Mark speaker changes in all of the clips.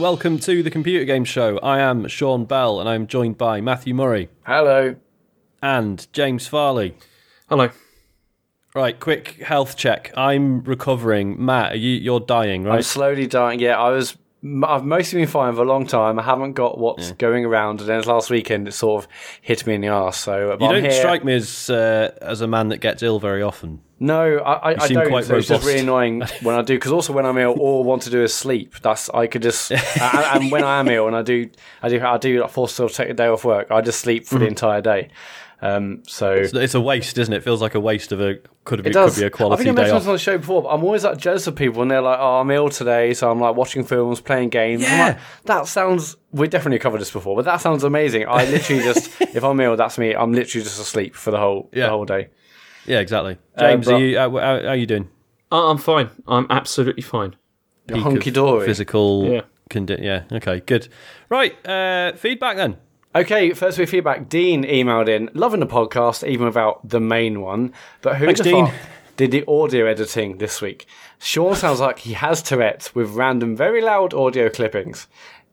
Speaker 1: and welcome to the Computer Game Show. I am Sean Bell, and I'm joined by Matthew Murray
Speaker 2: Hello.
Speaker 1: and James Farley.
Speaker 3: Hello.
Speaker 1: Right, quick health check. I'm recovering. Matt, are you, you're dying, right?
Speaker 2: I'm slowly dying. Yeah, I was. I've mostly been fine for a long time. I haven't got what's going around, and then last weekend it sort of hit me in the arse. So
Speaker 1: You
Speaker 2: I'm
Speaker 1: don't strike me as uh, as a man that gets ill very often.
Speaker 2: No, I, I, I
Speaker 1: seem
Speaker 2: don't.
Speaker 1: quite
Speaker 2: so it's just really annoying when I do because also when I'm ill, all I want to do is sleep. That's I could just and, and when I am ill and I do I do I do force myself to take a day off work. I just sleep for the entire day. Um, so
Speaker 1: It's- It's a waste, isn't it? It feels like a waste of a could be
Speaker 2: It does.
Speaker 1: could be a
Speaker 2: I
Speaker 1: quality
Speaker 2: think I
Speaker 1: day
Speaker 2: mentioned this on the show before. But I'm always like jealous of people when they're like, "Oh, I'm ill today," so I'm like watching films, playing games. I'm
Speaker 1: Yeah.
Speaker 2: like, that sounds. We definitely covered this before, but that sounds amazing. I literally just, if I'm ill, that's me. I'm literally just asleep for the whole
Speaker 1: Yeah.
Speaker 2: the whole day.
Speaker 1: Yeah, exactly. James,
Speaker 2: bro-
Speaker 1: are you, how, how, how are you doing?
Speaker 3: Uh, I'm fine. I'm absolutely fine.
Speaker 1: Peak of
Speaker 2: Hunky dory.
Speaker 1: Physical.
Speaker 3: Yeah.
Speaker 1: Condi- yeah. Okay. Good. Right. Uh, feedback then.
Speaker 2: Okay, first week feedback. Dean emailed in, loving the podcast, even without the main one. But who
Speaker 1: Thanks, Dean.
Speaker 2: did the audio editing this week? Sean sounds like he has Tourette's with random, very loud audio clippings.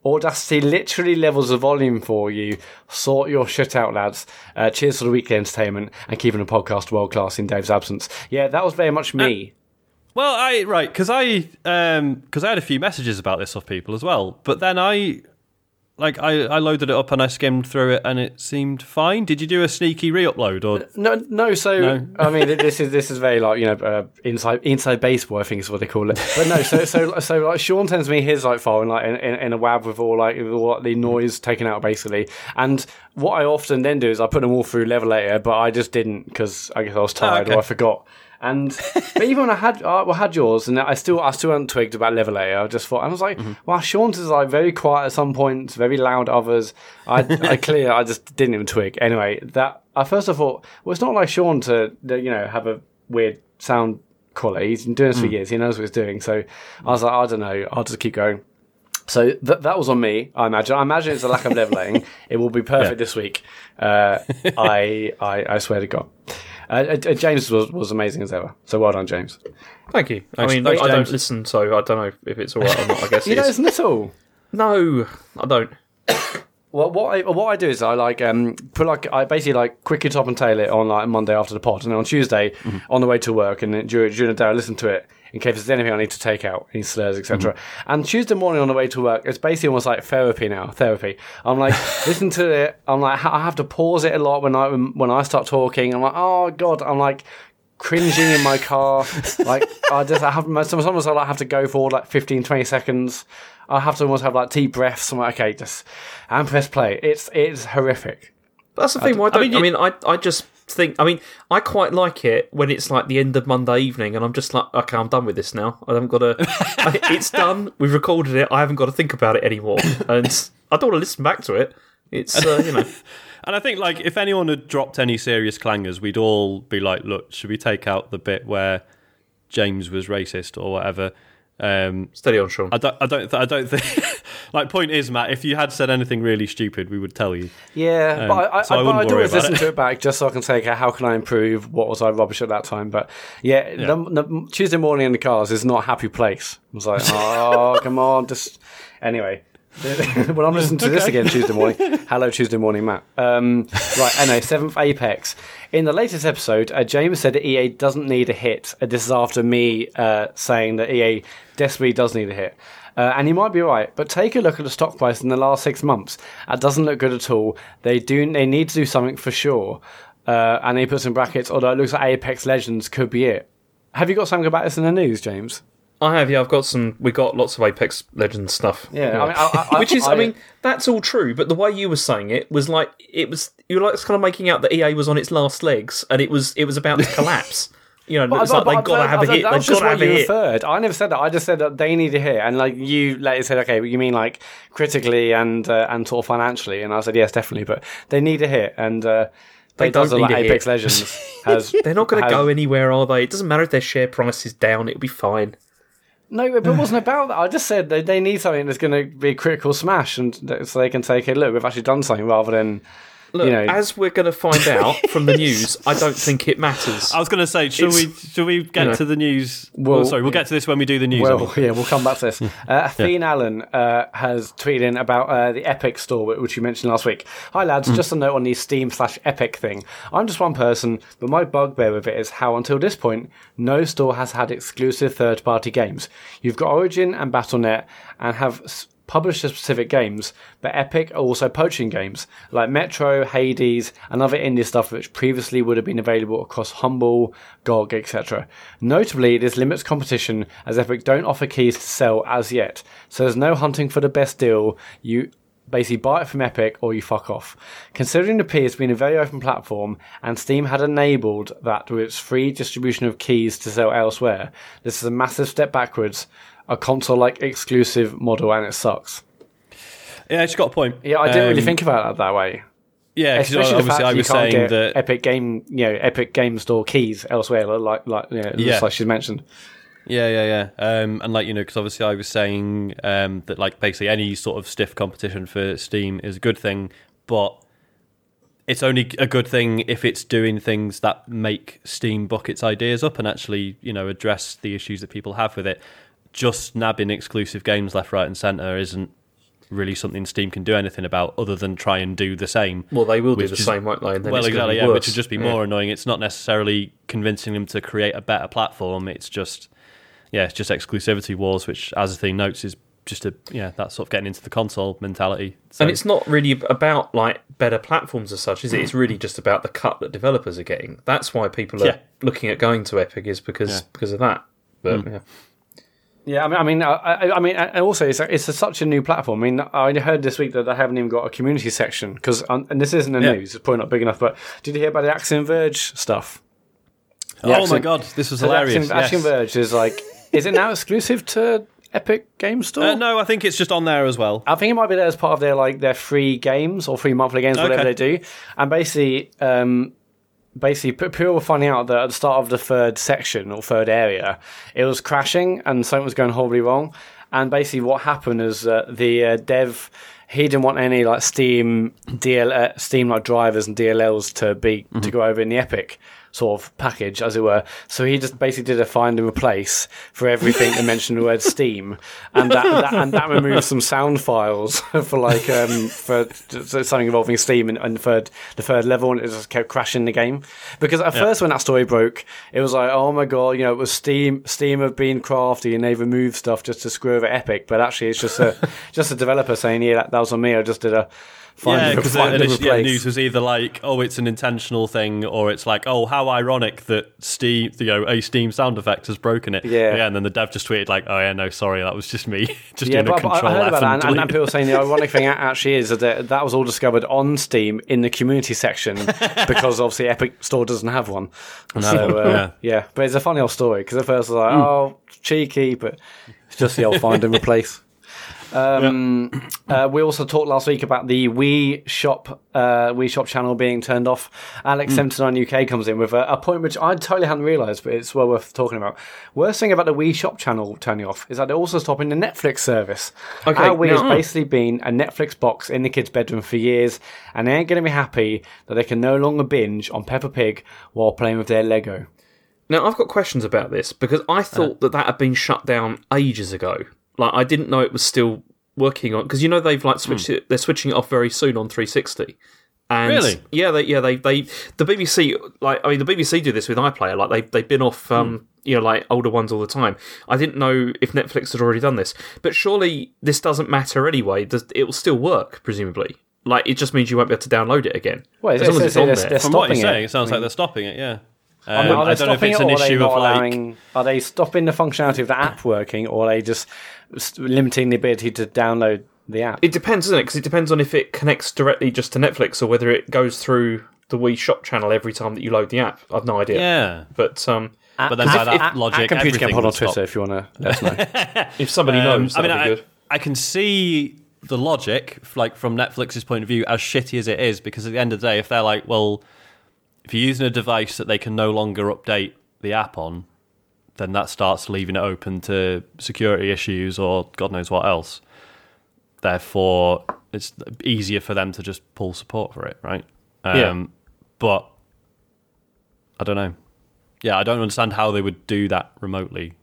Speaker 2: Audacity literally levels the volume for you. Sort your shit out, lads. Uh, cheers for the weekly entertainment and keeping the podcast world class in Dave's absence. Yeah, that was very much me.
Speaker 1: Well, I right because I um because I had a few messages about this off people as well, but then I like I, I loaded it up and I skimmed through it and it seemed fine. Did you do a sneaky re-upload or
Speaker 2: No, no. So
Speaker 1: No.
Speaker 2: I mean, this is this is very like you know uh, inside inside baseball. I think is what they call it. But no, so so so like Sean sends me his like file in like in, in, in a WAV with all like with all the noise taken out basically. And what I often then do is I put them all through level Levelator, but I just didn't because I guess I was tired
Speaker 1: okay.
Speaker 2: or I forgot. And but even when I had uh, I well, had yours, and I still I still hadn't twigged about Levelator. I just thought I was like, mm-hmm. well, Sean's is like very quiet at some points, very loud at others. I I clear I just didn't even twig. Anyway, that at first I thought, well, it's not like Sean to you know have a weird sound quality. He's been doing this for mm. years. He knows what he's doing. So I was like, I don't know. I'll just keep going. So th- that was on me. I imagine. I imagine it's a lack of leveling. it will be perfect
Speaker 1: Yeah.
Speaker 2: this week. Uh, I, I I swear to God. Uh, uh, James was, was amazing as ever. So well done, James.
Speaker 3: Thank you.
Speaker 1: Thanks-
Speaker 3: I mean,
Speaker 1: thanks,
Speaker 3: I don't listen, so I don't know if it's all right or not. I guess
Speaker 2: You
Speaker 3: it
Speaker 2: know,
Speaker 3: is.
Speaker 2: isn't it all?
Speaker 3: No, I don't.
Speaker 2: Well, what I what I do is I like um put like I basically like quickly top and tail it on like Monday after the pod, and then on Tuesday on the way to work, and during, during the day I listen to it in case there's anything I need to take out, any slurs, etc. Mm-hmm. And Tuesday morning on the way to work, it's basically almost like therapy now. Therapy. I'm like listen to it. I'm like I have to pause it a lot when I when I start talking. I'm like oh god. I'm like cringing in my car. like I just I have sometimes I like have to go for like 15, 20 seconds. I have to almost have like deep breaths. I'm like okay, just and press play. It's it's horrific.
Speaker 3: That's the thing. Why don't, I
Speaker 1: mean,
Speaker 3: mean, I, I just think. I mean, I quite like it when it's like the end of Monday evening, and I'm just like, okay, I'm done with this now. I haven't got to. I, it's done. We've recorded it. I haven't got to think about it anymore, and I don't want to listen back to it. It's uh, you know.
Speaker 1: And I think like if anyone had dropped any serious clangers, we'd all be like, "Look, should we take out the bit where James was racist or whatever?" Um,
Speaker 3: Steady on, Sean.
Speaker 1: I don't. I don't. Th- I don't think. like, point is, Matt, if you had said anything really stupid, we would tell you.
Speaker 2: Yeah,
Speaker 1: Um,
Speaker 2: but I, I,
Speaker 1: so I
Speaker 2: I, but
Speaker 1: wouldn't
Speaker 2: I do
Speaker 1: worry
Speaker 2: always listen
Speaker 1: it.
Speaker 2: to it back just so I can say, okay, how can I improve? What was I rubbish at that time? But yeah, The, the Tuesday morning in the cars is not a happy place. I was like, oh, come on, just anyway. when I'm listening to this again Tuesday morning, hello Tuesday morning, Matt. Um, right, anyway, seventh Apex. In the latest episode, uh, James said that EA doesn't need a hit. Uh, this is after me uh, saying that EA desperately does need a hit. Uh, and he might be right, but take a look at the stock price in the last six months. That doesn't look good at all. They do. They need to do something for sure. Uh, and he puts in brackets. Although it looks like Apex Legends could be it. Have you got something about this in the news, James?
Speaker 3: I have, yeah. I've got some. We got lots of Apex Legends stuff.
Speaker 2: Yeah, I mean, I- I-
Speaker 3: which is, I,
Speaker 2: I-
Speaker 3: mean, that's all true. But the way you were saying it was like it was. You were like kind of making out that EA was on its last legs, and it was it was about to collapse. You know, it's like they got to have a hit.
Speaker 2: That
Speaker 3: They've
Speaker 2: just
Speaker 3: got to have a
Speaker 2: you
Speaker 3: hit.
Speaker 2: referred. I never said that. I just said that they need a hit, and like you later said, okay, but you mean like critically and uh, and sort of financially, and I said yes, definitely, but they need a hit, and uh,
Speaker 3: They don't need
Speaker 2: like Apex
Speaker 3: hit.
Speaker 2: Legends has.
Speaker 3: They're not going to go anywhere, are they? It doesn't matter if their share price is down; it'll be fine.
Speaker 2: No, but it wasn't about that. I just said they, they need something that's going to be a critical smash, and so they can take a look. We've actually done something rather than
Speaker 3: Look,
Speaker 2: you know,
Speaker 3: as we're going to find out from the news, I don't think it matters.
Speaker 1: I was going to say, should we
Speaker 3: It's-
Speaker 1: should we get
Speaker 3: you know.
Speaker 1: to the news?
Speaker 2: Well-
Speaker 1: Well, sorry, we'll get to this when we do the news.
Speaker 2: Well, yeah, we'll come back to this. Uh, Thien Allen uh, has tweeted in about uh, the Epic store, which you mentioned last week. Hi, lads. Just a note on the Steam slash Epic thing. I'm just one person, but my bugbear with it is how, until this point, no store has had exclusive third party games. You've got Origin and Battle.net and have. Publisher specific games, but Epic are also poaching games like Metro, Hades, and other indie stuff which previously would have been available across Humble, GOG, etc. Notably, this limits competition as Epic don't offer keys to sell as yet, so there's no hunting for the best deal. You basically buy it from Epic or you fuck off. Considering the P has been a very open platform and Steam had enabled that with its free distribution of keys to sell elsewhere, this is a massive step backwards. A console like exclusive model and it sucks.
Speaker 1: yeah, she's got a point.
Speaker 2: Yeah, I didn't really
Speaker 1: Um,
Speaker 2: think about that that way.
Speaker 1: Yeah, because
Speaker 2: Especially the
Speaker 1: obviously
Speaker 2: fact
Speaker 1: I was
Speaker 2: can't
Speaker 1: saying
Speaker 2: get
Speaker 1: that.
Speaker 2: Epic Game, you know, Epic Game Store keys elsewhere, like like you know,
Speaker 1: Yeah.
Speaker 2: just like she's mentioned.
Speaker 1: Yeah, yeah, yeah. Um, and like you know, because obviously I was saying um, that like basically any sort of stiff competition for Steam is a good thing, but it's only a good thing if it's doing things that make Steam book its ideas up and actually you know address the issues that people have with it. Just nabbing exclusive games left, right, and centre isn't really something Steam can do anything about, other than try and do the same.
Speaker 3: well, they will do the
Speaker 1: is-
Speaker 3: same, won't they?
Speaker 1: Well, exactly, yeah,
Speaker 3: worse.
Speaker 1: which would just be more annoying. It's not necessarily convincing them to create a better platform. It's just, yeah, it's just exclusivity wars, which, as the thing notes, is just a yeah, that's sort of getting into the console mentality. So,
Speaker 3: And it's not really about like better platforms as such, is it? It's really just about the cut that developers are getting. That's why people are
Speaker 1: Yeah.
Speaker 3: looking at going to Epic is because
Speaker 1: Yeah.
Speaker 3: because of that. But hmm. yeah.
Speaker 2: Yeah, I mean, I mean, I, I, mean, and also it's a, it's a, such a new platform. I mean, I heard this week that they haven't even got a community section because, and this isn't the
Speaker 1: Yeah.
Speaker 2: news, it's probably not big enough. But did you hear about the Axiom Verge stuff?
Speaker 1: oh my god, this was
Speaker 2: the
Speaker 1: hilarious.
Speaker 2: Axiom, Axiom. Verge is like, is it now exclusive to Epic Game Store?
Speaker 1: Uh, no, I think it's just on there as well.
Speaker 2: I think it might be there as part of their like their free games or free monthly games, whatever
Speaker 1: Okay.
Speaker 2: they do. And basically, um, basically, people were finding out that at the start of the third section or third area, it was crashing and something was going horribly wrong. And basically, what happened is uh, the uh, dev he didn't want any like Steam DL uh, Steam like drivers and DLLs to be to go over in the Epic sort of package, as it were. So he just basically did a find and replace for everything that mentioned the word Steam, and that, that and that removed some sound files for like um for something involving Steam and, and the third the third level, and it just kept crashing the game. Because at first when that story broke, it was like, oh my god, you know, it was Steam Steam have been crafty and they removed stuff just to screw over Epic, but actually it's just a just a developer saying, yeah, that, that was on me. I just did a
Speaker 1: yeah, because
Speaker 2: and
Speaker 1: the yeah, news was either like, oh, it's an intentional thing, or it's like, oh, how ironic that Steam, you know, a Steam sound effect has broken it.
Speaker 2: Yeah.
Speaker 1: yeah, and then the dev just tweeted like, oh yeah, no, sorry, that was just me, just
Speaker 2: Yeah,
Speaker 1: doing a
Speaker 2: but, but I
Speaker 1: control
Speaker 2: heard
Speaker 1: F
Speaker 2: about that, and, and, people saying the ironic thing actually is that that was all discovered on Steam in the community section because obviously Epic Store doesn't have one. So uh,
Speaker 1: Yeah.
Speaker 2: yeah. but it's a funny old story because at first I was like, oh, cheeky, but it's just the old find and replace. Um, uh, we also talked last week about the Wii Shop uh, Wii Shop channel being turned off. Alex seventy nine UK comes in with a, a point which I totally hadn't realised, but it's well worth talking about. Worst thing about the Wii Shop channel turning off is that they're also stopping the Netflix service.
Speaker 3: Okay,
Speaker 2: Our Wii has basically been a Netflix box in the kids' bedroom for years, and they ain't going to be happy that they can no longer binge on Peppa Pig while playing with their Lego.
Speaker 3: Now I've got questions about this because I thought that that had been shut down ages ago. Like I didn't know it was still working on because you know they've like switched it. They're switching it off very soon on 360. And
Speaker 1: Really?
Speaker 3: Yeah, they yeah they they the BBC like I mean the BBC do this with iPlayer like they they've been off um you know like older ones all the time. I didn't know if Netflix had already done this, but surely this doesn't matter anyway. Does it will still work presumably? Like it just means you won't be able to download it again.
Speaker 2: Well,
Speaker 3: as
Speaker 2: it's-
Speaker 3: long as
Speaker 2: it's-
Speaker 3: it's on
Speaker 2: it's-
Speaker 3: there.
Speaker 2: it's-
Speaker 1: From what you're
Speaker 2: stopping it.
Speaker 1: saying, it sounds like they're stopping it. Yeah.
Speaker 2: I mean,
Speaker 1: Um,
Speaker 2: are they
Speaker 1: I don't know if
Speaker 2: stopping
Speaker 1: it's
Speaker 2: it,
Speaker 1: an
Speaker 2: or are they
Speaker 1: issue
Speaker 2: not
Speaker 1: of like.
Speaker 2: allowing? Are they stopping the functionality of the app working, or are they just s- limiting the ability to download the app?
Speaker 3: It depends, doesn't it? Because it depends on if it connects directly just to Netflix or whether it goes through the Wii Shop channel every time that you load the app. I've no idea.
Speaker 1: Yeah.
Speaker 3: But um,
Speaker 1: But then by that logic,
Speaker 2: at Computer Game
Speaker 1: everything
Speaker 2: Pod on
Speaker 1: would stop.
Speaker 2: Twitter if you want to let us know.
Speaker 3: if somebody
Speaker 1: Um,
Speaker 3: knows,
Speaker 1: I
Speaker 3: that'd
Speaker 1: mean,
Speaker 3: be
Speaker 1: I,
Speaker 3: good.
Speaker 1: I can see the logic, like from Netflix's point of view, as shitty as it is, because at the end of the day, if they're like, well, if you're using a device that they can no longer update the app on, then that starts leaving it open to security issues or God knows what else. Therefore, it's easier for them to just pull support for it, right? Um,
Speaker 3: Yeah.
Speaker 1: But I don't know. Yeah, I don't understand how they would do that remotely.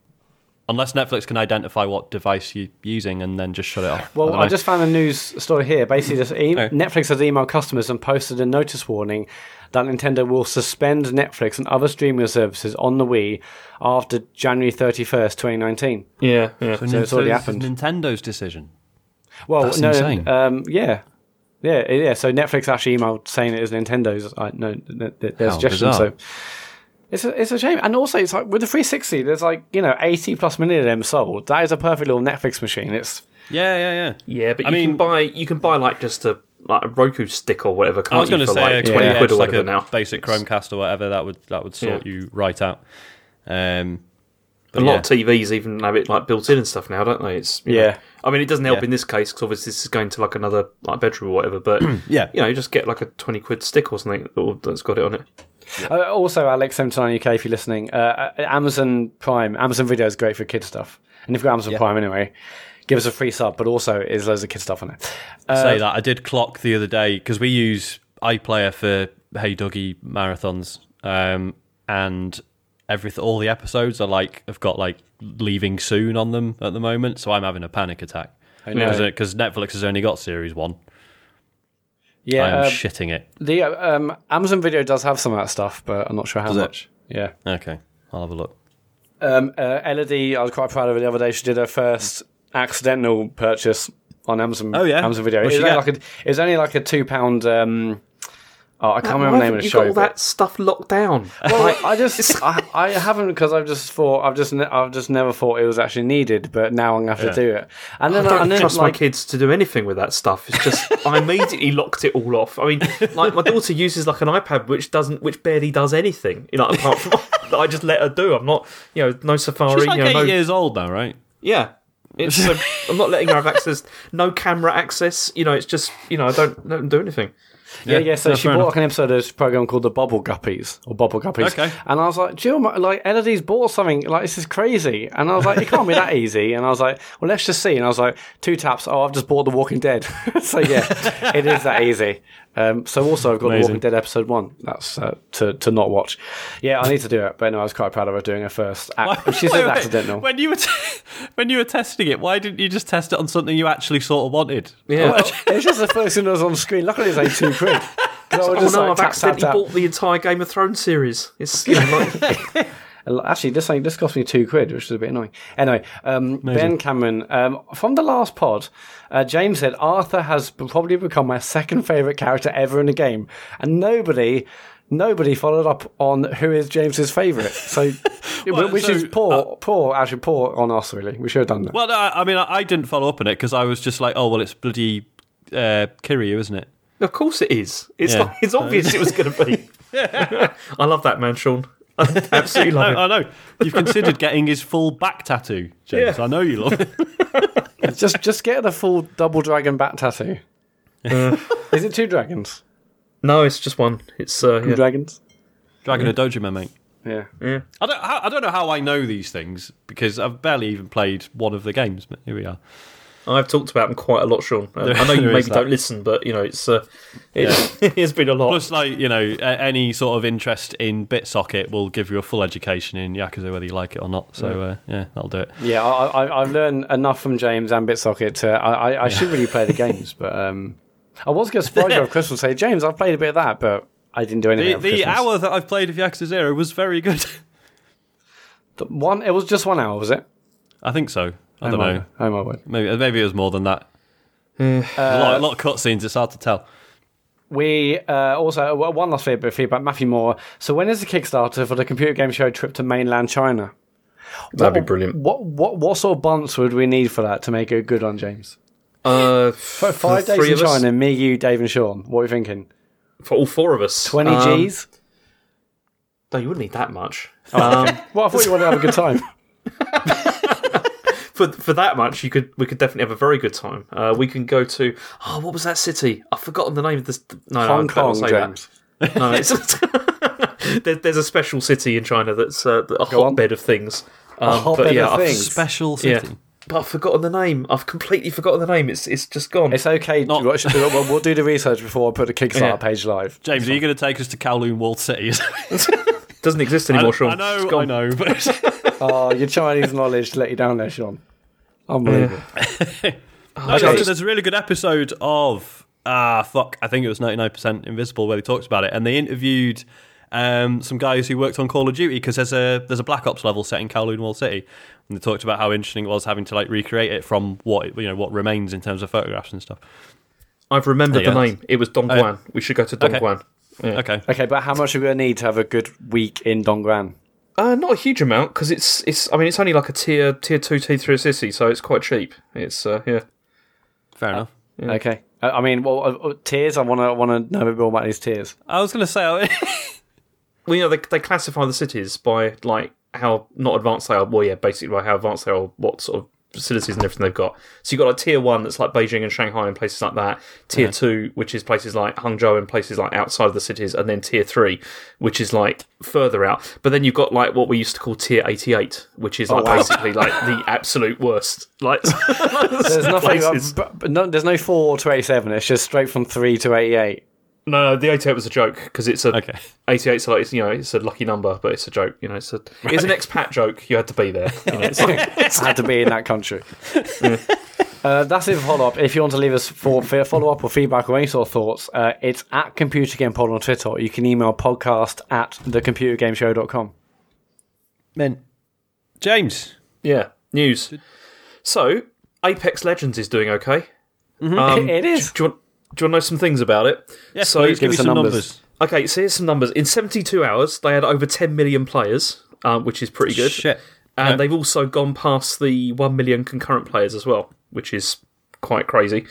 Speaker 1: Unless Netflix can identify what device you're using and then just shut it off.
Speaker 2: Well,
Speaker 1: don't
Speaker 2: I, just found a news story here. Basically, just e-
Speaker 1: Oh.
Speaker 2: Netflix has emailed customers and posted a notice warning that Nintendo will suspend Netflix and other streaming services on the Wii after January 31st, 2019.
Speaker 3: Yeah, yeah.
Speaker 2: so it's already
Speaker 1: Nintendo's-
Speaker 2: happened.
Speaker 1: Nintendo's decision.
Speaker 2: Well,
Speaker 1: That's
Speaker 2: no,
Speaker 1: insane.
Speaker 2: Um, yeah. Yeah, yeah. So Netflix actually emailed saying it was Nintendo's. I no, th- th- their suggestion. So it's a, it's a shame, and also it's like with the 360, there's like you know 80 plus million of them sold. That is a perfect little Netflix machine. It's
Speaker 1: Yeah, yeah, yeah.
Speaker 3: Yeah, but
Speaker 1: I
Speaker 3: you
Speaker 1: mean-
Speaker 3: can buy you can buy like just a like a Roku stick or whatever. Can't
Speaker 1: I was
Speaker 3: you,
Speaker 1: going to say
Speaker 3: like twenty
Speaker 1: yeah,
Speaker 3: quid or
Speaker 1: like
Speaker 3: whatever
Speaker 1: a
Speaker 3: now.
Speaker 1: basic Chromecast or whatever that would that would sort
Speaker 3: Yeah.
Speaker 1: you right out. Um,
Speaker 3: A
Speaker 1: but
Speaker 3: lot of TVs even have it like built in and stuff now, don't they? It's you know-
Speaker 2: Yeah.
Speaker 3: I mean, it doesn't help
Speaker 1: Yeah.
Speaker 3: in this case because obviously this is going to like another like bedroom or whatever. But
Speaker 1: Yeah.
Speaker 3: you know, you just get like a twenty quid stick or something that's got it on it.
Speaker 2: Uh, also, Alex seventy nine UK, if you're listening, uh, uh, Amazon Prime, Amazon Video is great for kid stuff, and if you've got Amazon
Speaker 1: Yeah.
Speaker 2: Prime anyway, give us a free sub. But also, is loads of kid stuff on it. Uh,
Speaker 1: say that I did clock the other day because we use iPlayer for Hey Duggee marathons, um, and everything. All the episodes are like have got like leaving soon on them at the moment, so I'm having a panic attack because Netflix has only got series one.
Speaker 2: Yeah,
Speaker 1: I'm
Speaker 2: uh,
Speaker 1: shitting it.
Speaker 2: the uh, um, Amazon Video does have some of that stuff, but I'm not sure how
Speaker 1: Does it?
Speaker 2: much. Yeah.
Speaker 1: Okay, I'll have a look.
Speaker 2: Um, uh, Elodie, I was quite proud of her the other day. She did her first accidental purchase on Amazon.
Speaker 1: Oh, yeah?
Speaker 2: Amazon Video.
Speaker 1: What'd
Speaker 2: It was, only like a, it was only like a two pound. Um, oh, I can't remember the name of
Speaker 3: haven't
Speaker 2: the
Speaker 3: you
Speaker 2: show.
Speaker 3: got all
Speaker 2: but-
Speaker 3: that stuff locked down?
Speaker 2: Well, I just I, I haven't because I've just thought I've just ne- I've just never thought it was actually needed, but now I'm gonna have to do it. And then
Speaker 3: I
Speaker 2: then
Speaker 3: don't
Speaker 2: and then
Speaker 3: trust
Speaker 2: like
Speaker 3: my kids to do anything with that stuff. It's just I immediately locked it all off. I mean, like my daughter uses like an iPad which doesn't, which barely does anything. You know, apart from that I just let her do. I'm not, you know, no Safari.
Speaker 1: She's like
Speaker 3: you know,
Speaker 1: eight
Speaker 3: no,
Speaker 1: years old now, right?
Speaker 3: yeah. It's uh, I'm not letting her have access. No camera access. You know, it's just you know I don't let them do anything.
Speaker 2: Yeah yeah. So
Speaker 1: no,
Speaker 2: she bought like an episode of this program called the Bubble Guppies or Bubble Guppies.
Speaker 1: Okay.
Speaker 2: And I was like, Jill, like Elodie's bought something like this is crazy. And I was like, it can't be that easy. And I was like, well, let's just see. And I was like, two taps. Oh, I've just bought The Walking Dead. so yeah, it is that easy. Um, so also I've got The Walking Dead episode one. That's uh, to to not watch. Yeah, I need to do it. But no, I was quite proud of her doing her first. Ac- she said accidental.
Speaker 1: When you were t- when you were testing it, why didn't you just test it on something you actually sort of wanted?
Speaker 3: Yeah.
Speaker 2: Well, it's just the first thing that was on screen. Luckily, it's only two I was
Speaker 3: Oh
Speaker 2: just
Speaker 3: no!
Speaker 2: like,
Speaker 3: I've
Speaker 2: tap,
Speaker 3: accidentally
Speaker 2: tap.
Speaker 3: bought the entire Game of Thrones series. It's you know like
Speaker 2: Actually, this thing this cost me two quid, which is a bit annoying. Anyway, um, Ben Cameron um, from the last pod, uh, James said Arthur has probably become my second favorite character ever in the game, and nobody. Nobody followed up on who is James's favourite, so
Speaker 1: Well,
Speaker 2: which
Speaker 1: so,
Speaker 2: is poor, poor, actually poor on us. Really, we should have done that.
Speaker 1: Well, I I mean, I I didn't follow up on it because I was just like, oh well, it's bloody uh, Kiryu, isn't it?
Speaker 3: Of course it is. It's
Speaker 1: Yeah.
Speaker 3: like, it's obvious it was going to be. I love that man, Sean. I absolutely love
Speaker 1: I. I know you've considered getting his full back tattoo, James.
Speaker 3: Yeah.
Speaker 1: I know you love it.
Speaker 2: just just get the full double dragon bat tattoo. is it two dragons?
Speaker 3: No, it's just one. It's uh,
Speaker 2: Two
Speaker 3: yeah.
Speaker 2: dragons?
Speaker 1: Dragon of Dojima, mate.
Speaker 2: Yeah.
Speaker 3: yeah.
Speaker 1: I don't. How, I don't know how I know these things because I've barely even played one of the games. But here we are.
Speaker 3: I've talked about them quite a lot, Sean.
Speaker 1: There-
Speaker 3: I know you maybe don't listen, but you know it's uh, it, it has been a lot.
Speaker 1: Plus, like you know, any sort of interest in BitSocket will give you a full education in Yakuza, whether you like it or not. So uh, yeah, that'll do it.
Speaker 2: Yeah, I, I, I've learned enough from James and Bitsocket. To, I, I, I should really play the games, but um, I was going to surprise you over Christmas and say, James, I've played a bit of that, but I didn't do anything.
Speaker 1: The, the hour that I've played of Yakuza Zero was very good.
Speaker 2: The one, it was just one hour, was it?
Speaker 1: I think so. I don't
Speaker 2: my-
Speaker 1: know.
Speaker 2: Oh my word.
Speaker 1: Maybe maybe it was more than that. a, lot, a lot of cutscenes. It's hard to tell.
Speaker 2: We uh, also well, one last bit of feedback, Matthew Moore. So when is the Kickstarter for the computer game show trip to mainland China?
Speaker 3: That'd be brilliant.
Speaker 2: What what what sort of bunts would we need for that to make it good on James?
Speaker 3: Uh,
Speaker 2: For
Speaker 3: for
Speaker 2: five days in
Speaker 3: of us?
Speaker 2: China, me, you, Dave, and Sean. What are we thinking?
Speaker 3: for all four of us.
Speaker 2: Twenty
Speaker 3: Um,
Speaker 2: G's?
Speaker 3: No, you wouldn't need that much.
Speaker 2: Oh,
Speaker 3: Um,
Speaker 2: Well, I thought you wanted to have a good time.
Speaker 3: for for that much, you could we could definitely have a very good time. Uh, we can go to oh, what was that city? I've forgotten the name of this. No, no,
Speaker 2: Hong
Speaker 3: I better not
Speaker 2: Kong,
Speaker 3: say
Speaker 2: James.
Speaker 3: that. No, it's, there, there's a special city in China that's uh, a
Speaker 2: Go on.
Speaker 3: hotbed of things. Um,
Speaker 2: hotbed
Speaker 3: but yeah,
Speaker 2: of
Speaker 3: I've-
Speaker 2: things.
Speaker 1: Special
Speaker 3: Yeah.
Speaker 1: city.
Speaker 3: but I've forgotten the name. I've completely forgotten the name. It's it's just gone.
Speaker 2: It's okay.
Speaker 1: Not-
Speaker 2: we'll, we'll we'll do the research before I put the Kickstarter
Speaker 3: Yeah.
Speaker 2: page live.
Speaker 1: James, are you going to take us to Kowloon Walled City?
Speaker 3: Doesn't exist
Speaker 1: I,
Speaker 3: anymore, Sean.
Speaker 1: I
Speaker 3: It's
Speaker 1: know,
Speaker 3: gone.
Speaker 1: I know, but
Speaker 2: Oh, your Chinese knowledge let you down there, Sean. Unbelievable.
Speaker 1: No, there's, there's a really good episode of ah fuck, I think it was 99% Invisible where they talked about it, and they interviewed um, some guys who worked on Call of Duty because there's a there's a Black Ops level set in Kowloon Wall City, and they talked about how interesting it was having to like recreate it from what you know what remains in terms of photographs and stuff.
Speaker 3: I've remembered
Speaker 1: Yeah,
Speaker 3: the name. It was Dongguan. we should go to
Speaker 1: Okay.
Speaker 3: Dongguan. Yeah.
Speaker 1: Okay,
Speaker 2: Okay, but how much are we going to need to have a good week in Dongguan?
Speaker 3: Uh, not a huge amount because it's it's. I mean, it's only like a tier tier two, tier three city, so it's quite cheap. It's uh, yeah.
Speaker 1: fair enough.
Speaker 2: Okay. I I mean, well, uh, uh, tiers. I want to want to know a bit more about these tiers.
Speaker 1: I was going to say, I-
Speaker 3: Well, you know, they they classify the cities by like how not advanced they are. Well, yeah, basically by how advanced they are, what sort of facilities and everything they've got. So you've got like tier one that's like Beijing and Shanghai and places like that. Tier two, which is places like Hangzhou and places like outside of the cities, and then tier three, which is like further out. But then you've got like what we used to call tier eighty eight, which is oh, like
Speaker 2: wow.
Speaker 3: basically like the absolute worst. Like
Speaker 2: There's nothing. but no, there's no four to eighty-seven. It's just straight from three to eighty-eight.
Speaker 3: No, no, the 88 was a joke because it's a
Speaker 1: Okay.
Speaker 3: 88. So like, it's, you know, it's a lucky number, but it's a joke. You know, it's a it's an expat joke. You had to be there. You know, it's like,
Speaker 2: I had to be in that country. Uh, that's it for follow up. If you want to leave us for follow up or feedback or any sort of thoughts, uh, it's at Computer Game Pod on Twitter. You can email podcast at thecomputergameshow.com.
Speaker 1: men, James.
Speaker 3: yeah, news. So Apex Legends is doing okay. Um,
Speaker 2: it is.
Speaker 3: Do you, want, do you want to know some things about it?
Speaker 1: Yes,
Speaker 3: so
Speaker 1: please give me some
Speaker 2: numbers.
Speaker 1: numbers.
Speaker 3: Okay, so here's some numbers. In 72 hours, they had over 10 million players, um, which is pretty good.
Speaker 1: Shit.
Speaker 3: And
Speaker 1: Yeah.
Speaker 3: they've also gone past the 1 million concurrent players as well, which is quite crazy.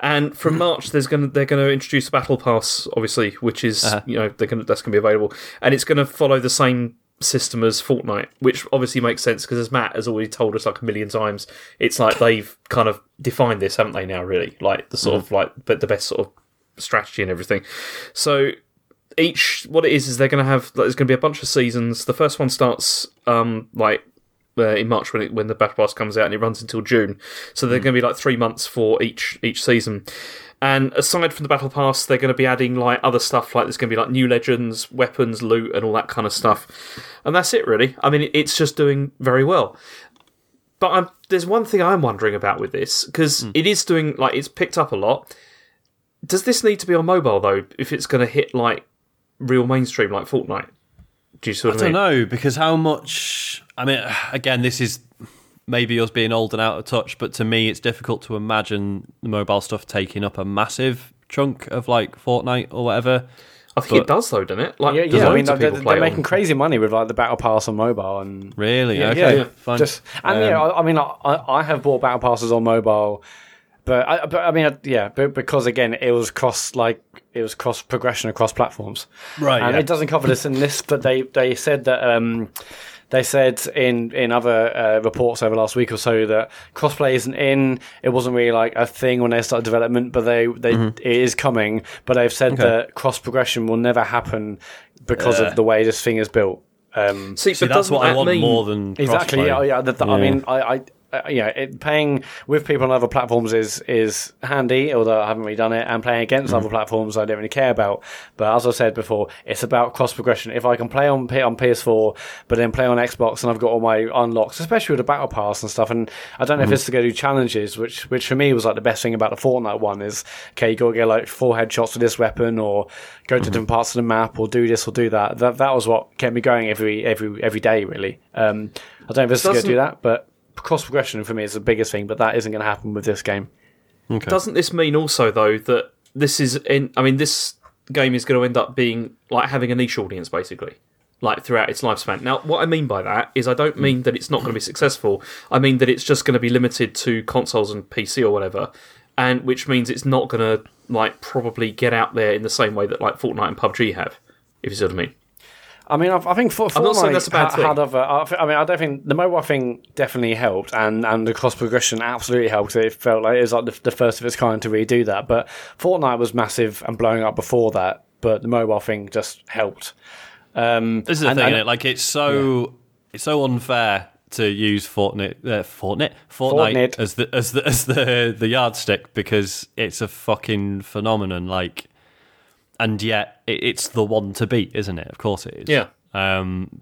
Speaker 3: And from March, there's going they're going to introduce a battle pass, obviously, which is
Speaker 1: Uh-huh.
Speaker 3: you know they're going that's going to be available, and it's going to follow the same system as Fortnite, which obviously makes sense because as Matt has already told us like a million times, it's like they've kind of defined this, haven't they? Now, really, like the sort of like but the best sort of strategy and everything. So each what it is is they're going to have there's going to be a bunch of seasons. The first one starts um like uh, in March when it, when the battle pass comes out and it runs until June. So they're going to be like three months for each each season. And aside from the battle pass, they're going to be adding like other stuff. Like there's going to be like new legends, weapons, loot, and all that kind of stuff. And that's it, really. I mean, it's just doing very well. But I'm, there's one thing I'm wondering about with this because hmm. it is doing like it's picked up a lot. Does this need to be on mobile though? If it's going to hit like real mainstream like Fortnite, do you what I,
Speaker 1: I don't know because how much. I mean, again, this is maybe us being old and out of touch, but to me, it's difficult to imagine the mobile stuff taking up a massive chunk of like Fortnite or whatever.
Speaker 3: I think
Speaker 1: But-
Speaker 3: it does though, doesn't it? Like,
Speaker 2: Yeah, yeah. I mean,
Speaker 3: loads of
Speaker 2: they're, they're making
Speaker 3: on-
Speaker 2: crazy money with like the battle pass on mobile and
Speaker 1: Really?
Speaker 2: Yeah,
Speaker 1: okay,
Speaker 2: yeah.
Speaker 1: fine.
Speaker 2: Just and yeah,
Speaker 1: Um,
Speaker 2: I, I mean, I, I have bought battle passes on mobile, but I, but I mean, I- yeah, but because again, it was cross like it was cross progression across platforms,
Speaker 1: Right,
Speaker 2: And
Speaker 1: yeah.
Speaker 2: it doesn't cover this in this, but they they said that. um they said in in other uh, reports over the last week or so that crossplay isn't in. It wasn't really like a thing when they started development, but they they
Speaker 1: Mm-hmm.
Speaker 2: it is coming. But they've said that cross progression will never happen because of the way this thing is built. Um,
Speaker 3: See,
Speaker 1: See,
Speaker 3: but
Speaker 1: that's
Speaker 3: doesn't
Speaker 1: what I want
Speaker 3: mean-
Speaker 1: more than
Speaker 2: Exactly.
Speaker 1: crossplay.
Speaker 2: Yeah. yeah, that, that- I mean, I, I, uh, yeah, it, playing with people on other platforms is is handy. Although I haven't really done it, and playing against
Speaker 1: Mm-hmm.
Speaker 2: other platforms, I don't really care about. But as I said before, it's about cross progression. If I can play on P- on PS4, but then play on Xbox, and I've got all my unlocks, especially with the battle pass and stuff. And I don't know
Speaker 1: Mm-hmm.
Speaker 2: if it's to go do challenges, which which for me was like the best thing about the Fortnite one is okay, you got to get like four headshots with this weapon, or go to
Speaker 1: Mm-hmm.
Speaker 2: different parts of the map, or do this or do that. That that was what kept me going every every every day really. Um, I don't know if it's going to do that, but cross progression for me is the biggest thing. But that isn't going to happen with this game.
Speaker 1: Okay.
Speaker 3: Doesn't this mean also though that this is in? I mean, this game is going to end up being like having a niche audience basically, like throughout its lifespan. Now, what I mean by that is I don't mean that it's not going to be successful. I mean that it's just going to be limited to consoles and PC or whatever, and which means it's not going to like probably get out there in the same way that like Fortnite and PUBG have. If you see what I mean.
Speaker 2: I mean, I, I think for,
Speaker 3: I'm not saying
Speaker 2: Fortnite
Speaker 3: that's a bad
Speaker 2: ha-
Speaker 3: thing.
Speaker 2: had other. I, I mean, I don't think the mobile thing definitely helped, and, and the cross progression absolutely helped. It felt like it was like the, the first of its kind to redo that. But Fortnite was massive and blowing up before that, but the mobile thing just helped. Um,
Speaker 1: This is the
Speaker 2: and-
Speaker 1: thing,
Speaker 2: and-
Speaker 1: innit? Like it's so it's so unfair to use Fortnite, uh, Fortnite, Fortnite,
Speaker 2: Fortnite.
Speaker 1: as the as the as the the yardstick because it's a fucking phenomenon. Like, and yet it, it's the one to beat, isn't it? Of course it is.
Speaker 3: Yeah.
Speaker 1: Um,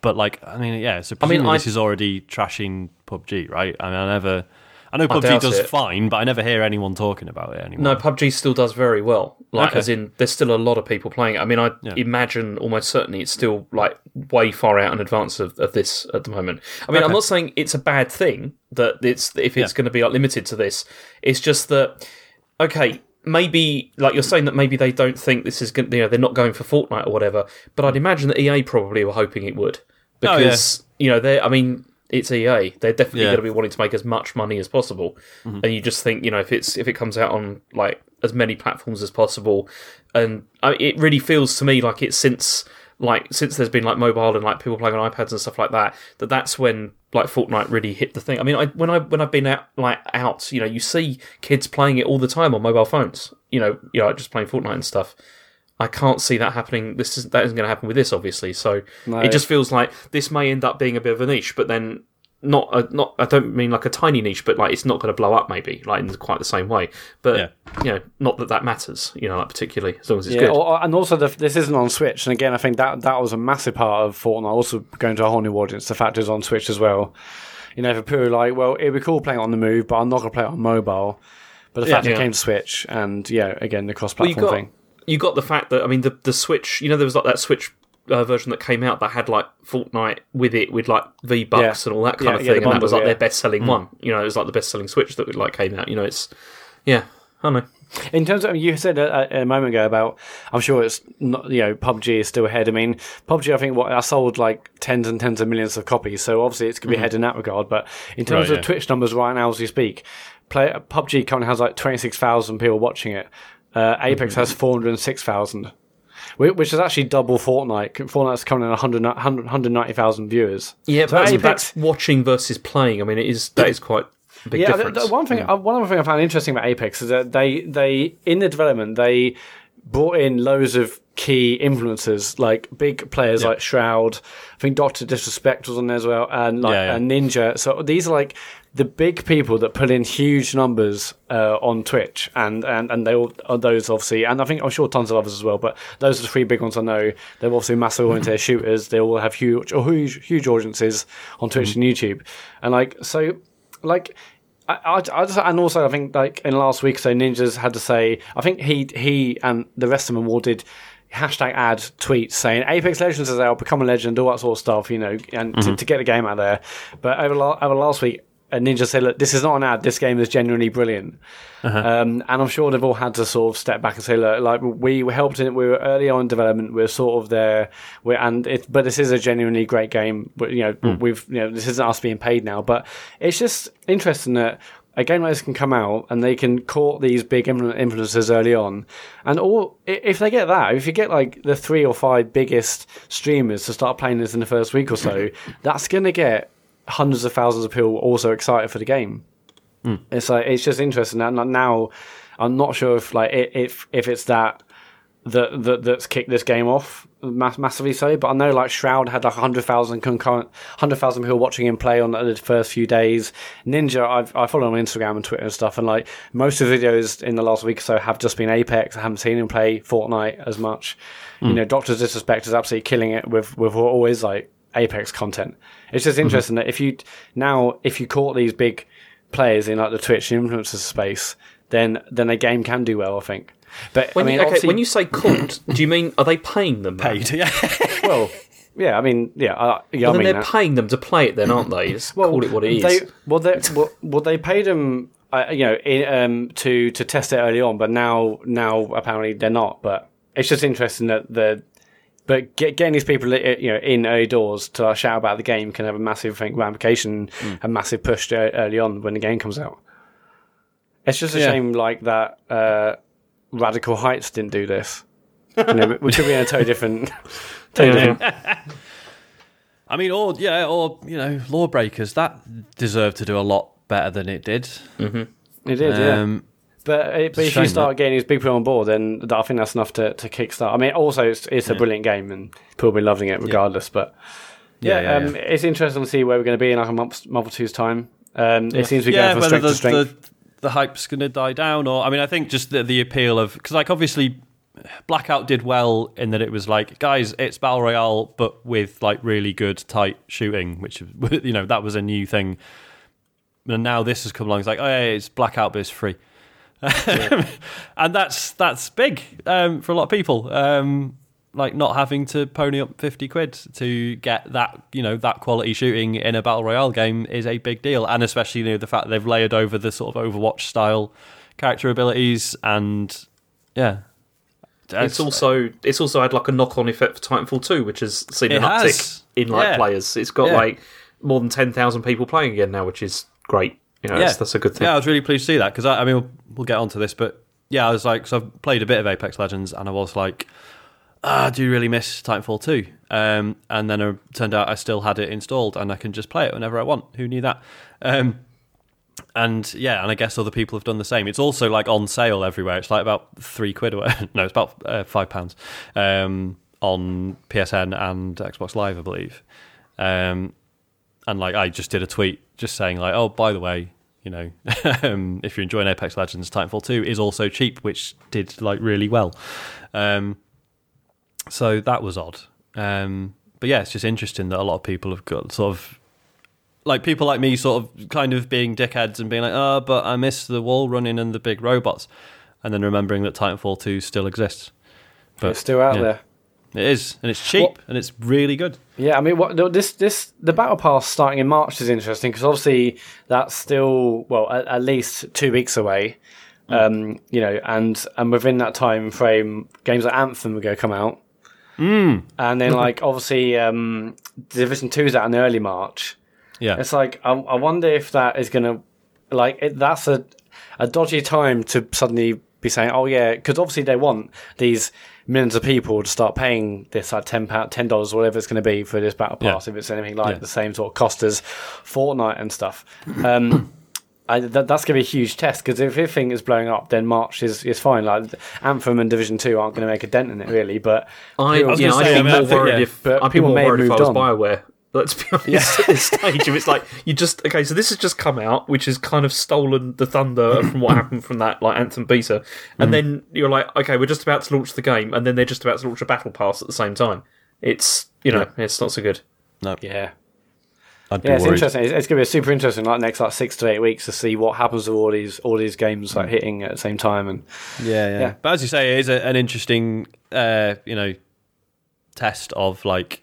Speaker 1: but like, I mean, yeah. So
Speaker 3: I mean, I-
Speaker 1: this is already trashing PUBG, right? I mean, I never. I know PUBG
Speaker 3: doubt
Speaker 1: does
Speaker 3: it.
Speaker 1: fine, but I never hear anyone talking about it anymore.
Speaker 3: No, PUBG still does very well. Like,
Speaker 1: Okay.
Speaker 3: as in, there's still a lot of people playing it. I mean, I
Speaker 1: Yeah.
Speaker 3: imagine almost certainly it's still like way far out in advance of, of this at the moment. I mean, I'm not saying it's a bad thing that it's if it's
Speaker 1: Yeah.
Speaker 3: going to be like limited to this. It's just that okay, maybe like you're saying that maybe they don't think this is going. You know, they're not going for Fortnite or whatever. But I'd imagine that EA probably were hoping it would
Speaker 1: Oh, yeah.
Speaker 3: because you know they. I mean. It's EA. They're definitely
Speaker 1: Yeah.
Speaker 3: going to be wanting to make as much money as possible,
Speaker 1: Mm-hmm.
Speaker 3: and you just think, you know, if it's if it comes out on like as many platforms as possible, and I, it really feels to me like it's since like since there's been like mobile and like people playing on iPads and stuff like that, that that's when like Fortnite really hit the thing. I mean, I, when I when I've been out like out, you know, you see kids playing it all the time on mobile phones. You know, you know, just playing Fortnite and stuff. I can't see that happening. This is that isn't going to happen with this, obviously. So
Speaker 2: No.
Speaker 3: it just feels like this may end up being a bit of a niche, but then not a, not. I don't mean like a tiny niche, but like it's not going to blow up, maybe like in quite the same way. But
Speaker 1: Yeah.
Speaker 3: you know, not that that matters. You know, like particularly as long as it's
Speaker 2: Yeah,
Speaker 3: good.
Speaker 2: or- and also the, this isn't on Switch, and again, I think that that was a massive part of Fortnite. Also going to a whole new audience. The fact it's on Switch as well. You know, for people like, well, it'd be cool playing on the move, but I'm not going to play it on mobile. But the fact
Speaker 3: Yeah.
Speaker 2: it came to Switch, and yeah, again, the
Speaker 3: Well, you
Speaker 2: cross-platform
Speaker 3: got
Speaker 2: thing.
Speaker 3: you got the fact that I mean the the Switch. You know, there was like that Switch. Uh, version that came out that had like Fortnite with it with like V Bucks
Speaker 2: Yeah.
Speaker 3: and all that kind
Speaker 2: Yeah,
Speaker 3: of
Speaker 2: yeah,
Speaker 3: thing,
Speaker 2: the
Speaker 3: and that was like
Speaker 2: yeah.
Speaker 3: their best selling one. You know, it was like the best selling Switch that like came out. You know, it's yeah, I don't know.
Speaker 2: In terms of you said a, a moment ago about, I'm sure it's not you know PUBG is still ahead. I mean PUBG, I think what I sold like tens and tens of millions of copies, so obviously it's going to be ahead in that regard. But in terms
Speaker 1: Right,
Speaker 2: of
Speaker 1: yeah.
Speaker 2: Twitch numbers right now as we speak, play PUBG currently has like twenty six thousand people watching it. Uh, Apex has four hundred six thousand. Which is actually double Fortnite. Fortnite's coming in 100 190,000 viewers.
Speaker 3: Yeah,
Speaker 2: So
Speaker 3: but that's,
Speaker 2: Apex-
Speaker 3: that's watching versus playing. I mean, it is that is quite a big
Speaker 2: yeah,
Speaker 3: difference.
Speaker 2: the one thing, uh, one other thing I found interesting about Apex is that they, they in the development they brought in loads of key influencers, like big players like Shroud. I think Doctor Disrespect was on there as well, and like
Speaker 1: Yeah, yeah.
Speaker 2: a Ninja. So these are like the big people that put in huge numbers uh, on Twitch, and, and and they all are those obviously, and I think I'm sure tons of others as well. But those are the three big ones I know. They're obviously massive mm-hmm. oriented shooters. They all have huge or huge huge audiences on Twitch mm-hmm. and YouTube, and like so, like. I, I, I just, and also I think like in last week, so Ninjas had to say. I think he he and the rest of them all did hashtag ad tweets saying Apex Legends is out, become a legend, all that sort of stuff, you know, and to, mm-hmm. to get the game out there. But over la- over last week, Ninja said, "Look, this is not an ad. This game is genuinely brilliant." Uh-huh. Um, and I'm sure they've all had to sort of step back and say, "Look, like we were helped in it. We were early on in development. We're sort of there. We're and it, but this is a genuinely great game. But you know, hmm. we've you know, this isn't us being paid now. But it's just interesting that." A game like this can come out and they can court these big influencers early on, and all if they get that, if you get like the three or five biggest streamers to start playing this in the first week or so, that's going to get hundreds of thousands of people also excited for the game. Hmm. It's like it's just interesting. And now, I'm not sure if like if if it's that that, that that's kicked this game off mass, massively so. But I know like Shroud had like hundred thousand concurrent, hundred thousand people watching him play on the first few days. Ninja, I've I follow him on Instagram and Twitter and stuff, and like most of the videos in the last week or so have just been Apex. I haven't seen him play Fortnite as much. You hmm. know, Doctor Disrespect is absolutely killing it with with always like Apex content. It's just mm-hmm. interesting that if you now if you caught these big players in like the Twitch influencer space, then then a game can do well. I think. But
Speaker 3: when
Speaker 2: I mean,
Speaker 3: you, okay, when you say caught, do you mean are they paying them?
Speaker 1: Paid, yeah.
Speaker 2: well, yeah, I mean, yeah, uh, yeah,
Speaker 3: Well,
Speaker 2: I
Speaker 3: then
Speaker 2: mean,
Speaker 3: they're
Speaker 2: that.
Speaker 3: paying them to play it, then, aren't they? Just call it what it is.
Speaker 2: They, well, they, well, well, they paid them, uh, you know, in, um, to to test it early on, but now now apparently they're not. But it's just interesting that the. But get, getting these people, uh, you know, in early doors to shout about the game can have a massive think, ramification, a massive push early on when the game comes out. It's just a
Speaker 1: Yeah.
Speaker 2: shame, like that. Uh, Radical Heights didn't do this. You know, we could be in a totally different, totally
Speaker 3: Yeah.
Speaker 2: different
Speaker 1: I mean, or yeah, or you know, lawbreakers that deserved to do a lot better than it did.
Speaker 2: It did, yeah.
Speaker 1: Um,
Speaker 2: But, uh, but if you
Speaker 1: shame,
Speaker 2: start getting these big people on board, then I think that's enough to, to kickstart. I mean, also it's, it's a brilliant game and people will be loving it regardless. But Yeah,
Speaker 1: yeah,
Speaker 2: um, it's interesting to see where we're going to be in like a month, month or two's time. Um, It seems to be
Speaker 1: yeah,
Speaker 2: going from
Speaker 1: whether
Speaker 2: strength to strength.
Speaker 1: the the hype's going to die down, or I mean, I think just the, the appeal of because like obviously Blackout did well in that it was like guys, it's battle royale, but with like really good tight shooting, which you know that was a new thing. And now this has come along. It's like, oh, yeah, it's Blackout, but it's free, and that's that's big um, for a lot of people. Um, like not having to pony up 50 quid to get that you know that quality shooting in a battle royale game is a big deal and especially you know the fact that they've layered over the sort of overwatch style character abilities and yeah
Speaker 3: It's also it's also had like a knock on effect for Titanfall 2, which has seen an uptick
Speaker 1: has.
Speaker 3: in like
Speaker 1: Yeah.
Speaker 3: players. It's got
Speaker 1: Yeah.
Speaker 3: like more than ten thousand people playing again now, which is great. You know, that's, that's a good thing.
Speaker 1: Yeah, I was really pleased to see that because I, I mean, we'll, we'll get onto this, but yeah, I was like, so I've played a bit of Apex Legends, and I was like, ah, I do really miss Titanfall 2. Um, and then it turned out I still had it installed, and I can just play it whenever I want. Who knew that? Um, and yeah, and I guess other people have done the same. It's also like on sale everywhere. It's like about three quid or no, it's about uh, five pounds um, on PSN and Xbox Live, I believe. Um, and like I just did a tweet just saying like, oh, by the way, you know, um, if you're enjoying Apex Legends, Titanfall 2 is also cheap, which did like really well. Um, so that was odd. Um, but yeah, it's just interesting that a lot of people have got sort of like people like me sort of kind of being dickheads and being like, oh, but I miss the wall running and the big robots. And then remembering that Titanfall 2 still exists. But
Speaker 2: it's still out
Speaker 1: yeah,
Speaker 2: there.
Speaker 1: It is. And it's cheap
Speaker 2: What-
Speaker 1: and it's really good.
Speaker 2: Yeah, I mean, what this this the battle pass starting in March is interesting because obviously that's still well at, at least two weeks away. Um, you know, and and within that time frame, games like Anthem are going to come out, mm. and then like obviously um, Division Two is out in early March.
Speaker 1: Yeah.
Speaker 2: It's like I, I wonder if that is going to like it, that's a a dodgy time to suddenly be saying, oh yeah, because obviously they want these millions of people to start paying this like ten pound, ten dollars, whatever it's going to be for this battle
Speaker 1: Yeah.
Speaker 2: pass. If it's anything like
Speaker 1: Yeah.
Speaker 2: the same sort of cost as Fortnite and stuff. Um, I, that, that's going to be a huge test because if everything is blowing up, then March is, is fine. Like Anthem and Division Two aren't going to make a dent in it really, but
Speaker 3: I,
Speaker 2: people-
Speaker 3: yeah,
Speaker 1: gonna
Speaker 3: I'd
Speaker 1: say,
Speaker 3: be
Speaker 1: I mean, I
Speaker 3: more
Speaker 1: think,
Speaker 3: worried
Speaker 1: yeah,
Speaker 3: if
Speaker 2: but
Speaker 3: I'd be
Speaker 2: people
Speaker 3: more worried if I was
Speaker 2: on.
Speaker 3: Bioware. Let's be honest. At this stage, if it's like you just okay, so this has just come out, which has kind of stolen the thunder from what happened from that like Anthem beta, and
Speaker 2: Mm.
Speaker 3: then you're like, okay, we're just about to launch the game, and then they're just about to launch a battle pass at the same time. It's you know, it's not so good.
Speaker 1: No,
Speaker 2: yeah.
Speaker 1: I'd
Speaker 2: Yeah, it's
Speaker 1: worried.
Speaker 2: interesting. It's, it's going to be super interesting, like next like six to eight weeks, to see what happens with all these all these games like hitting at the same time. And
Speaker 1: Yeah, yeah,
Speaker 2: Yeah.
Speaker 1: But as you say, it is a, an interesting, uh, you know, test of like,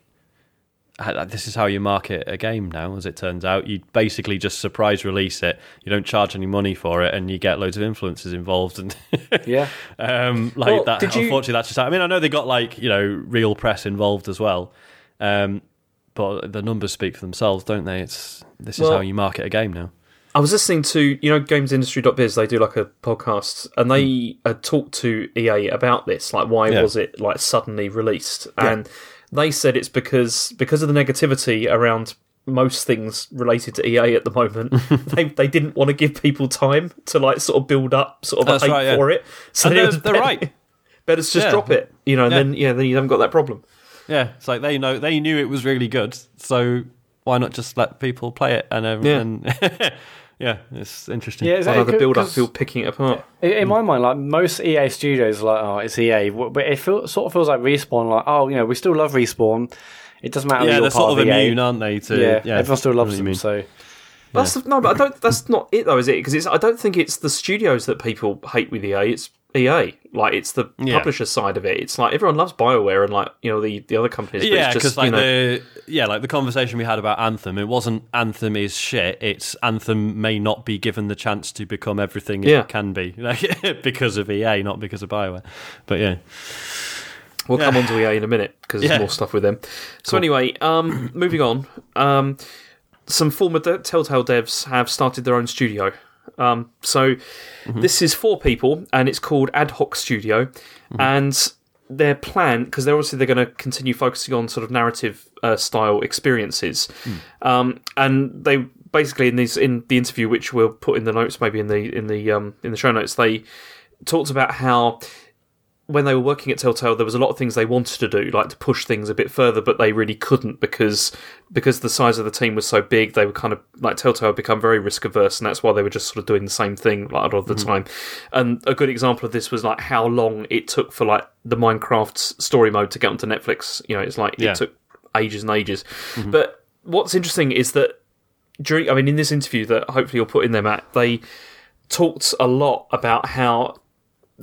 Speaker 1: this is how you market a game now. As it turns out, you basically just surprise release it. You don't charge any money for it, and you get loads of influencers involved. And
Speaker 2: yeah,
Speaker 1: um, like
Speaker 3: Well,
Speaker 1: that.
Speaker 3: did you-
Speaker 1: Unfortunately, that's just. I mean, I know they got like you know real press involved as well, um, but the numbers speak for themselves, don't they? It's this is
Speaker 3: Well-
Speaker 1: how you market a game now.
Speaker 3: I was listening to you know gamesindustry.biz. They do like a podcast, and they hmm. had talked to EA about this. Like, why
Speaker 1: Yeah.
Speaker 3: was it like suddenly released? And they said it's because because of the negativity around most things related to EA at the moment. they they didn't want to give people time to like sort of build up sort of
Speaker 1: That's
Speaker 3: a hate
Speaker 1: right, yeah.
Speaker 3: for it. So
Speaker 1: And they're, they're
Speaker 3: better,
Speaker 1: right.
Speaker 3: Better to just
Speaker 1: Yeah.
Speaker 3: drop it, you know. And
Speaker 1: Yeah.
Speaker 3: then yeah, then you haven't got that problem.
Speaker 1: Yeah, it's like they know they knew it was really good, so why not just let people play it and um,
Speaker 3: Yeah.
Speaker 1: and yeah, it's interesting.
Speaker 2: yeah. It's,
Speaker 3: Another
Speaker 2: it could-
Speaker 3: build up,
Speaker 2: 'cause
Speaker 3: people picking it apart.
Speaker 2: in in my mind, like most EA studios, are like oh, it's EA, but it feel, sort of feels like respawn. Like oh, you know, we still love respawn. It doesn't matter.
Speaker 1: yeah, they're
Speaker 2: part
Speaker 1: sort of
Speaker 2: EA.
Speaker 1: immune, aren't they? To
Speaker 2: Yeah,
Speaker 1: yeah,
Speaker 2: everyone still loves
Speaker 1: what
Speaker 2: them.
Speaker 1: mean.
Speaker 2: So
Speaker 3: That's the, no, but I don't. That's not it though, is it? Because I don't think it's the studios that people hate with EA. It's EA. Like it's the
Speaker 1: Yeah.
Speaker 3: publisher side of it. It's like everyone loves Bioware and like you know the, the other companies. But
Speaker 1: Yeah, because like
Speaker 3: you know,
Speaker 1: the yeah, like the conversation we had about Anthem, it wasn't Anthem is shit. It's Anthem may not be given the chance to become everything
Speaker 3: Yeah.
Speaker 1: it can be, like, because of EA, not because of Bioware. But yeah,
Speaker 3: we'll come on to EA in a minute because
Speaker 1: Yeah.
Speaker 3: there's more stuff with them. So anyway, um, moving on. Um, some former de- Telltale devs have started their own studio. Um, so this is four people, and it's called Ad Hoc Studio, and their plan because they're obviously they're going to continue focusing on sort of narrative uh, style experiences, um, and they basically in these in the interview which we'll put in the notes maybe in the in the um, in the show notes they talked about how when they were working at Telltale, there was a lot of things they wanted to do, like to push things a bit further, but they really couldn't because because the size of the team was so big. They were kind of like Telltale had become very risk averse, and that's why they were just sort of doing the same thing like a lot of the hmm. time. And a good example of this was like how long it took for like the Minecraft story mode to get onto Netflix. You know, it's like
Speaker 1: Yeah.
Speaker 3: it took ages and ages. Mm-hmm. But what's interesting is that during, I mean, in this interview that hopefully you'll put in there, Matt, they talked a lot about how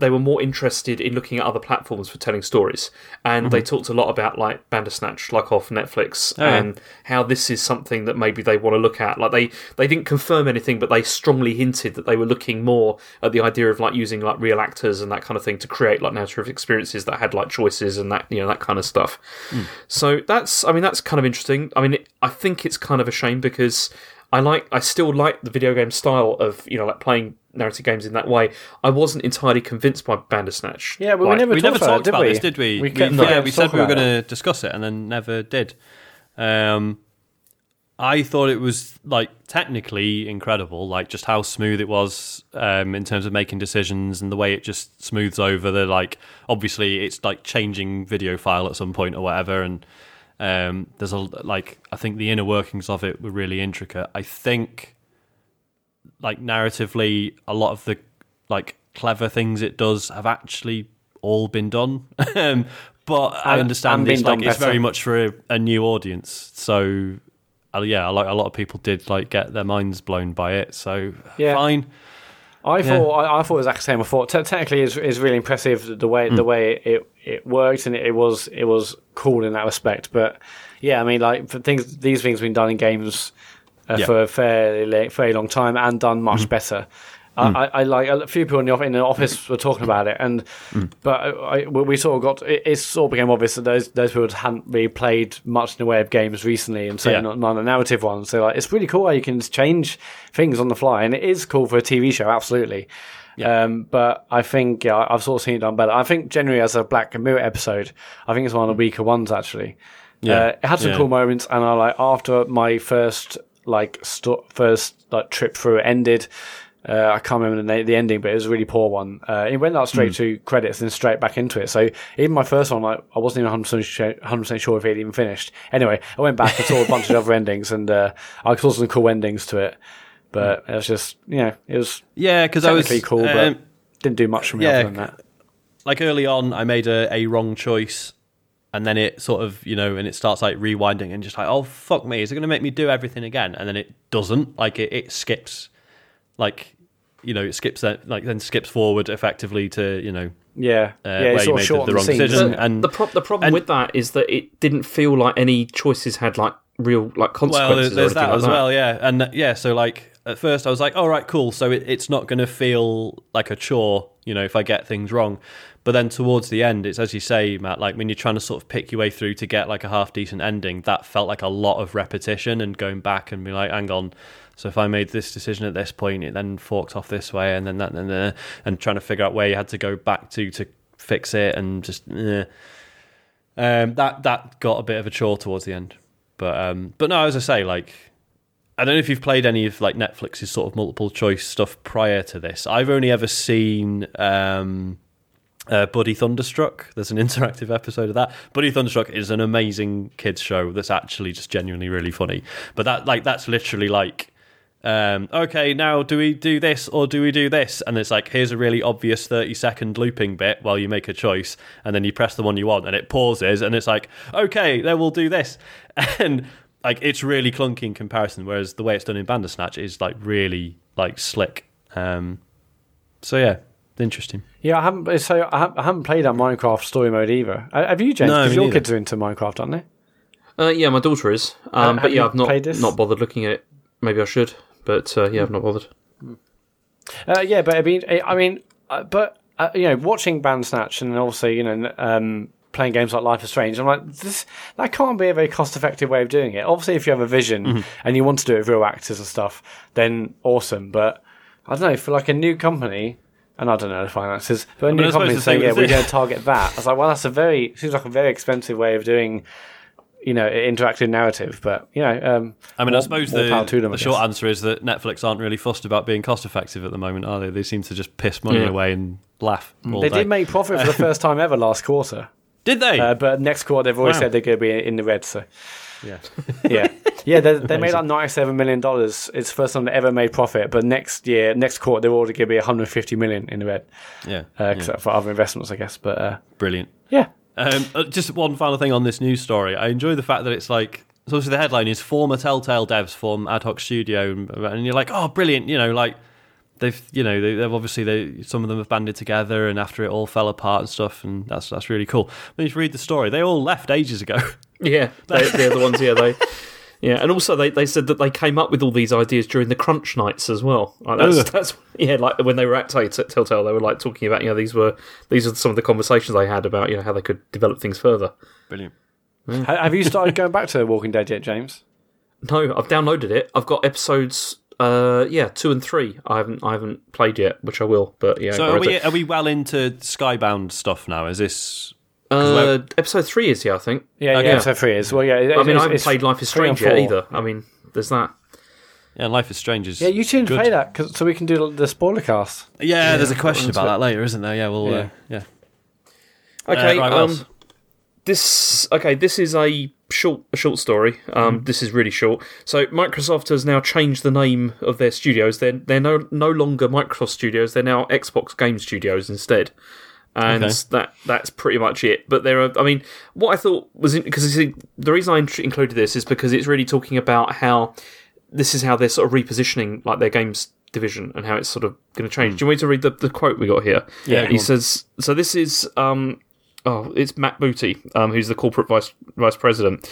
Speaker 3: they were more interested in looking at other platforms for telling stories, and they mm-hmm. talked a lot about like Bandersnatch, like off Netflix, oh,
Speaker 1: yeah.
Speaker 3: and how this is something that maybe they want to look at. Like they they didn't confirm anything, but they strongly hinted that they were looking more at the idea of like using like real actors and that kind of thing to create like narrative experiences that had like choices and that you know that kind of stuff. Hmm. So that's I mean that's kind of interesting. I mean it, I think it's kind of a shame because I like I still like the video game style of you know like playing narrative games in that way. I wasn't entirely convinced by Bandersnatch.
Speaker 2: Yeah, but we never
Speaker 1: we
Speaker 2: talked
Speaker 1: never
Speaker 2: about
Speaker 1: talked
Speaker 2: it,
Speaker 1: about
Speaker 2: did we?
Speaker 1: this, did we?
Speaker 2: We
Speaker 1: We-
Speaker 2: kept
Speaker 1: yeah, we said we were going to discuss it, and then never did. Um, I thought it was like technically incredible, like just how smooth it was um, in terms of making decisions and the way it just smooths over the like. Obviously, it's like changing video file at some point or whatever, and um, there's a like I think the inner workings of it were really intricate. I think like narratively, a lot of the like clever things it does have actually all been done. um, but I
Speaker 2: And-
Speaker 1: understand
Speaker 2: and
Speaker 1: like it's very much for a, a new audience. So uh, yeah, like a lot of people did like get their minds blown by it. So
Speaker 2: Yeah.
Speaker 1: fine.
Speaker 2: I thought I, I thought it was exactly the same. I thought te- technically is is really impressive the
Speaker 1: Hmm.
Speaker 2: way the way it it worked and it, was it was cool in that respect. But yeah, I mean like for things these things have been done in games uh,
Speaker 1: Yeah.
Speaker 2: For a fairly fairly long time and done much better.
Speaker 1: Mm.
Speaker 2: I, I, like a few people in the, off- in the office were talking about it, and
Speaker 1: Mm.
Speaker 2: but I, we sort of got it, it sort of became obvious that those those people hadn't really played much in the way of games recently, and so
Speaker 1: Yeah.
Speaker 2: not, not the narrative ones. So like, it's really cool how you can just change things on the fly, and it is cool for a TV show, absolutely. Um, but I think yeah, I've sort of seen it done better. I think generally as a Black Mirror episode, I think it's one of the weaker ones actually.
Speaker 1: Yeah.
Speaker 2: Uh, it had some
Speaker 1: Yeah.
Speaker 2: cool moments, and I like after my first like sto- first like trip through it ended. Uh, I can't remember the, na- the ending, but it was a really poor one. Uh, it went out straight to credits and straight back into it. So even my first one, like, I wasn't even 100% sure, 100% sure if it had even finished. Anyway, I went back and saw a bunch of other endings, and uh, I saw some cool endings to it. But it was just, you know, it was
Speaker 1: Yeah, because I was
Speaker 2: cool,
Speaker 1: um,
Speaker 2: but didn't do much for me
Speaker 1: yeah,
Speaker 2: other than that.
Speaker 1: like early on, I made a, a wrong choice, and then it sort of you know, and it starts like rewinding and just like, oh fuck me, is it going to make me do everything again? And then it doesn't. Like it, it skips, like you know, it skips that, like then skips forward effectively to you know
Speaker 2: Yeah,
Speaker 1: uh,
Speaker 2: yeah,
Speaker 1: where
Speaker 2: it's
Speaker 1: you made the,
Speaker 2: short
Speaker 1: the wrong
Speaker 2: scenes,
Speaker 1: decision.
Speaker 2: isn't?
Speaker 1: And
Speaker 3: the pro- the problem
Speaker 1: and-
Speaker 3: with that is that it didn't feel like any choices had like real like
Speaker 1: well,
Speaker 3: consequences.
Speaker 1: there's
Speaker 3: or
Speaker 1: that
Speaker 3: anything
Speaker 1: as
Speaker 3: like
Speaker 1: well, yeah, and uh, yeah. So like at first, I was like, all right, cool. So it, it's not going to feel like a chore, you know, if I get things wrong. But then towards the end, it's as you say, Mat. Like when you're trying to sort of pick your way through to get like a half decent ending, that felt like a lot of repetition and going back and be like, hang on. So if I made this decision at this point, it then forked off this way, and then that, and then, and trying to figure out where you had to go back to to fix it, and just eh. um, that that got a bit of a chore towards the end. But um, but no, as I say, like I don't know if you've played any of like Netflix's sort of multiple choice stuff prior to this. I've only ever seen um, uh, Buddy Thunderstruck. There's an interactive episode of that. Buddy Thunderstruck is an amazing kids show that's actually just genuinely really funny. But that like that's literally like. Um, okay, now do we do this or do we do this? And it's like, here's a really obvious 30 second looping bit while you make a choice, and then you press the one you want, and it pauses, and it's like, okay, then we'll do this. And like, it's really clunky in comparison, whereas the way it's done in Bandersnatch is like really like slick. Um, so yeah, interesting.
Speaker 2: Yeah, I haven't. So I haven't- played that Minecraft story mode either. Uh, Have you, James?
Speaker 1: No,
Speaker 2: Because
Speaker 1: me
Speaker 2: your
Speaker 1: neither.
Speaker 2: kids are into Minecraft, aren't they?
Speaker 3: Uh, yeah, my daughter is. Um,
Speaker 2: have
Speaker 3: but yeah, I've not
Speaker 2: played this?
Speaker 3: not bothered looking at it. Maybe I should, but uh, yeah, I've not bothered.
Speaker 2: Uh, yeah, but I mean, I mean, uh, but uh, you know, watching Bandersnatch and also you know, um, playing games like Life is Strange, I'm like, this that can't be a very cost-effective way of doing it. Obviously, if you have a vision
Speaker 1: Mm-hmm.
Speaker 2: and you want to do it with real actors and stuff, then awesome. But I don't know for like a new company. And I don't know the finances, but a
Speaker 1: mean,
Speaker 2: new company saying, "Yeah, we're going to target that." I was like, "Well, that's a very seems like a very expensive way of doing you know interactive narrative. But you know, um,
Speaker 1: I mean,
Speaker 2: more-
Speaker 1: I suppose the,
Speaker 2: them, I
Speaker 1: the short
Speaker 2: guess.
Speaker 1: answer is that Netflix aren't really fussed about being cost effective at the moment, are they? They seem to just piss money
Speaker 3: Yeah.
Speaker 1: away and laugh all
Speaker 2: They
Speaker 1: day.
Speaker 2: did make profit for the first time ever last quarter,
Speaker 1: Did they?
Speaker 2: uh, but next quarter they've always
Speaker 1: Wow.
Speaker 2: said they're going to be in the red. So
Speaker 1: yeah.
Speaker 2: yeah, yeah, they, they made like ninety-seven million dollars. It's the first time they ever made profit. But next year, next quarter, they're already going to be one hundred fifty million in the red,
Speaker 1: Yeah.
Speaker 2: uh,
Speaker 1: yeah.
Speaker 2: except for other investments, I guess. But uh,
Speaker 1: Brilliant.
Speaker 2: yeah,
Speaker 1: Um, uh, just one final thing on this news story. I enjoy the fact that it's like, so obviously the headline is former Telltale devs form ad hoc studio, and, and you're like, oh, brilliant. You know, like they've, you know, they, they've obviously they some of them have banded together, and after it all fell apart and stuff, and that's that's really cool. But if you read the story, they all left ages ago.
Speaker 3: Yeah, they, they're the ones. Yeah, they. Yeah, and also they, they said that they came up with all these ideas during the crunch nights as well. Like that's,
Speaker 1: Ugh.
Speaker 3: that's yeah, like when they were at Tell- Telltale, they were like talking about you know these were these are some of the conversations they had about you know how they could develop things further.
Speaker 1: brilliant.
Speaker 2: Ha- have you started going back to Walking Dead yet, James?
Speaker 3: No, I've downloaded it. I've got episodes. Uh, yeah, two and three. I haven't I haven't played yet, which I will. But yeah,
Speaker 1: So are we
Speaker 3: it-
Speaker 1: are we well into Skybound stuff now? Is this?
Speaker 3: Uh, episode three is yeah, I think.
Speaker 2: Yeah, yeah,
Speaker 1: Okay.
Speaker 2: episode three is. Well, yeah.
Speaker 3: I mean,
Speaker 2: it's-
Speaker 3: I haven't
Speaker 2: it's
Speaker 3: played Life is
Speaker 2: three and
Speaker 3: Strange yet
Speaker 2: four.
Speaker 3: either. I mean, there's that.
Speaker 1: Yeah, Life is Strange is.
Speaker 2: Yeah, you shouldn't
Speaker 1: good.
Speaker 2: play that 'cause- so we can do the spoiler cast.
Speaker 1: Yeah, there's a question about that later, isn't there? Yeah, well,
Speaker 2: Yeah.
Speaker 1: Uh, yeah.
Speaker 3: Okay,
Speaker 1: Uh, right, what
Speaker 3: um,
Speaker 1: else?
Speaker 3: this okay. This is a short a short story. Um, this is really short. So Microsoft has now changed the name of their studios. They're they're no no longer Microsoft Studios. They're now Xbox Game Studios instead. And
Speaker 1: Okay.
Speaker 3: that that's pretty much it. But there are, I mean, what I thought was because the reason I included this is because it's really talking about how this is how they're sort of repositioning like their games division and how it's sort of going to change. Do you want me to read the, the quote we got here?
Speaker 2: Yeah,
Speaker 3: he says. So this is um, oh, it's Matt Booty, um, who's the corporate vice vice president.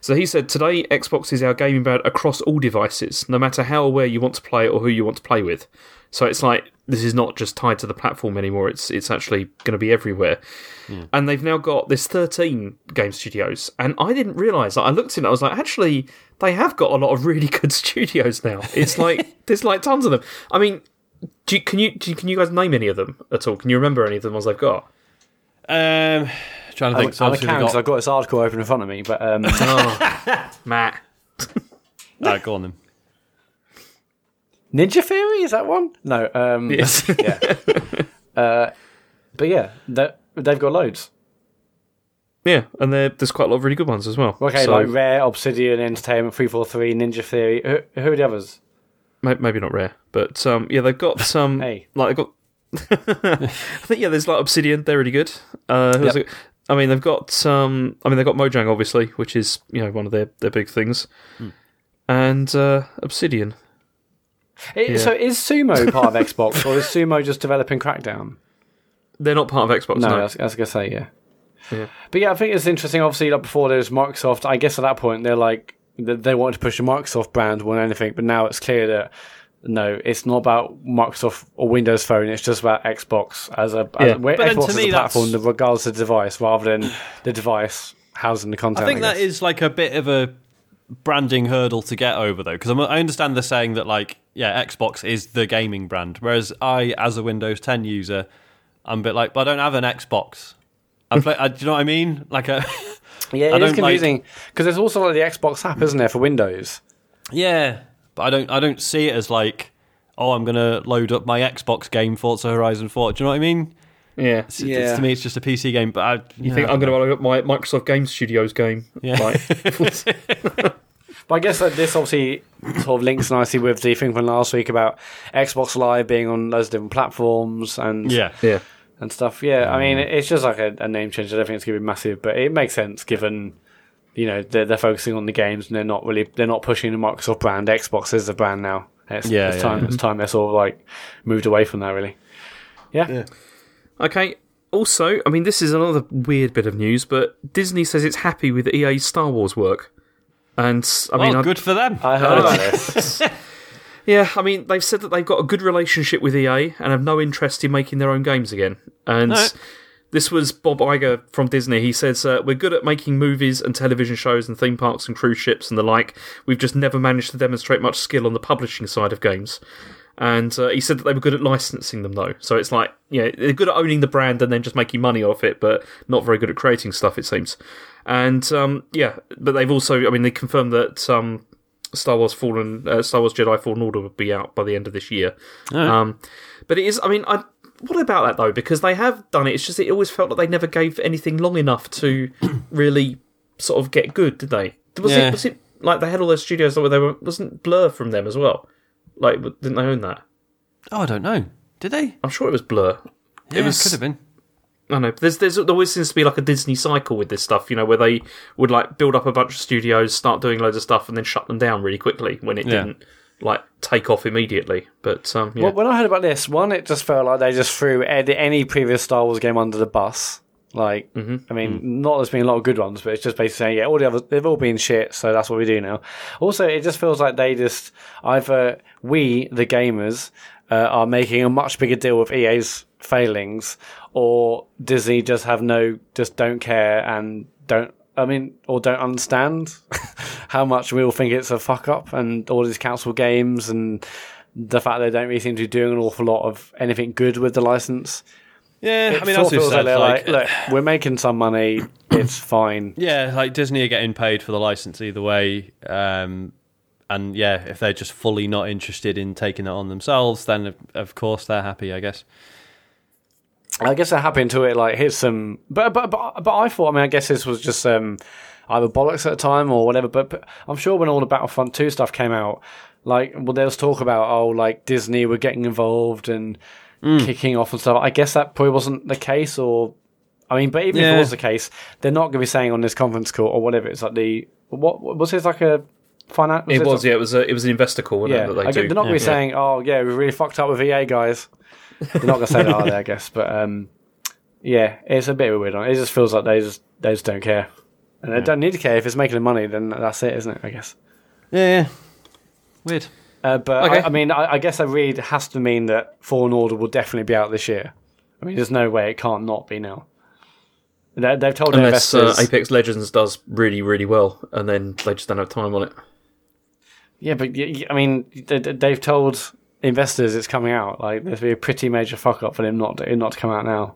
Speaker 3: So he said, Today, Xbox is our gaming brand across all devices, no matter how aware you want to play or who you want to play with. So it's like this is not just tied to the platform anymore, it's it's actually going to be everywhere. And they've now got this 13 game studios. And I didn't realise, like, I looked in I was like, actually, they have got a lot of really good studios now. It's like, there's like tons of them. I mean, do you, can you do you, can you guys name any of them at all? Can you remember any of the ones they've got?
Speaker 1: Um, trying to think. So
Speaker 2: I
Speaker 1: obviously
Speaker 2: can
Speaker 1: they've
Speaker 2: 'cause
Speaker 1: got,
Speaker 2: I've got this article open in front of me, but um,
Speaker 3: Oh, Mat.
Speaker 1: Alright, go on then.
Speaker 2: Ninja Theory is that one? No. Um,
Speaker 3: Yes.
Speaker 2: yeah. uh, but yeah, they- they've got loads.
Speaker 3: Yeah, and there's quite a lot of really good ones as well.
Speaker 2: Okay,
Speaker 3: So,
Speaker 2: like Rare, Obsidian, Entertainment, Three Four Three, Ninja Theory. Who, who are the others?
Speaker 3: maybe not rare, but um, yeah, they've got some.
Speaker 2: Hey.
Speaker 3: like they've got. I think yeah, there's like Obsidian. They're really good. Uh,
Speaker 2: Yep.
Speaker 3: I mean, they've got. Um, I mean, they've got Mojang obviously, which is you know one of their their big things,
Speaker 2: Hmm.
Speaker 3: and uh, Obsidian.
Speaker 2: It-
Speaker 3: Yeah.
Speaker 2: So is Sumo part of Xbox, or is Sumo just developing Crackdown?
Speaker 3: They're not part of Xbox.
Speaker 2: No,
Speaker 3: No,
Speaker 2: I was, I was gonna say yeah.
Speaker 3: Yeah.
Speaker 2: But yeah, I think it's interesting. Obviously, like before there was Microsoft. I guess at that point they're like they they wanted to push the Microsoft brand more than anything. But now it's clear that no, it's not about Microsoft or Windows Phone. It's just about Xbox as a
Speaker 3: Yeah.
Speaker 2: as, where Xbox as a platform,
Speaker 1: that's-
Speaker 2: regardless of the device, rather than the device housing the content.
Speaker 1: I think that
Speaker 2: guess.
Speaker 1: is like a bit of a branding hurdle to get over though, because I understand they're saying that like yeah, Xbox is the gaming brand, whereas I, as a Windows 10 user, I'm a bit like, but I don't have an Xbox. I play. I, do you know what I mean? Like uh, a
Speaker 2: yeah, it is
Speaker 1: like-
Speaker 2: confusing because there's also like the Xbox app, isn't there, for Windows?
Speaker 1: yeah, but I don't. I don't see it as like, oh, I'm gonna load up my Xbox game Forza Horizon 4. Do you know what I mean?
Speaker 3: Yeah.
Speaker 1: It's,
Speaker 2: Yeah.
Speaker 1: it's, to me, it's just a PC game. But I,
Speaker 3: You think I'm going to load up my Microsoft Game Studios game?
Speaker 1: Yeah.
Speaker 3: Like,
Speaker 2: But I guess that this obviously sort of links nicely with the thing from last week about Xbox Live being on loads of different platforms and
Speaker 1: Yeah,
Speaker 3: yeah.
Speaker 2: and stuff. Yeah, I mean, mm. it's just like a, a name change. I don't think it's going to be massive, but it makes sense given you know they're, they're focusing on the games and they're not really they're not pushing the Microsoft brand. Xbox is the brand now. It's,
Speaker 1: Yeah,
Speaker 2: it's
Speaker 1: yeah,
Speaker 2: time.
Speaker 1: yeah.
Speaker 2: It's time they're sort of like moved away from that. Really. Yeah.
Speaker 3: Okay. Also, I mean, this is another weird bit of news, but Disney says it's happy with EA's Star Wars work. And I
Speaker 1: well,
Speaker 3: mean, I-
Speaker 1: good for them.
Speaker 2: I heard about this.
Speaker 3: yeah, I mean, they've said that they've got a good relationship with EA and have no interest in making their own games again. And
Speaker 1: No.
Speaker 3: this was Bob Iger from Disney. He says, uh, We're good at making movies and television shows and theme parks and cruise ships and the like. We've just never managed to demonstrate much skill on the publishing side of games. And uh, he said that they were good at licensing them, though. So it's like, yeah, they're good at owning the brand and then just making money off it, but not very good at creating stuff, it seems. And um, yeah, but they've also, I mean, they confirmed that um, Star Wars Fallen, uh, Star Wars Jedi Fallen Order would be out by the end of this year. Um, but it is, I mean, I, what about that though? Because they have done it. It's just it always felt like they never gave anything long enough to really sort of get good, did they? Was
Speaker 1: Yeah.
Speaker 3: it was it like they had all those studios where they were wasn't Blur from them as well? Like didn't they own that?
Speaker 1: Oh, I don't know. Did they?
Speaker 3: I'm sure it was Blur.
Speaker 1: Yeah,
Speaker 3: was-
Speaker 1: could have been.
Speaker 3: I don't know. There's, there's there always seems to be like a Disney cycle with this stuff, you know, where they would like build up a bunch of studios, start doing loads of stuff, and then shut them down really quickly when it
Speaker 1: Yeah.
Speaker 3: didn't like take off immediately. But um, yeah.
Speaker 2: Well, when I heard about this, one, it just felt like they just threw ed- any previous Star Wars game under the bus. Like, I mean, not there's been a lot of good ones, but it's just basically saying, yeah, all the others, they've all been shit, so that's what we do now. Also, it just feels like they just, either we, the gamers, uh, are making a much bigger deal with EA's failings, or Disney just have no, just don't care and don't, I mean, or don't understand how much we all think it's a fuck up and all these council games and the fact they don't really seem to be doing an awful lot of anything good with the license.
Speaker 1: Yeah,
Speaker 2: It
Speaker 1: I mean, we
Speaker 2: feels
Speaker 1: said,
Speaker 2: they're
Speaker 1: like,
Speaker 2: look, we're making some money. It's fine.
Speaker 1: yeah, like Disney are getting paid for the license either way. Um, and yeah, if they're just fully not interested in taking it on themselves, then of, of course they're happy, I guess.
Speaker 2: I guess they're happy until it like here's some. But but but but I thought. I mean, I guess this was just um either bollocks at the time or whatever. But, but I'm sure when all the Battlefront two stuff came out, like well, there was talk about oh, like Disney were getting involved and kicking off and stuff. I guess that probably wasn't the case, or I mean, but even if it was the case, they're not going to be saying on this conference call or whatever. It's like the what was it like a finance?
Speaker 3: it was, yeah, it was a, it was an investor call,
Speaker 2: Yeah,
Speaker 3: it, that they
Speaker 2: they're not going to be
Speaker 1: Yeah.
Speaker 2: saying, "Oh, yeah, we really fucked up with EA guys." They're not going to say that, are they? I guess, but um, yeah, it's a bit of a weird one. It just feels like they just they just don't care, and they don't need to care if it's making them money. Then that's it, isn't it? I guess.
Speaker 1: Yeah, yeah. Weird.
Speaker 2: Uh, but
Speaker 3: Okay.
Speaker 2: I, I mean, I, I guess that really has to mean that Fallen Order will definitely be out this year. I mean, there's no way it can't not be now. They, they've told their
Speaker 3: Unless uh. Apex Legends does really, really well, and then they just don't have time on it.
Speaker 2: Yeah, but I mean, they- they- they've told investors it's coming out. Like, there's be a pretty major fuck up for them not to, not to come out now.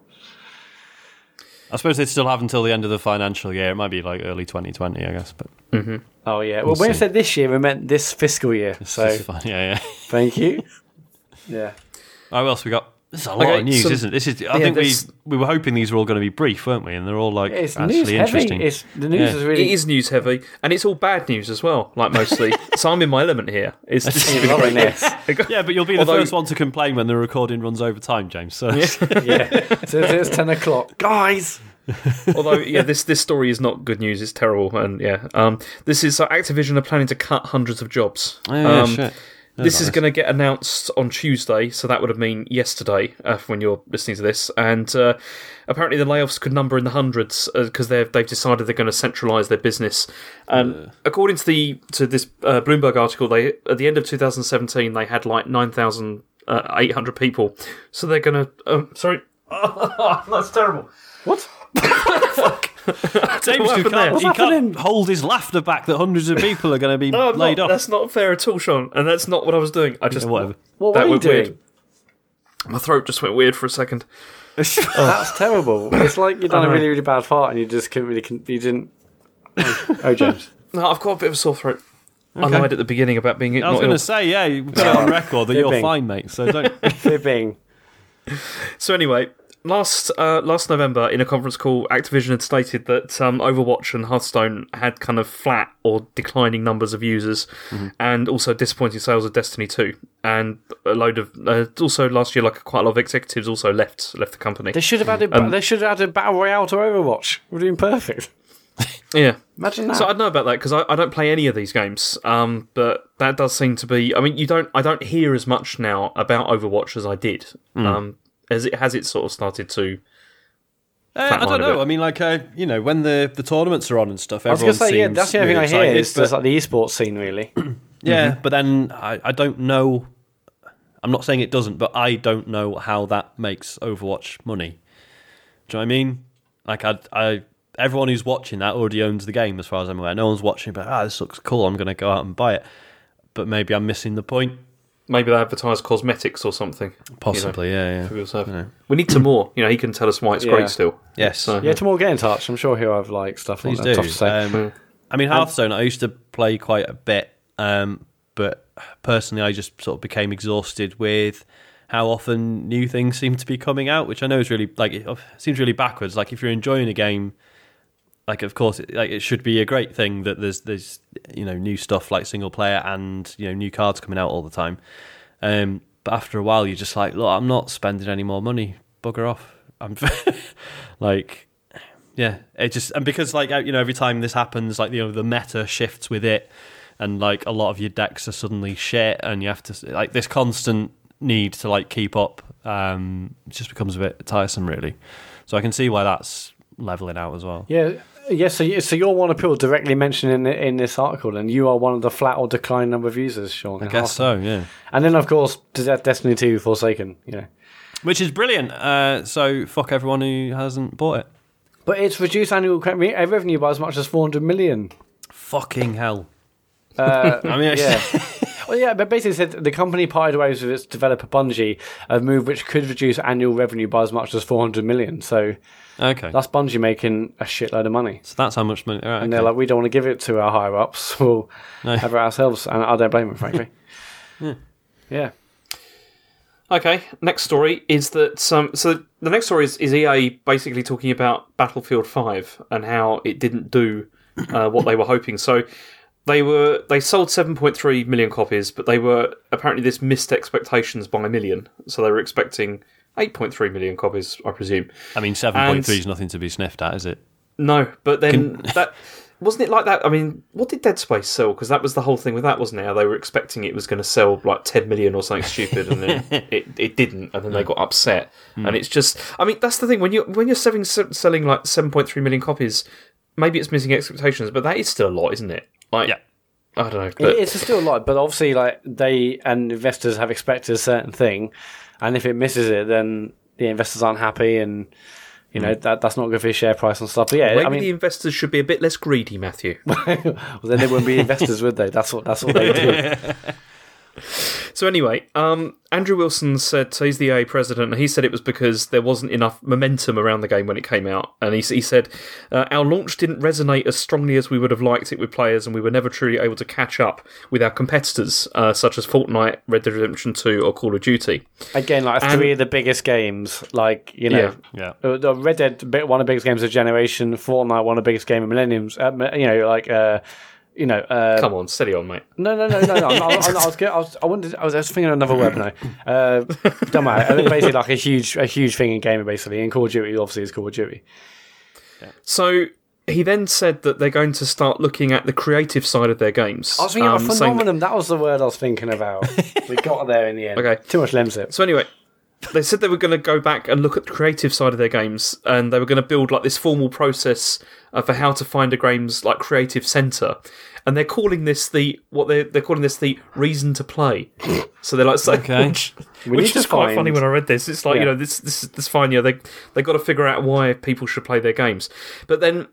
Speaker 1: I suppose they still have until the end of the financial year. It might be like early 2020, I guess. But
Speaker 2: Oh yeah. Well, when we
Speaker 1: see.
Speaker 2: said this year, we meant this fiscal year. So
Speaker 1: it's fine. Yeah, yeah.
Speaker 2: thank you. Yeah.
Speaker 1: All right, what else we got? This is a lot
Speaker 3: Okay,
Speaker 1: of news,
Speaker 3: so-
Speaker 1: isn't it? This is. I
Speaker 3: yeah,
Speaker 1: think we
Speaker 3: this-
Speaker 1: we were hoping these were all going to be brief, weren't we? And they're all like
Speaker 2: It's
Speaker 1: actually
Speaker 2: news heavy.
Speaker 1: interesting.
Speaker 2: It's the news
Speaker 1: Yeah.
Speaker 2: is really.
Speaker 3: It is news heavy, and it's all bad news as well, like mostly. so I'm in my element here. It's just has been
Speaker 2: loving
Speaker 3: great
Speaker 2: this.
Speaker 1: yeah, but you'll be the
Speaker 3: Although-
Speaker 1: first one to complain when the recording runs over time, James. So
Speaker 2: yeah. So it's ten o'clock, guys.
Speaker 3: Although, yeah, this this story is not good news. It's terrible, and yeah, um, this is uh, Activision are planning to cut hundreds of jobs.
Speaker 1: Oh, yeah,
Speaker 3: um,
Speaker 1: shit.
Speaker 3: This is going to get announced on Tuesday, so that would have been yesterday uh, when you're listening to this. And uh, apparently, the layoffs could number in the hundreds because they've they've decided they're going to centralise their business. And according to the to this uh, Bloomberg article, they at the end of 2017 they had like 9,800 people. So they're going to um, sorry, that's terrible.
Speaker 2: What?
Speaker 1: James, you can't,
Speaker 2: What's
Speaker 1: he can't hold his laughter back that hundreds of people are going to be
Speaker 3: No,
Speaker 1: laid
Speaker 3: not,
Speaker 1: off.
Speaker 3: That's not fair at all, Sean. And that's not what I was doing. I just
Speaker 1: Yeah, whatever.
Speaker 2: What
Speaker 3: That
Speaker 2: were you doing?
Speaker 3: weird. My throat just went weird for a second.
Speaker 2: That's terrible. It's like you've done a really, really bad part, and you just couldn't really. Con- you didn't. Oh, oh, James.
Speaker 3: No, I've got a bit of a sore throat. I lied at the beginning about being
Speaker 1: I was going to say, yeah, you've got it on record that you're fine, mate. So don't.
Speaker 2: Fibbing.
Speaker 3: So anyway, last uh, last November in a conference call, Activision had stated that um, Overwatch and Hearthstone had kind of flat or declining numbers of users, and also disappointing sales of Destiny Two, and a load of uh, also last year, like quite a lot of executives also left left the company.
Speaker 2: They should have added. they should have added battle royale to Overwatch. We're doing perfect.
Speaker 3: Yeah.
Speaker 2: Imagine that.
Speaker 3: So I don't know about that because I, I don't play any of these games. Um, but that does seem to be. I mean, you don't. I don't hear as much now about Overwatch as I did. Um, as it has it sort of started to.
Speaker 1: Uh, I don't know. I mean, like, uh, you know, when the, the tournaments are on and stuff,
Speaker 2: I was
Speaker 1: everyone
Speaker 2: going to say, yeah,
Speaker 1: seems
Speaker 2: that's the only
Speaker 1: really
Speaker 2: thing I hear
Speaker 1: excited,
Speaker 2: is there's
Speaker 1: but-
Speaker 2: like the esports scene, really.
Speaker 1: Yeah, but then I, I don't know. I'm not saying it doesn't, but I don't know how that makes Overwatch money. Do you know what I mean? Like, I, I, everyone who's watching that already owns the game, as far as I'm aware. No one's watching, but ah, this looks cool. I'm going to go out and buy it. But maybe I'm missing the point.
Speaker 3: Maybe they advertise cosmetics or something.
Speaker 1: Possibly, yeah,
Speaker 3: for
Speaker 1: yeah.
Speaker 3: people to have. We need some more. You know, he can tell us why it's
Speaker 2: Yeah.
Speaker 3: great still.
Speaker 1: Yes.
Speaker 3: So,
Speaker 2: Yeah, tomorrow get in touch. I'm sure he'll have like stuff
Speaker 1: Please
Speaker 2: on
Speaker 1: do.
Speaker 2: there. Tough to say.
Speaker 1: Um, I mean, Hearthstone, I used to play quite a bit, um, but personally, I just sort of became exhausted with how often new things seem to be coming out, which I know is really like it seems really backwards. Like if you're enjoying a game, like of course, it, like it should be a great thing that there's there's you know new stuff like single player and you know new cards coming out all the time. Um, but after a while, you're just like, look, I'm not spending any more money. Bugger off. I'm like yeah, it just and because like you know every time this happens, like you know the meta shifts with it, and like a lot of your decks are suddenly shit, and you have to like this constant need to like keep up. Um, just becomes a bit tiresome, really. So I can see why that's leveling out as well.
Speaker 2: Yeah, yeah. So, so you're one of people directly mentioned in in this article, and you are one of the flat or decline number of users, Sean.
Speaker 1: I guess so, yeah.
Speaker 2: And then, of course, De- Destiny Two Forsaken. You know,
Speaker 1: Which is brilliant. Uh, so fuck everyone who hasn't bought it.
Speaker 2: but it's reduced annual uh, revenue by as much as 400 million.
Speaker 1: Fucking hell.
Speaker 2: Uh,
Speaker 1: I mean,
Speaker 2: yeah. Well, yeah, but basically said the company parted ways with its developer Bungie, a move which could reduce annual revenue by as much as 400 million. So
Speaker 1: okay.
Speaker 2: that's Bungie making a shitload of money.
Speaker 1: so that's how much money. Right,
Speaker 2: And they're
Speaker 1: okay.
Speaker 2: like, we don't want to give it to our higher ups. We'll
Speaker 1: No.
Speaker 2: have it ourselves. And I don't blame them, frankly. yeah.
Speaker 3: Okay, next story is that some. So the next story is, is EA basically talking about Battlefield Five and how it didn't do uh, what they were hoping. So they were they sold 7.3 million copies, but they were apparently this missed expectations by a million. So they were expecting 8.3 million copies, I presume.
Speaker 1: I mean, seven point three is nothing to be sniffed at, is it?
Speaker 3: No, but then that wasn't it like that. I mean, what did Dead Space sell? Because that was the whole thing with that, wasn't it? How they were expecting it was going to sell like 10 million or something stupid, and then it, it didn't, and then they mm. got upset. Mm. And it's just, I mean, that's the thing when you when you're selling selling like 7.3 million copies, maybe it's missing expectations, but that is still a lot, isn't it? Like,
Speaker 1: Yeah.
Speaker 3: I don't know. But
Speaker 2: it's still a lot, but obviously, like they and investors have expected a certain thing, and if it misses it, then the investors aren't happy, and you know hmm. that that's not good for your share price and stuff. But yeah,
Speaker 3: maybe
Speaker 2: I mean,
Speaker 3: the investors should be a bit less greedy, Matthew.
Speaker 2: well, then they wouldn't be investors, would they? That's what that's what they do.
Speaker 3: So anyway, um, Andrew Wilson said so he's the EA president, and he said it was because there wasn't enough momentum around the game when it came out, and he, he said uh, our launch didn't resonate as strongly as we would have liked it with players, and we were never truly able to catch up with our competitors, uh, such as Fortnite, Red Dead Redemption Two, or Call of Duty.
Speaker 2: Again, like
Speaker 3: And-
Speaker 2: three of the biggest games, like you know,
Speaker 1: Yeah.
Speaker 2: The Red Dead, one of the biggest games of the generation. Fortnite, one of the biggest game of millenniums. Uh, you know, like uh, you know, uh,
Speaker 3: Come on, steady on, mate.
Speaker 2: No, no, no, no, no. I'm, I'm, I'm, I was, get- I was, I wanted, I was, I was thinking of another word now. Uh, don't matter. I basically, like a huge, a huge thing in gaming, basically. And Call of Duty, obviously, is Call of Duty.
Speaker 3: So he then said that they're going to start looking at the creative side of their games.
Speaker 2: I was thinking
Speaker 3: um,
Speaker 2: of
Speaker 3: saying that-
Speaker 2: phenomenon. That was the word I was thinking about. we got there in the end.
Speaker 3: Okay.
Speaker 2: Too much lemsip.
Speaker 3: So anyway, they said they were going to go back and look at the creative side of their games, and they were going to build like this formal process uh, for how to find a game's like creative center. And they're calling this the what they're they're calling this the reason to play. So they're like saying,
Speaker 1: Okay.
Speaker 3: which, which is quite
Speaker 2: find-
Speaker 3: funny when I read this. It's like you know this this this fine. Yeah, they they got to figure out why people should play their games. But then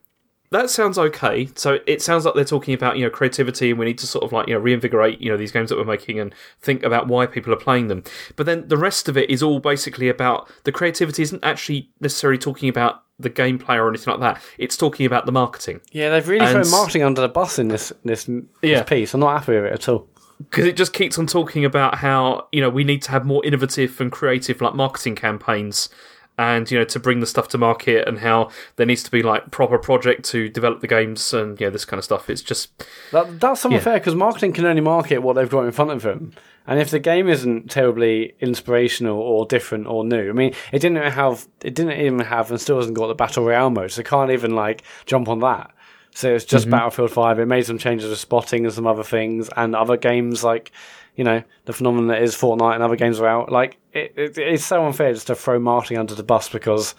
Speaker 3: that sounds okay. So it sounds like they're talking about you know creativity, and we need to sort of like you know reinvigorate you know these games that we're making and think about why people are playing them. But then the rest of it is all basically about the creativity isn't actually necessarily talking about the gameplay or anything like that. It's talking about the marketing
Speaker 2: Yeah, they've really
Speaker 3: And-
Speaker 2: thrown marketing under the bus in this this, this
Speaker 3: Yeah.
Speaker 2: piece. I'm not happy with it at all.
Speaker 3: because it just keeps on talking about how you know we need to have more innovative and creative like marketing campaigns and you know to bring the stuff to market and how there needs to be like proper project to develop the games and you know this kind of stuff it's just
Speaker 2: That, that's somewhat
Speaker 3: Yeah.
Speaker 2: fair because marketing can only market what they've got in front of them. And if the game isn't terribly inspirational or different or new, I mean, it didn't have, it didn't even have, and still hasn't got the battle royale mode, so can't even like jump on that. So it's just mm-hmm. Battlefield Five. It made some changes to spotting and some other things, and other games like, you know, the phenomenon that is Fortnite and other games are out. Like, it, it, it's so unfair just to throw marketing under the bus because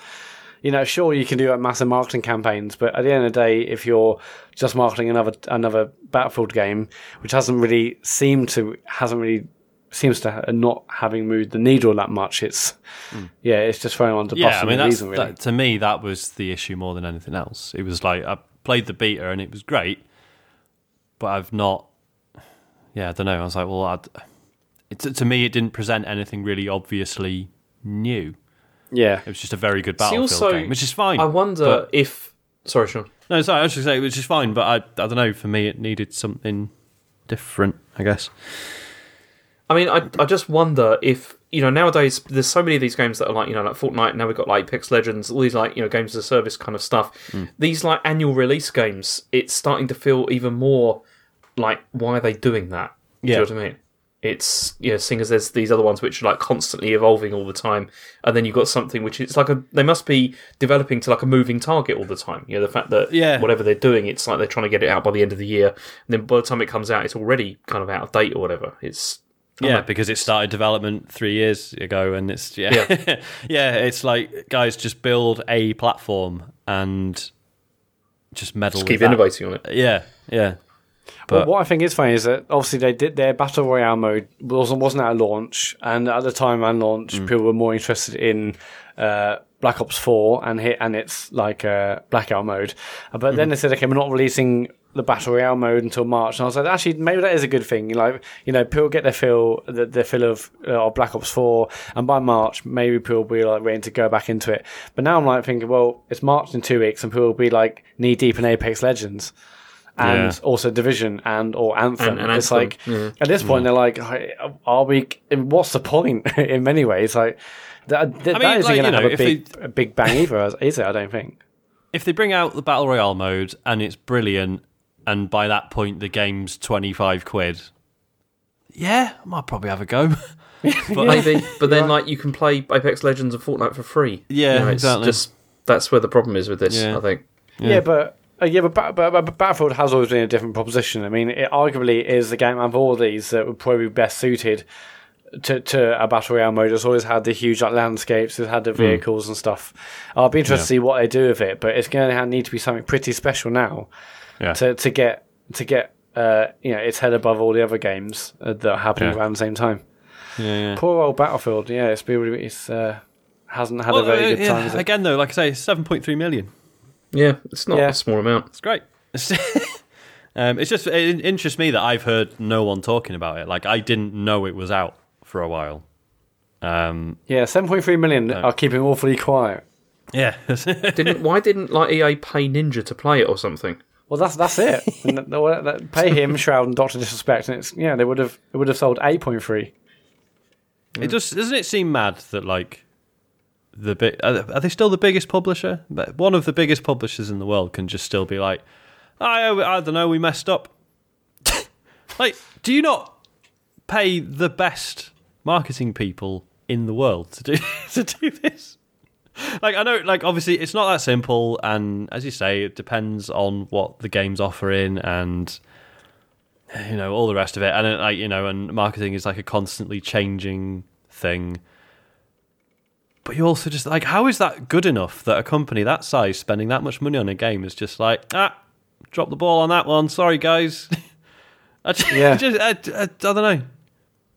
Speaker 2: you know, sure you can do like, massive marketing campaigns, but at the end of the day, if you're just marketing another another Battlefield game, which hasn't really seemed to hasn't really seems to ha- not having moved the needle that much, it's hmm. yeah, it's just throwing under the bus
Speaker 1: Yeah, I mean, that's,
Speaker 2: reason, really.
Speaker 1: that, to me, that was the issue more than anything else. It was like I played the beta and it was great, but I've not. Yeah, I don't know. I was like, well, I'd, it, to me, it didn't present anything really obviously new.
Speaker 2: Yeah.
Speaker 1: It was just a very good
Speaker 3: See,
Speaker 1: Battlefield
Speaker 3: also,
Speaker 1: game, which is fine.
Speaker 3: I wonder
Speaker 1: but-
Speaker 3: if. Sorry, Sean.
Speaker 1: No, sorry, I was just saying, which is fine, but I, I don't know. For me, it needed something different, I guess.
Speaker 3: I mean, I, I just wonder if you know nowadays there's so many of these games that are like you know like Fortnite. Now we've got like Apex Legends, all these like you know games as a service kind of stuff. Hmm. These like annual release games, it's starting to feel even more like why are they doing that? Do
Speaker 1: Yeah.
Speaker 3: you know what I mean? It's you know, seeing as there's these other ones which are like constantly evolving all the time, and then you've got something which it's like a they must be developing to like a moving target all the time. You know, the fact that
Speaker 1: Yeah.
Speaker 3: whatever they're doing, it's like they're trying to get it out by the end of the year, and then by the time it comes out, it's already kind of out of date or whatever. It's
Speaker 1: Yeah, because it started development three years ago, and it's yeah,
Speaker 3: Yeah.
Speaker 1: yeah, it's like guys just build a platform and just meddle.
Speaker 3: keep
Speaker 1: with that.
Speaker 3: innovating on it.
Speaker 1: Yeah, yeah,
Speaker 2: Well,
Speaker 1: but
Speaker 2: what I think is funny is that obviously they did their battle royale mode wasn't wasn't at launch, and at the time around launch,
Speaker 1: Mm.
Speaker 2: people were more interested in uh, Black Ops Four and hit and it's like uh, blackout mode. But
Speaker 1: Mm-hmm.
Speaker 2: then they said, okay, we're not releasing the battle royale mode until March, and I was like, actually, maybe that is a good thing. Like, you know, people get their fill their, their fill of uh, of Black Ops Four, and by March, maybe people will be like ready to go back into it. But now I'm like thinking, well, it's March in two weeks, and people will be like knee deep in Apex Legends and
Speaker 1: Yeah.
Speaker 2: also Division and or Anthem.
Speaker 3: And- and
Speaker 2: it's
Speaker 3: Anthem,
Speaker 2: like
Speaker 3: yeah.
Speaker 2: at this point mm-hmm. they're like, are we? What's the point? in many ways, like that, that,
Speaker 1: mean,
Speaker 2: that isn't
Speaker 1: like,
Speaker 2: going
Speaker 1: you
Speaker 2: to have
Speaker 1: know,
Speaker 2: a
Speaker 1: if
Speaker 2: big, a big bang either, is it? I don't think.
Speaker 1: if they bring out the battle royale mode and it's brilliant, and by that point the game's twenty five quid, yeah, I might probably have a go. but
Speaker 3: Maybe, but then like you can play Apex Legends and Fortnite for free.
Speaker 1: Yeah,
Speaker 3: You know, it's
Speaker 1: exactly.
Speaker 3: Just that's where the problem is with this.
Speaker 1: Yeah.
Speaker 3: I think.
Speaker 2: Yeah, but. Uh, yeah, but, Ba- but, but Battlefield has always been a different proposition. I mean, it arguably is the game of all these that would probably be best suited to, to a battle royale mode. It's always had the huge like, landscapes, it's had the vehicles and stuff. I'll be interested to see what they do with it, but it's going to need to be something pretty special now
Speaker 1: yeah,
Speaker 2: to to get to get uh, you know its head above all the other games uh, that are happening
Speaker 1: Yeah.
Speaker 2: around the same time.
Speaker 1: yeah, yeah.
Speaker 2: Poor old Battlefield, yeah, it's been really- it's uh, hasn't had
Speaker 1: Well,
Speaker 2: a very
Speaker 1: uh,
Speaker 2: good time.
Speaker 1: Again, though, like I say, seven point three million.
Speaker 3: Yeah, it's not
Speaker 2: Yeah.
Speaker 3: a small amount.
Speaker 1: It's great. um, it's just it interests me that I've heard no one talking about it. Like I didn't know it was out for a while. Um,
Speaker 2: Yeah, seven point three million are keeping awfully quiet.
Speaker 1: yeah,
Speaker 3: Didn't why didn't like EA pay Ninja to play it or something?
Speaker 2: Well, that's that's it. Pay him, Shroud, and Doctor Disrespect, and it's yeah, they would have it would have sold eight point three.
Speaker 1: it just doesn't it seem mad that like the big are they- still the biggest publisher? But One of the biggest publishers in the world can just still be like, oh, I I don't know, we messed up. like, do you not pay the best marketing people in the world to do to do this? Like I know, like obviously it's not that simple, and as you say, it depends on what the game's offering and you know all the rest of it, and it, like you know, and marketing is like a constantly changing thing. But you also just like, how is that good enough that a company that size spending that much money on a game is just like, ah, drop the ball on that one. Sorry, guys. I just,
Speaker 2: Yeah.
Speaker 1: I, just, I, I, I don't know.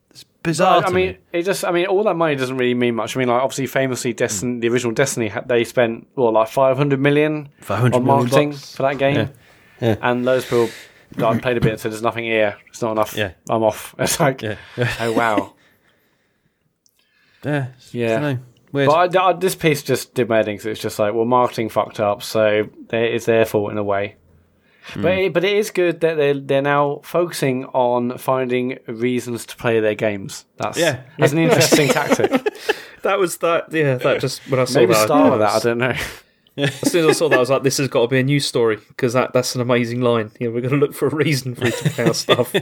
Speaker 1: It's bizarre.
Speaker 2: I
Speaker 1: to
Speaker 2: mean,
Speaker 1: me.
Speaker 2: it just I mean, all that money doesn't really mean much. I mean, like obviously, famously, Destiny, the original Destiny, they spent well like five hundred million
Speaker 1: 500
Speaker 2: on marketing
Speaker 1: bucks.
Speaker 2: for that game,
Speaker 1: Yeah. Yeah.
Speaker 2: and those people. I played a bit and said, "There's nothing here. It's not enough.
Speaker 1: Yeah.
Speaker 2: I'm off." It's like,
Speaker 1: Yeah.
Speaker 2: oh wow.
Speaker 1: yeah.
Speaker 2: Yeah.
Speaker 1: Weird.
Speaker 2: But I, I- this piece just did my head in 'cause it's just like, well, marketing fucked up, so it's their fault in a way.
Speaker 1: Hmm.
Speaker 2: But it, but it is good that they they're now focusing on finding reasons to play their games. That's
Speaker 1: Yeah.
Speaker 2: that's an interesting tactic.
Speaker 3: That was that. Yeah, that just when I saw
Speaker 2: Maybe
Speaker 3: that.
Speaker 2: start
Speaker 3: I
Speaker 2: with that. I don't know.
Speaker 3: As soon as I saw that, I was like, "This has got to be a news story because that, that's an amazing line." You know, we're going to look for a reason for it to play our stuff.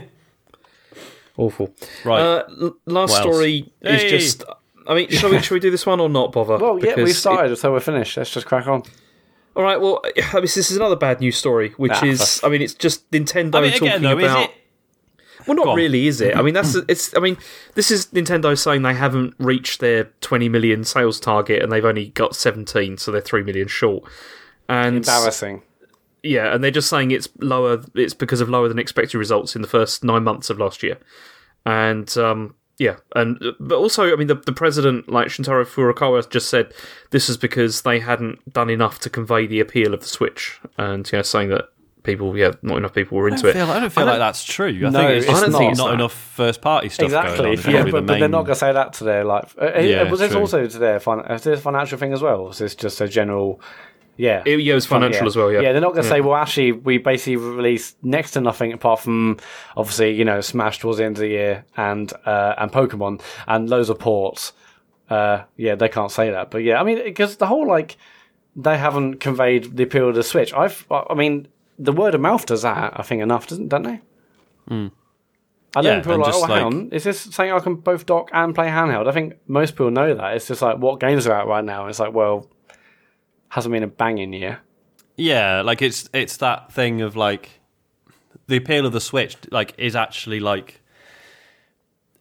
Speaker 3: Awful.
Speaker 1: right.
Speaker 3: Uh, l- last
Speaker 1: What else?
Speaker 3: story is
Speaker 1: Hey!
Speaker 3: just. I mean, shall we, shall we do this one or not bother?
Speaker 2: Well, yeah, we
Speaker 3: Because
Speaker 2: started, so we're finished. Let's just crack on.
Speaker 3: all right. Well, I mean, this is another bad news story, which
Speaker 2: Ah,
Speaker 3: is. I mean, it's just Nintendo
Speaker 1: I mean,
Speaker 3: talking
Speaker 1: again, though,
Speaker 3: about.
Speaker 1: it?
Speaker 3: Well, not really, is it? I mean, that's it's. I mean, this is Nintendo saying they haven't reached their 20 million sales target, and they've only got 17, so they're three million short. And
Speaker 2: Embarrassing.
Speaker 3: yeah, and they're just saying it's lower. It's because of lower than expected results in the first nine months of last year, and um, yeah, and uh, but also, I mean, the the president, like Shuntaro Furukawa, just said this is because they hadn't done enough to convey the appeal of the Switch, and you know, saying that people, yeah, not enough people were
Speaker 1: I
Speaker 3: into
Speaker 1: don't
Speaker 3: it.
Speaker 1: feel, I don't feel like that's true. I
Speaker 2: No,
Speaker 1: think it's
Speaker 2: I don't
Speaker 1: not,
Speaker 2: think it's
Speaker 1: not
Speaker 3: that.
Speaker 1: enough first party stuff
Speaker 2: exactly.
Speaker 1: going on. It's
Speaker 2: yeah, but,
Speaker 1: the
Speaker 2: but they're not going to say that today. Like, uh,
Speaker 1: Yeah, uh,
Speaker 2: was this
Speaker 1: true.
Speaker 2: also today? a Fin- is this a financial thing as well? Or is this just a general? Yeah,
Speaker 3: It- yeah, it was financial as well, yeah.
Speaker 2: yeah. They're not going to
Speaker 3: Yeah.
Speaker 2: say, well, actually, we basically released next to nothing apart from obviously, you know, Smash towards the end of the year and uh, and Pokemon and loads of ports. Uh, yeah, they can't say that, but yeah, I mean, because the whole like they haven't conveyed the appeal of the Switch. I've, I mean, the word of mouth does that. I think enough, doesn't don't they? I
Speaker 1: Yeah,
Speaker 2: don't feel
Speaker 1: and
Speaker 2: like, oh, hang on, is this something I can both dock and play handheld? I think most people know that. It's just like what games are out right now. It's like, well, hasn't been a banging year.
Speaker 1: Yeah, like it's it's that thing of like the appeal of the Switch like is actually like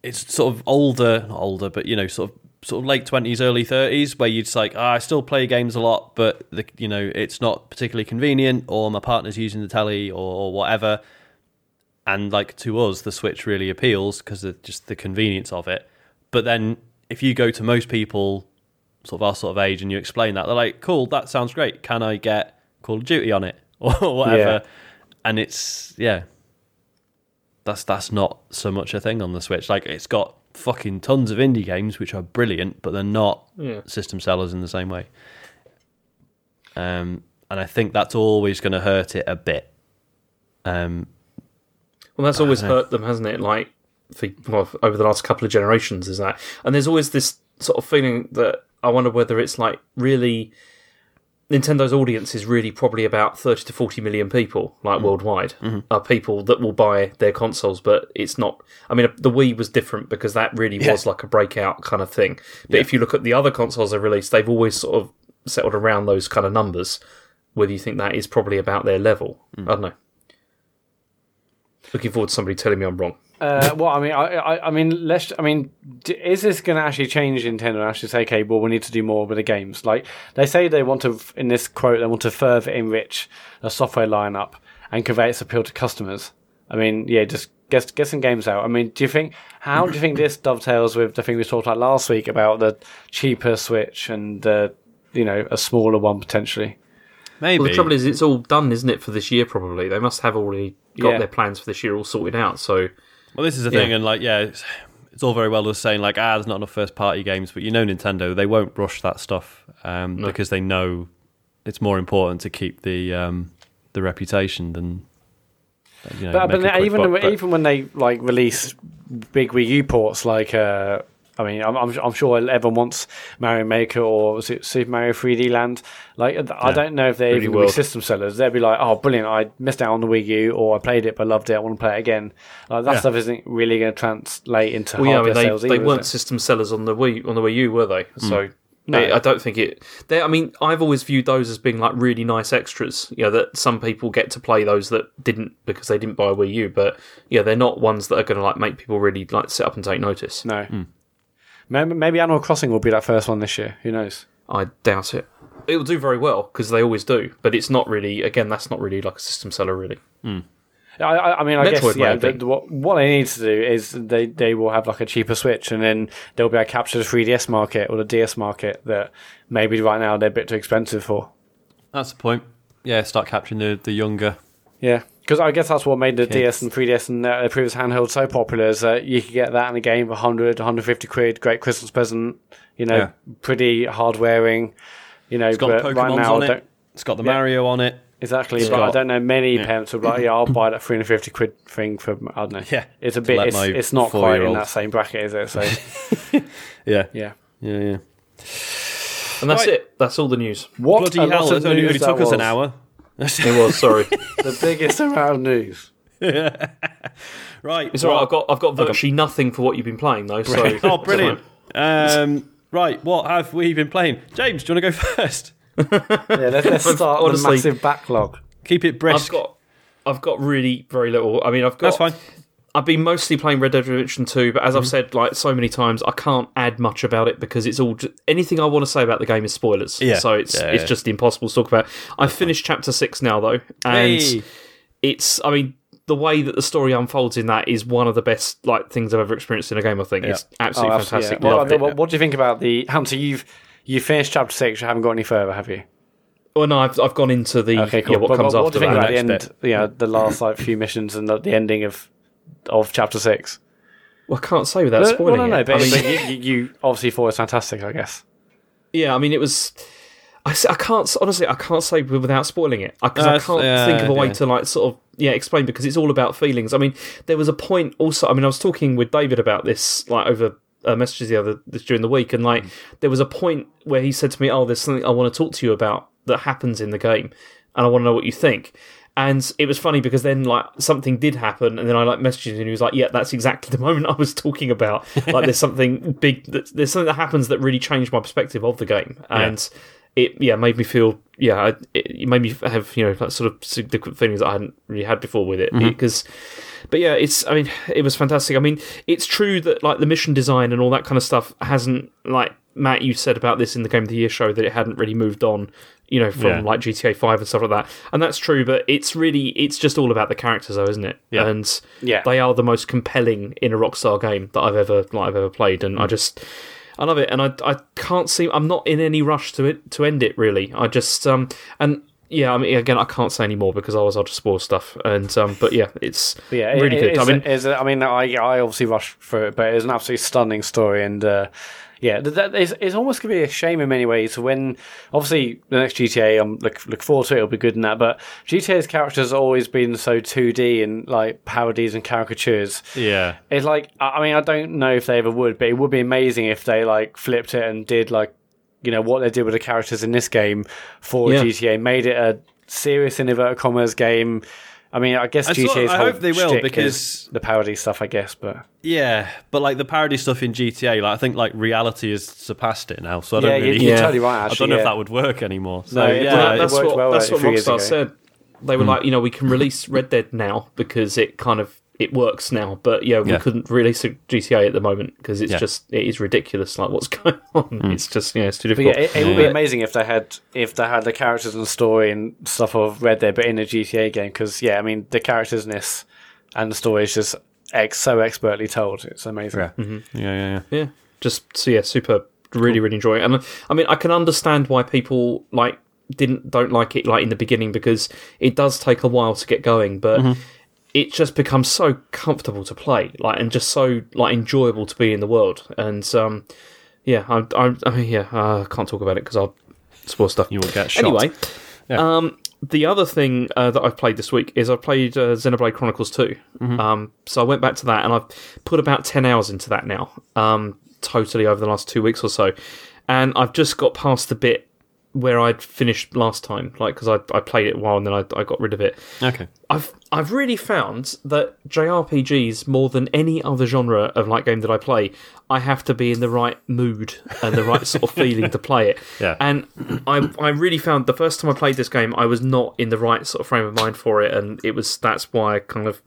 Speaker 1: it's sort of older, not older, but you know, sort of sort of late twenties, early thirties, where you'd like, ah, I still play games a lot, but the, you know, it's not particularly convenient, or my partner's using the telly, or, or whatever. And like to us, the Switch really appeals because of just the convenience of it. But then if you go to most people, sort of our sort of age, and you explain that, they're like, "Cool, that sounds great. Can I get Call of Duty on it or whatever?" And it's yeah, that's that's not so much a thing on the Switch. Like it's got fucking tons of indie games which are brilliant, but they're not
Speaker 3: Yeah.
Speaker 1: system sellers in the same way. Um, and I think that's always going to hurt it a bit. Um,
Speaker 3: Well, that's always hurt them, hasn't it? Like for well, over the last couple of generations, is that? And there's always this sort of feeling that I wonder whether it's like really Nintendo's audience is really probably about thirty to forty million people, like mm-hmm. worldwide, mm-hmm. are people that will buy their consoles. But it's not. I mean, the Wii was different because that really was like a breakout kind of thing. But if you look at the other consoles they've released, they've always sort of settled around those kind of numbers. Whether you think that is probably about their level, mm. I don't know. Looking forward to somebody telling me I'm wrong.
Speaker 2: Uh, well, I mean, I, I, I mean, let's. I mean, d- is this going to actually change Nintendo? and Actually, say, okay, well, we need to do more with the games. Like they say, they want to. In this quote, they want to further enrich the software lineup and convey its appeal to customers. I mean, yeah, just get get some games out. I mean, do you think? How do you think this dovetails with the thing we talked about last week about the cheaper Switch and the, you know, a smaller one potentially?
Speaker 1: maybe
Speaker 3: Well, the trouble is, it's all done, isn't it, for this year? Probably they must have already got
Speaker 2: Yeah.
Speaker 3: their plans for this year all sorted out. So
Speaker 1: Well, this is the thing,
Speaker 3: Yeah.
Speaker 1: and like, yeah, it's, it's all very well just saying like, ah, there's not enough first party games, but you know, Nintendo, they won't rush that stuff um, because they know it's more important to keep the um, the reputation than. You know,
Speaker 2: But, but even
Speaker 1: buck, but-
Speaker 2: even when they like release big Wii U ports, like uh, I mean, I'm, I'm I'm sure everyone wants Mario Maker or was it Super Mario 3D Land. Like I don't know if they're
Speaker 3: 3D
Speaker 2: even gonna be system sellers. they would be like, oh, brilliant! I missed out on the Wii U, or I played it but loved it. I want to play it again. Like that
Speaker 1: Yeah.
Speaker 2: stuff isn't really going to translate into
Speaker 3: well, yeah, I
Speaker 2: hardware
Speaker 3: mean,
Speaker 2: sales
Speaker 3: they, they
Speaker 2: either,
Speaker 3: weren't
Speaker 2: it?
Speaker 3: system sellers on the Wii on the Wii U, were they? Hmm. So.
Speaker 2: No.
Speaker 3: I I don't think it. They, I mean, I've always viewed those as being like really nice extras. You know, that some people get to play those that didn't because they didn't buy a Wii U. But yeah, they're not ones that are going to like make people really like sit up and take notice.
Speaker 2: No. Hmm. Maybe, maybe Animal Crossing will be that first one this year. Who knows?
Speaker 3: I doubt it. It will do very well because they always do. But it's not really. Again, that's not really like a system seller, really. Hmm.
Speaker 2: I, I, I mean, I
Speaker 3: Metroid
Speaker 2: guess yeah. The, the- what, what they need to do is they, they will have like a cheaper Switch, and then they'll be able to capture the 3DS market or the DS market that maybe right now they're a bit too expensive for.
Speaker 1: that's the point. Yeah, start capturing the the younger.
Speaker 2: Yeah, because I guess that's what made the
Speaker 1: Kids.
Speaker 2: DS and 3DS and uh, the previous handheld so popular is that you could get that in a game for 100, 150 quid, great Christmas present. You know,
Speaker 1: Yeah.
Speaker 2: pretty hard wearing. You know,
Speaker 1: It's got
Speaker 2: but
Speaker 1: the
Speaker 2: right now,
Speaker 1: on it. it's got the
Speaker 2: Yeah.
Speaker 1: Mario on it.
Speaker 2: Exactly,
Speaker 1: It's
Speaker 2: but I don't know many
Speaker 1: yeah.
Speaker 2: parents would be like, yeah, I'll buy that three hundred fifty quid thing for I don't know.
Speaker 1: Yeah,
Speaker 2: it's a bit. It's, it's not quite in that same bracket, is it? So
Speaker 1: Yeah,
Speaker 2: yeah.
Speaker 1: yeah, yeah.
Speaker 3: And that's
Speaker 1: Right.
Speaker 3: it. That's all the news.
Speaker 2: What
Speaker 1: Bloody
Speaker 2: a
Speaker 1: hell! It only,
Speaker 2: news
Speaker 1: only
Speaker 2: that
Speaker 1: took us an hour.
Speaker 3: It was sorry.
Speaker 2: The biggest amount of news.
Speaker 1: Right.
Speaker 3: It's all right. I've got I've got virtually nothing for what you've been playing though. So
Speaker 1: Oh, brilliant. Um, right, what have we been playing? James, do you want to go first?
Speaker 2: Yeah, let's, let's start
Speaker 3: Honestly-
Speaker 2: the massive backlog.
Speaker 1: Keep it brisk.
Speaker 3: I've got I've got really very little. I mean, I've got
Speaker 1: That's fine.
Speaker 3: I've been mostly playing Red Dead Redemption 2, but as I've mm-hmm. said like so many times, I can't add much about it because it's all ju- anything I want to say about the game is spoilers.
Speaker 1: Yeah.
Speaker 3: So it's
Speaker 1: Yeah,
Speaker 3: it's
Speaker 1: yeah.
Speaker 3: just impossible to talk about. I finished chapter 6 now though, and
Speaker 1: Hey.
Speaker 3: it's I mean the way that the story unfolds in that is one of the best like things I've ever experienced in a game. I think it's absolutely
Speaker 2: Oh, absolutely,
Speaker 3: fantastic.
Speaker 2: yeah. What, what, do you think about the Hunter? You've you finished chapter six. You haven't got any further, have you?
Speaker 3: Well, no, I've I've gone into the
Speaker 2: Okay, cool.
Speaker 3: yeah, what
Speaker 2: But-
Speaker 3: comes
Speaker 2: but
Speaker 3: after
Speaker 2: what do you think about the end? Yeah, the last like few missions and the, the ending of of chapter six.
Speaker 3: Well, I can't say without
Speaker 2: Well,
Speaker 3: spoiling
Speaker 2: no, no,
Speaker 3: it.
Speaker 2: but,
Speaker 3: I mean,
Speaker 2: but you, you- obviously thought it was fantastic, I guess.
Speaker 3: yeah, I mean, it was. I can't honestly. I can't say without spoiling it because I
Speaker 1: That's-
Speaker 3: can't
Speaker 1: yeah,
Speaker 3: think of a way
Speaker 1: yeah.
Speaker 3: to like sort of yeah explain because it's all about feelings. I mean, there was a point also. I mean, I was talking with David about this like over uh, messages the other this during the week, and like there was a point where he said to me, "Oh, there's something I want to talk to you about that happens in the game, and I want to know what you think." And it was funny because then like something did happen, and then I like messaged him, and he was like, "Yeah, that's exactly the moment I was talking about. Like, there's something big. That, there's something that happens that really changed my perspective of the game, and it yeah made me feel yeah it, it made me have you know that sort of significant feelings that I hadn't really had before with it mm-hmm. because." But yeah, it's. I mean, it was fantastic. I mean, it's true that like the mission design and all that kind of stuff hasn't like Mat. You said about this in the Game of the Year show that it hadn't really moved on. You know, from
Speaker 1: Yeah.
Speaker 3: like GTA Five and stuff like that, and that's true. But it's really, it's just all about the characters, though, isn't it?
Speaker 1: Yeah.
Speaker 3: And
Speaker 2: Yeah.
Speaker 3: they are the most compelling in a Rockstar game that I've ever like I've ever played, and I just I love it, and I I can't see I'm not in any rush to it to end it really. I just um and yeah, I mean again I can't say any more because otherwise I'll just spoil stuff. And um but yeah, it's
Speaker 2: But yeah,
Speaker 3: really
Speaker 2: it,
Speaker 3: good.
Speaker 2: It's,
Speaker 3: I mean
Speaker 2: it's, I mean, I, I obviously rushed through it, but it's an absolutely stunning story, and uh, yeah, that, is, it's almost gonna be a shame in many ways when obviously the next GTA, I'm look look forward to it. It'll be good in that, but GTA's characters have always been so 2D and like parodies and caricatures.
Speaker 1: Yeah.
Speaker 2: It's like I I mean, I don't know if they ever would, but it would be amazing if they like flipped it and did like you know what they did with the characters in this game for
Speaker 3: Yeah.
Speaker 2: GTA, made it a serious in inverted commas game. I mean, I guess
Speaker 1: I sort-
Speaker 2: GTA's
Speaker 1: I
Speaker 2: whole
Speaker 1: hope they will, because-
Speaker 2: the parody stuff, I guess. But
Speaker 1: Yeah, but like the parody stuff in GTA, like I think like reality has surpassed it now. So I
Speaker 2: yeah,
Speaker 1: don't
Speaker 2: you-
Speaker 1: really,
Speaker 2: you're
Speaker 3: Yeah.
Speaker 2: totally right.
Speaker 1: I don't know
Speaker 2: yeah.
Speaker 1: if that would work anymore. So
Speaker 2: No, it-
Speaker 1: yeah,
Speaker 2: well,
Speaker 3: that's what
Speaker 2: well
Speaker 3: that's what Rockstar said. They were hmm. like, you know, we can release Red Dead now because it kind of it works now, but yeah, we
Speaker 1: Yeah.
Speaker 3: couldn't release a GTA at the moment because it's
Speaker 1: Yeah.
Speaker 3: Just it is ridiculous. Like what's going on? Hmm. It's just yeah, it's too
Speaker 2: But
Speaker 3: difficult.
Speaker 2: yeah, it, it would be amazing if they had if they had the characters and story and stuff of Red Dead, but in a GTA game. Because yeah, I mean the characters in this and the story is just ex- so expertly told. It's amazing.
Speaker 1: yeah. Mm-hmm. yeah, yeah, yeah.
Speaker 3: Yeah, just so yeah, super. Really, really enjoy it, and I mean, I can understand why people like didn't don't like it like in the beginning because it does take a while to get going, but mm-hmm. It just becomes so comfortable to play, like and just so like enjoyable to be in the world, and um, yeah, I, I, I mean, yeah, uh, I can't talk about it because I'll spoil stuff.
Speaker 1: You will get shot.
Speaker 3: Anyway,
Speaker 1: Yeah.
Speaker 3: um, the other thing uh, that I've played this week is I've played uh, Xenoblade Chronicles 2.
Speaker 1: Mm-hmm.
Speaker 3: Um, so I went back to that and I've put about 10 hours into that now, um, totally over the last two weeks or so. And I've just got past the bit where I'd finished last time, like because I, I played it a while and then I, I got rid of it.
Speaker 1: Okay.
Speaker 3: I've I've really found that JRPGs more than any other genre of like game that I play, I have to be in the right mood and the right sort of feeling to play it.
Speaker 1: Yeah.
Speaker 3: And I I really found the first time I played this game, I was not in the right sort of frame of mind for it, and it was that's why I kind of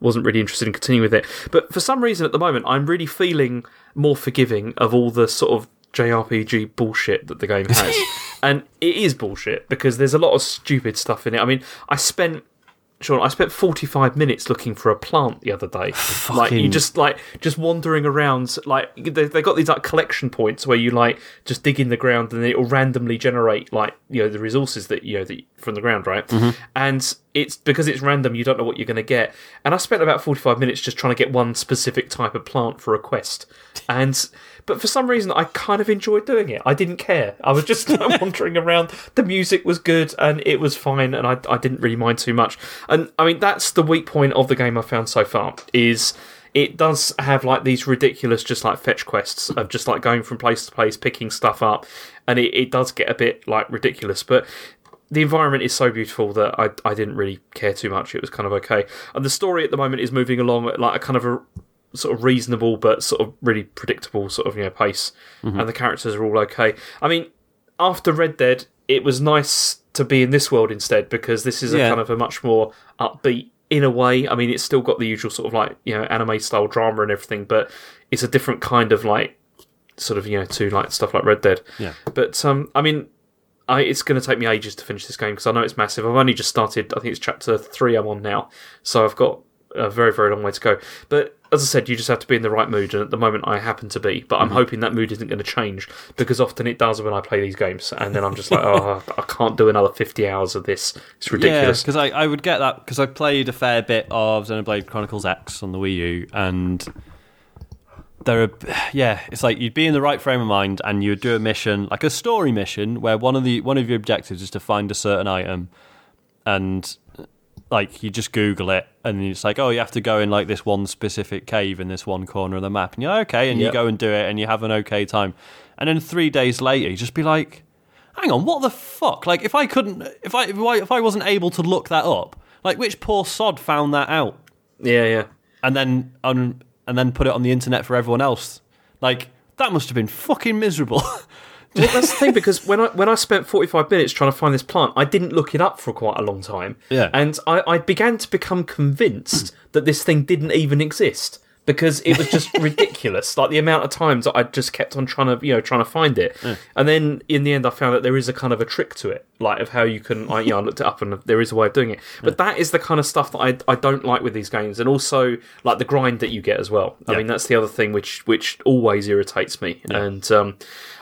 Speaker 3: wasn't really interested in continuing with it. But for some reason at the moment, I'm really feeling more forgiving of all the sort of JRPG bullshit that the game has. and it is bullshit because there's a lot of stupid stuff in it. I mean, I spent Sean, I spent 45 minutes looking for a plant the other day. Like you just like just wandering around like they they got these like collection points where you like just dig in the ground and it will randomly generate like you know the resources that you know that, from the ground, right? Mm-hmm. And it's because it's random, you don't know what you're going to get. And I spent about 45 minutes just trying to get one specific type of plant for a quest. And but for some reason I kind of enjoyed doing it. I didn't care. I was just wandering around. The music was good and it was fine and I I didn't really mind too much. And I mean that's the weak point of the game I found so far is it does have like these ridiculous just like fetch quests of just like going from place to place picking stuff up and it, it does get a bit like ridiculous but the environment is so beautiful that I, I didn't really care too much it was kind of okay and the story at the moment is moving along at like a kind of a sort of reasonable but sort of really predictable sort of you know pace and the characters are all okay i mean after red dead it was nice to be in this world instead because this is a
Speaker 1: Yeah.
Speaker 3: kind of a much more upbeat in a way i mean it's still got the usual sort of like you know anime style drama and everything but it's a different kind of like sort of you know to like stuff like red dead
Speaker 1: Yeah.
Speaker 3: but um i mean I, it's going to take me ages to finish this game because I know it's massive. I've only just started. I think it's chapter three I'm on now, so I've got a very very long way to go. But as I said, you just have to be in the right mood, and at the moment I happen to be. But I'm mhm. hoping that mood isn't going to change because often it does when I play these games, and then I'm just like, oh, I can't do another 50 hours of this. It's ridiculous.
Speaker 1: because I, I would get that because I played a fair bit of Xenoblade Chronicles X on the Wii U, and there are yeah, it's like you'd be in the right frame of mind, and you would do a mission like a story mission where one of the one of your objectives is to find a certain item, and like you just Google it, and it's like, oh, you have to go in like this one specific cave in this one corner of the map, and you're like, okay, and you go and do it, and you have an okay time, and then three days later, you just be like, hang on, what the fuck? Like, if I couldn't, if I if I, if I wasn't able to look that up, like, which poor sod found that out,
Speaker 3: yeah, yeah.
Speaker 1: and then um, and then put it on the internet for everyone else? Like, that must have been fucking miserable.
Speaker 3: Well, that's the thing because when I when I spent forty five minutes trying to find this plant, I didn't look it up for quite a long time.
Speaker 1: Yeah.
Speaker 3: and I, I began to become convinced that this thing didn't even exist because it was just ridiculous. Like the amount of times that I just kept on trying to you know trying to find it, and then in the end I found that there is a kind of a trick to it, like of how you can. I, you know, I looked it up and there is a way of doing it. But that is the kind of stuff that I I don't like with these games, and also like the grind that you get as well. I
Speaker 1: Yeah.
Speaker 3: mean that's the other thing which which always irritates me, and um,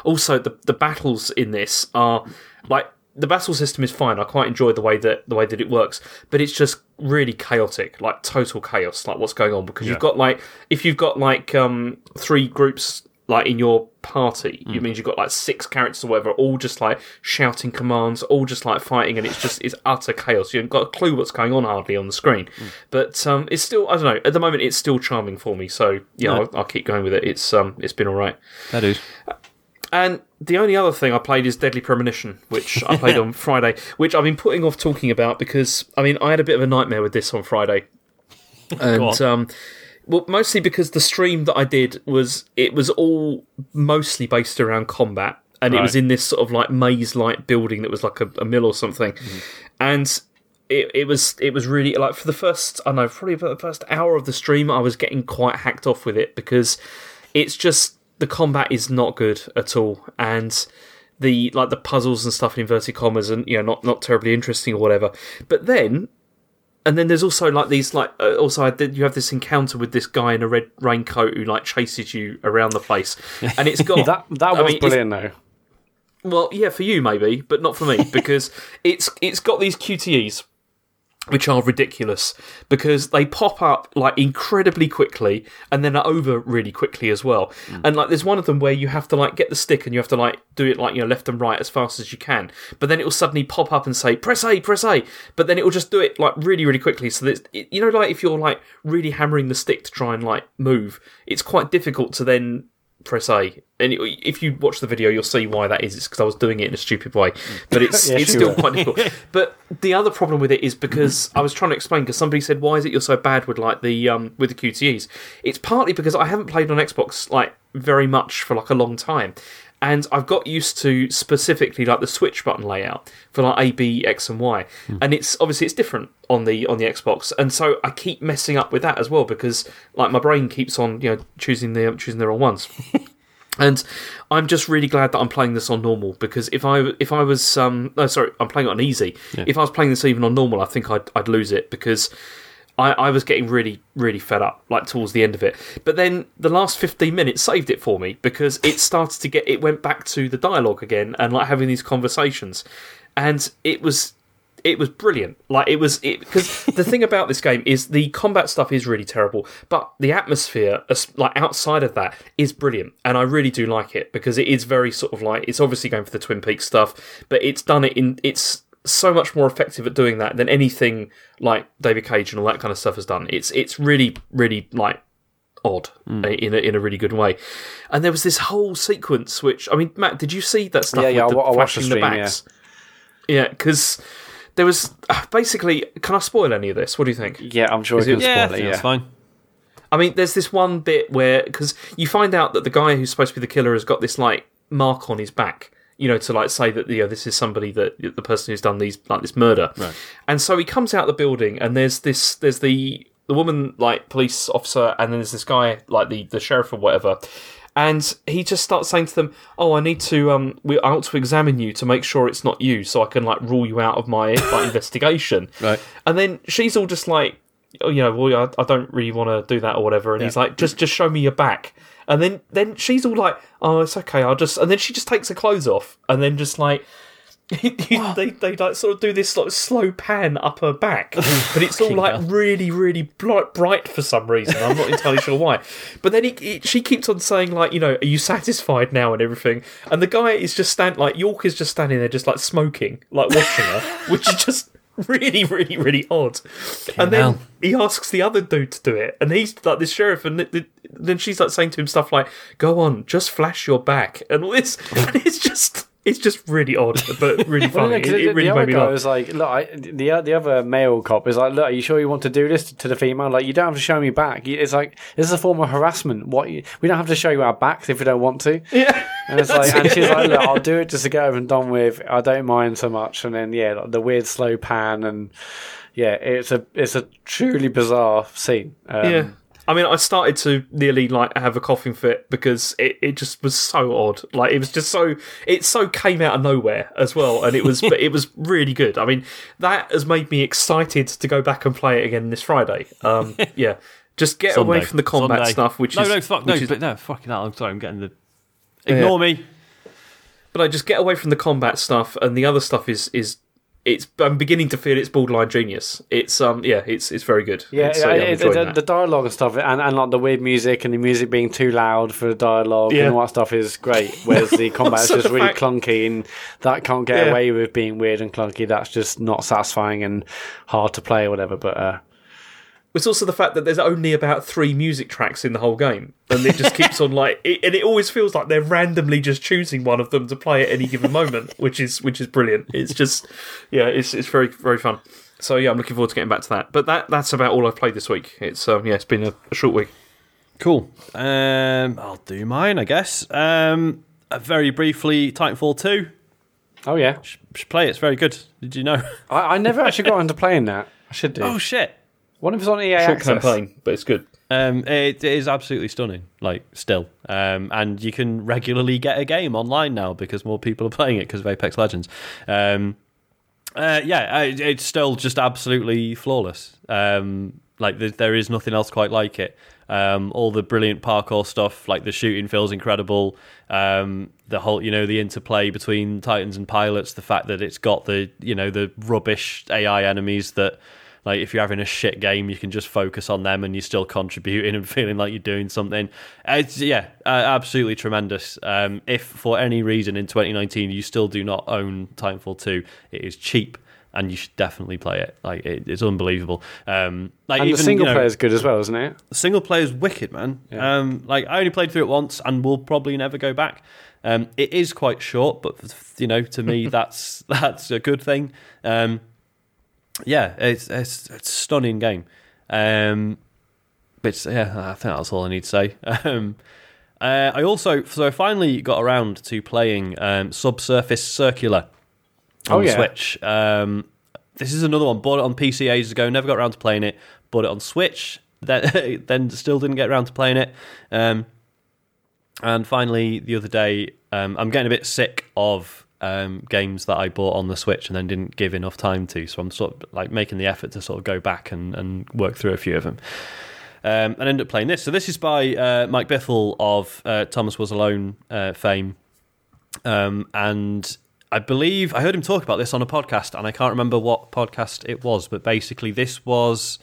Speaker 3: also the the battles in this are like the battle system is fine. I quite enjoy the way that the way that it works, but it's just really chaotic, like total chaos, like what's going on because you've got like if you've got like um three groups like in your party, it means you've got like six characters or whatever, all just like shouting commands, all just like fighting, and it's just it's utter chaos. You haven't got a clue what's going on hardly on the screen, but um, it's still I don't know. At the moment, it's still charming for me. So yeah,
Speaker 1: No.
Speaker 3: I'll, I'll keep going with it. It's um it's been all right.
Speaker 1: that is.
Speaker 3: And the only other thing I played is Deadly Premonition, which I played on Friday, which I've been putting off talking about because I mean I had a bit of a nightmare with this on Friday, and
Speaker 1: on.
Speaker 3: um, well, mostly because the stream that I did was it was all mostly based around combat, and it was in this sort of like maze-like building that was like a, a mill or something, and. It, it was it was really like for the first I don't know probably for the first hour of the stream I was getting quite hacked off with it because it's just the combat is not good at all. And the like the puzzles and stuff in inverted commas and you know not not terribly interesting or whatever. But then and then there's also like these like uh, also I did, you have this encounter with this guy in a red raincoat who like chases you around the place. And it's got
Speaker 2: That that
Speaker 3: I
Speaker 2: was
Speaker 3: mean,
Speaker 2: brilliant though.
Speaker 3: well, yeah, for you maybe, but not for me because it's it's got these QTEs which are ridiculous because they pop up like incredibly quickly and then are over really quickly as well. Mm. And like there's one of them where you have to like get the stick and you have to like do it like you know left and right as fast as you can. But then it will suddenly pop up and say press A, press A. But then it will just do it like really really quickly so that you know like if you're like really hammering the stick to try and like move, it's quite difficult to then press A. And if you watch the video, you'll see why that is. It's because I was doing it in a stupid way, but it's
Speaker 2: Yes,
Speaker 3: it's still
Speaker 2: were.
Speaker 3: quite difficult. But the other problem with it is because I was trying to explain because somebody said, "Why is it you're so bad with like the um with the QTEs?" It's partly because I haven't played on Xbox like very much for like a long time. And I've got used to specifically like the switch button layout for like A, B, X, and Y, and it's obviously it's different on the on the Xbox, and so I keep messing up with that as well because like my brain keeps on you know choosing the choosing the wrong ones. And I'm just really glad that I'm playing this on normal because if I if I was um no sorry I'm playing it on easy. If I was playing this even on normal, I think I'd I'd lose it because I, I was getting really really fed up like towards the end of it. But then the last 15 minutes saved it for me because it started to get it went back to the dialogue again and like having these conversations, and it was it was brilliant. Like it was it because the thing about this game is the combat stuff is really terrible, but the atmosphere, like outside of that, is brilliant, and I really do like it because it is very sort of like it's obviously going for the Twin Peaks stuff, but it's done it in it's so much more effective at doing that than anything like David Cage and all that kind of stuff has done. It's it's really really like odd uh, in a, in a really good way. And there was this whole sequence which I mean, Mat, did you see that stuff?
Speaker 2: Yeah, yeah,
Speaker 3: with the
Speaker 2: I wa- I watched the
Speaker 3: flashing
Speaker 2: stream,
Speaker 3: backs? Yeah, because there was uh, basically. Can I spoil any of this? What do you think?
Speaker 2: Yeah, I'm sure
Speaker 3: Is
Speaker 2: it
Speaker 3: it-
Speaker 2: can
Speaker 1: Yeah,
Speaker 2: spoil
Speaker 1: think
Speaker 2: it.
Speaker 1: that's
Speaker 2: Yeah.
Speaker 1: fine.
Speaker 3: I mean, there's this one bit where because you find out that the guy who's supposed to be the killer has got this like mark on his back. You know, to like say that you know this is somebody that the person who's done these like this murder.
Speaker 1: Right.
Speaker 3: And so he comes out of the building, and there's this there's the the woman like police officer, and then there's this guy like the the sheriff or whatever. And he just starts saying to them, "Oh, I need to um, we I want to examine you to make sure it's not you, so I can like rule you out of my like investigation."
Speaker 1: Right.
Speaker 3: And then she's all just like, oh, you know, well, I, I don't really want to do that or whatever. And he's like, just just show me your back. And then then she's all like, oh, it's okay. I'll just. And then she just takes her clothes off, and then just like. they they like sort of do this like slow pan up her back, oh, but it's all like really really bright, bright for some reason. I'm not entirely sure why. But then he, he, she keeps on saying like, you know, are you satisfied now and everything? And the guy is just stand like York is just standing there, just like smoking, like watching her, which is just really really really odd. and then he asks the other dude to do it, and he's like this sheriff, and th- th- then she's like saying to him stuff like, "Go on, just flash your back," and all this, and it's just. It's just really odd, but really
Speaker 2: Well,
Speaker 3: funny.
Speaker 2: no, 'cause
Speaker 3: it, it really
Speaker 2: the
Speaker 3: made
Speaker 2: other
Speaker 3: me
Speaker 2: guy
Speaker 3: laugh.
Speaker 2: was like, "Look, I, the the other male cop is like, look, are you sure you want to do this to the female? Like, you don't have to show me back. It's like this is a form of harassment. What you, we don't have to show you our backs if we don't want to."
Speaker 3: Yeah.
Speaker 2: And it's like, and she's like, "Look, I'll do it just to get over and done with. I don't mind so much." And then yeah, the weird slow pan and yeah, it's a it's a truly bizarre scene. Um,
Speaker 3: Yeah. I mean, I started to nearly like have a coughing fit because it, it just was so odd. Like it was just so it so came out of nowhere as well, and it was but it was really good. I mean, that has made me excited to go back and play it again this Friday. Um, yeah, just get away from the combat
Speaker 1: Sunday.
Speaker 3: stuff, which
Speaker 1: no,
Speaker 3: is
Speaker 1: no, fuck, no,
Speaker 3: is-
Speaker 1: but no, fucking hell. I'm sorry, I'm getting the. Ignore me.
Speaker 3: but I just get away from the combat stuff, and the other stuff is is it's. I'm beginning to feel it's borderline genius. It's um yeah, it's it's very good.
Speaker 2: Yeah,
Speaker 3: It's, uh, I'm
Speaker 2: it- it- the, the dialogue and stuff, and, and like the weird music and the music being too loud for the dialogue
Speaker 3: Yeah.
Speaker 2: and all that stuff is great. Whereas the combat is just really
Speaker 3: fact-
Speaker 2: clunky, and that can't get
Speaker 3: Yeah.
Speaker 2: away with being weird and clunky. That's just not satisfying and hard to play or whatever. But uh,
Speaker 3: It's also the fact that there's only about three music tracks in the whole game, and it just keeps on like, it, and it always feels like they're randomly just choosing one of them to play at any given moment, which is which is brilliant. It's just, yeah, it's it's very very fun. So yeah, I'm looking forward to getting back to that. But that that's about all I've played this week. It's um yeah, it's been a, a short week.
Speaker 1: Cool. Um, I'll do mine, I guess. Um, uh, very briefly, Titanfall 2.
Speaker 2: oh yeah,
Speaker 1: Should play it. It's very good. Did you know?
Speaker 2: I, I never actually got into playing that. I should do.
Speaker 1: oh, shit.
Speaker 2: What of it's on EA
Speaker 3: Short
Speaker 2: Access?
Speaker 3: campaign, but it's good.
Speaker 1: Um, it, it is absolutely stunning, like still, um, and you can regularly get a game online now because more people are playing it because of Apex Legends. Um, uh, yeah, uh, it's still just absolutely flawless. Um, like there, there is nothing else quite like it. Um, all the brilliant parkour stuff, like the shooting, feels incredible. Um, the whole, you know, the interplay between Titans and pilots, the fact that it's got the, you know, the rubbish AI enemies that like if you're having a shit game, you can just focus on them and you're still contributing and feeling like you're doing something. It's yeah, uh, absolutely tremendous. Um, if for any reason in 2019 you still do not own Titanfall 2, it is cheap and you should definitely play it. Like it, it's unbelievable. Um, like
Speaker 2: And
Speaker 1: even
Speaker 2: the single
Speaker 1: you know,
Speaker 2: player is good as well, isn't it?
Speaker 1: single player is wicked, man. Um, like I only played through it once, and will probably never go back. Um, it is quite short, but you know, to me, that's that's a good thing. Um, yeah, it's, it's it's a stunning game. Um, but yeah, I think that's all I need to say. Um, uh, I also so I finally got around to playing um, Subsurface Circular on
Speaker 2: Oh, yeah.
Speaker 1: Switch. Um, this is another one. Bought it on PC ages ago. Never got around to playing it. Bought it on Switch. Then then still didn't get around to playing it. Um, and finally, the other day, um, I'm getting a bit sick of um, games that I bought on the Switch and then didn't give enough time to. So I'm sort of like making the effort to sort of go back and, and work through a few of them. Um, and end up playing this. So this is by uh, Mike Bithell of uh, Thomas Was Alone uh, fame, um, and I believe I heard him talk about this on a podcast, and I can't remember what podcast it was, but basically this was.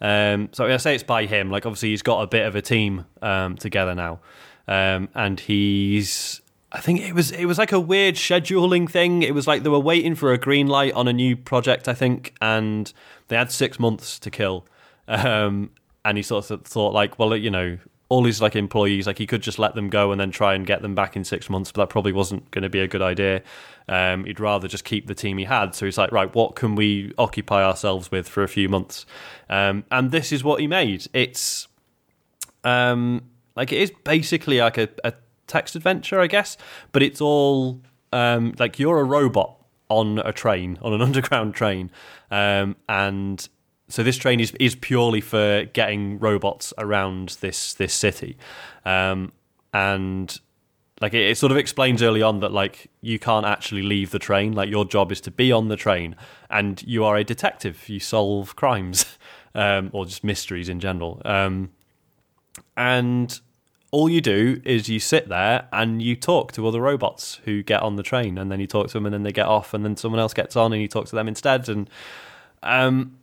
Speaker 1: Um, so I say it's by him. Like obviously he's got a bit of a team um, together now, um, and he's. I think it was it was like a weird scheduling thing. It was like they were waiting for a green light on a new project, I think, and they had six months to kill. Um, and he sort of thought like, well, you know, all his like employees, like he could just let them go and then try and get them back in six months, but that probably wasn't going to be a good idea. Um, he'd rather just keep the team he had. So he's like, right, what can we occupy ourselves with for a few months? Um, and this is what he made. It's um, like it is basically like a, a text adventure, I guess, but it's all um, like you're a robot on a train, on an underground train, um, and so this train is is purely for getting robots around this this city, um, and like it, it sort of explains early on that like you can't actually leave the train. Like your job is to be on the train, and you are a detective. You solve crimes. um, or just mysteries in general. Um, and all you do is you sit there and you talk to other robots who get on the train, and then you talk to them, and then they get off, and then someone else gets on, and you talk to them instead, and um,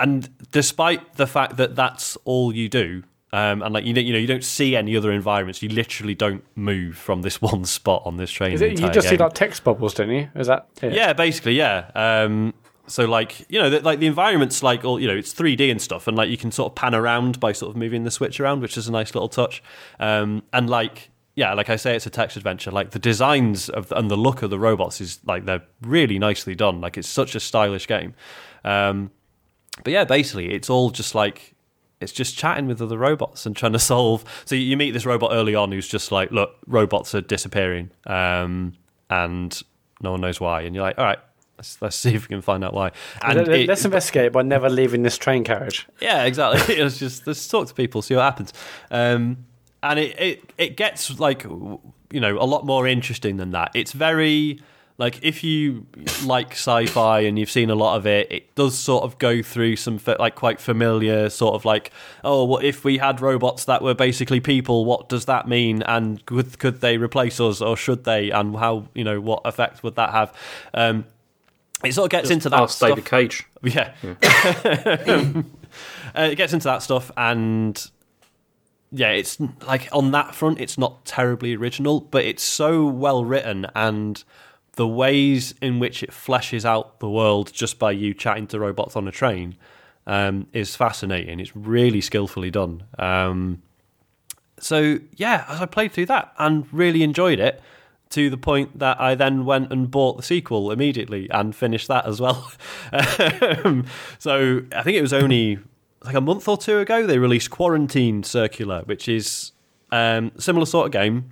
Speaker 1: and despite the fact that that's all you do, um, and like you know, you know, you don't see any other environments. You literally don't move from this one spot on this train.
Speaker 2: Is it, you just game. see like text bubbles, don't you? Is that?
Speaker 1: It? Yeah, basically, yeah. Um, so like you know, the, like the environment's like all you know, it's 3D and stuff, and like you can sort of pan around by sort of moving the switch around, which is a nice little touch. Um, and like yeah, like I say, it's a text adventure. Like the designs of the, and the look of the robots is like they're really nicely done. Like it's such a stylish game. Um, but yeah, basically, it's all just like it's just chatting with other robots and trying to solve. So you meet this robot early on who's just like, look, robots are disappearing, um, and no one knows why. And you're like, all right, let's, let's see if we can find out why. And
Speaker 2: let's investigate by never leaving this train carriage.
Speaker 1: Yeah, exactly. it's just let's talk to people, see what happens. Um, and it, it it gets like you know a lot more interesting than that. It's very like if you like sci-fi and you've seen a lot of it it does sort of go through some like quite familiar sort of like oh what if we had robots that were basically people what does that mean and could, could they replace us or should they and how you know what effect would that have um, it sort of gets Just into that
Speaker 3: stuff. David Cage
Speaker 1: yeah, yeah. uh, it gets into that stuff and yeah, it's like on that front, it's not terribly original, but it's so well written and the ways in which it fleshes out the world just by you chatting to robots on a train um, is fascinating. It's really skillfully done. Um, so yeah, as I played through that and really enjoyed it to the point that I then went and bought the sequel immediately and finished that as well. um, so I think it was only like a month or two ago they released Quarantine Circular, which is um, similar sort of game,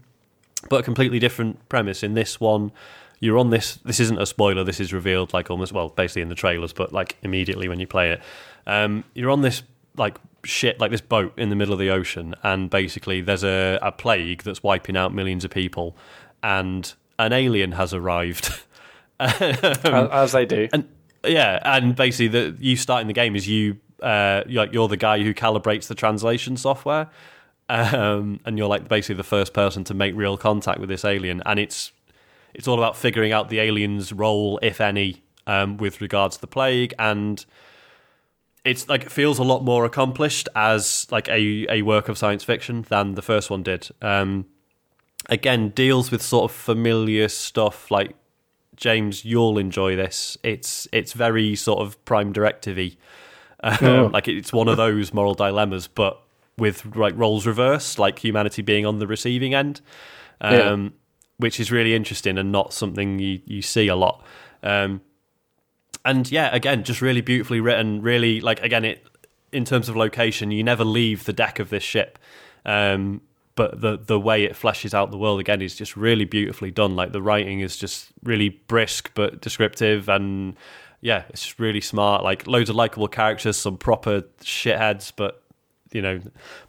Speaker 1: but a completely different premise. In this one, you're on this. This isn't a spoiler. This is revealed like almost well, basically in the trailers, but like immediately when you play it, um, you're on this like shit like this boat in the middle of the ocean, and basically there's a, a plague that's wiping out millions of people, and an alien has arrived.
Speaker 2: um, as they do,
Speaker 1: and yeah, and basically the you starting the game is you uh, you're, like, you're the guy who calibrates the translation software. Um, and you're like basically the first person to make real contact with this alien, and it's it's all about figuring out the alien's role, if any, um, with regards to the plague, and it's like it feels a lot more accomplished as like a a work of science fiction than the first one did. Um, again, deals with sort of familiar stuff like James, you'll enjoy this. It's it's very sort of prime directive um, oh. Like it's one of those moral dilemmas, but with like roles reversed, like humanity being on the receiving end. Um, yeah which is really interesting and not something you, you see a lot. Um, and yeah, again, just really beautifully written. Really, like again, it in terms of location, you never leave the deck of this ship. Um, but the the way it fleshes out the world again is just really beautifully done. Like the writing is just really brisk but descriptive, and yeah, it's just really smart. Like loads of likable characters, some proper shitheads, but you know,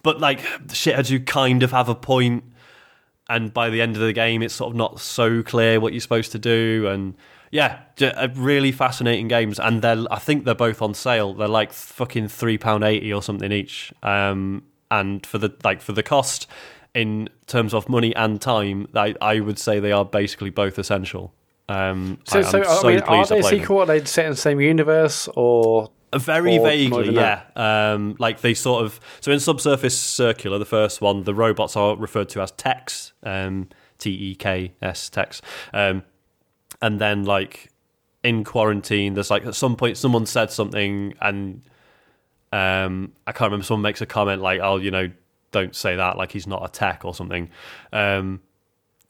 Speaker 1: but like the shitheads who kind of have a point. point and by the end of the game, it's sort of not so clear what you're supposed to do. And yeah, really fascinating games. And they're, I think they're both on sale. They're like fucking three pound eighty or something each. Um, and for the like for the cost in terms of money and time, I, I would say they are basically both essential. Um,
Speaker 2: so, I, so, so I mean, are they sequel? Are they set in the same universe or
Speaker 1: very vaguely, yeah. Um, like they sort of so in Subsurface Circular, the first one, the robots are referred to as techs, um, T E K S Tex, um, and then like in quarantine, there's like at some point someone said something, and um, I can't remember. Someone makes a comment like, "Oh, you know, don't say that," like he's not a tech or something. Um,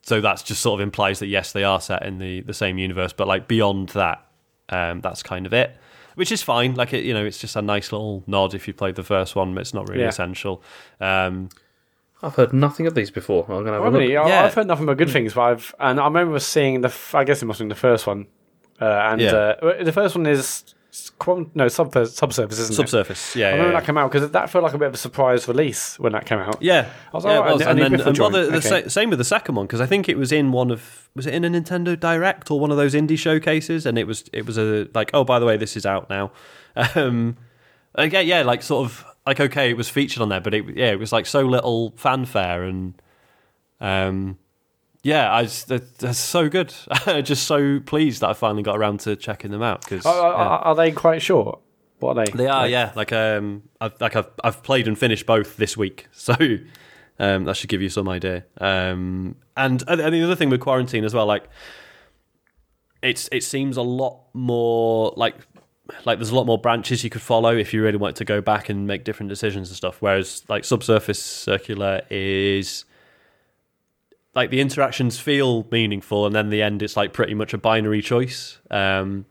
Speaker 1: so that's just sort of implies that yes, they are set in the the same universe, but like beyond that, um, that's kind of it which is fine. Like it, you know, it's just a nice little nod if you played the first one, but it's not really yeah. essential. Um,
Speaker 3: I've heard nothing of these before. I'm gonna have
Speaker 2: really? Yeah. I've heard nothing but good things. But I've and I remember seeing the. I guess it must have been the first one, uh, and yeah. uh, the first one is no sub subsurface, isn't
Speaker 1: subsurface,
Speaker 2: it?
Speaker 1: yeah.
Speaker 2: I remember yeah, that came out because that felt like a bit of a surprise release when that came out.
Speaker 1: Yeah, I was like, yeah, oh, was. and, and, then and well, the, the okay. same with the second one because I think it was in one of was it in a Nintendo Direct or one of those indie showcases, and it was it was a like oh by the way this is out now, um, again, yeah, like sort of like okay, it was featured on there, but it yeah, it was like so little fanfare and um yeah, I just, they're, so good. Just so pleased that I finally got around to checking them out because
Speaker 2: Are, are, are they quite short? What are they?
Speaker 1: they are yeah. Like um, I've, like I've I've played and finished both this week, so um, that should give you some idea. Um, and and the other thing with quarantine as well, like it's it seems a lot more like like there's a lot more branches you could follow if you really want to go back and make different decisions and stuff. Whereas like subsurface circular is like the interactions feel meaningful, and then the end it's like pretty much a binary choice. Um,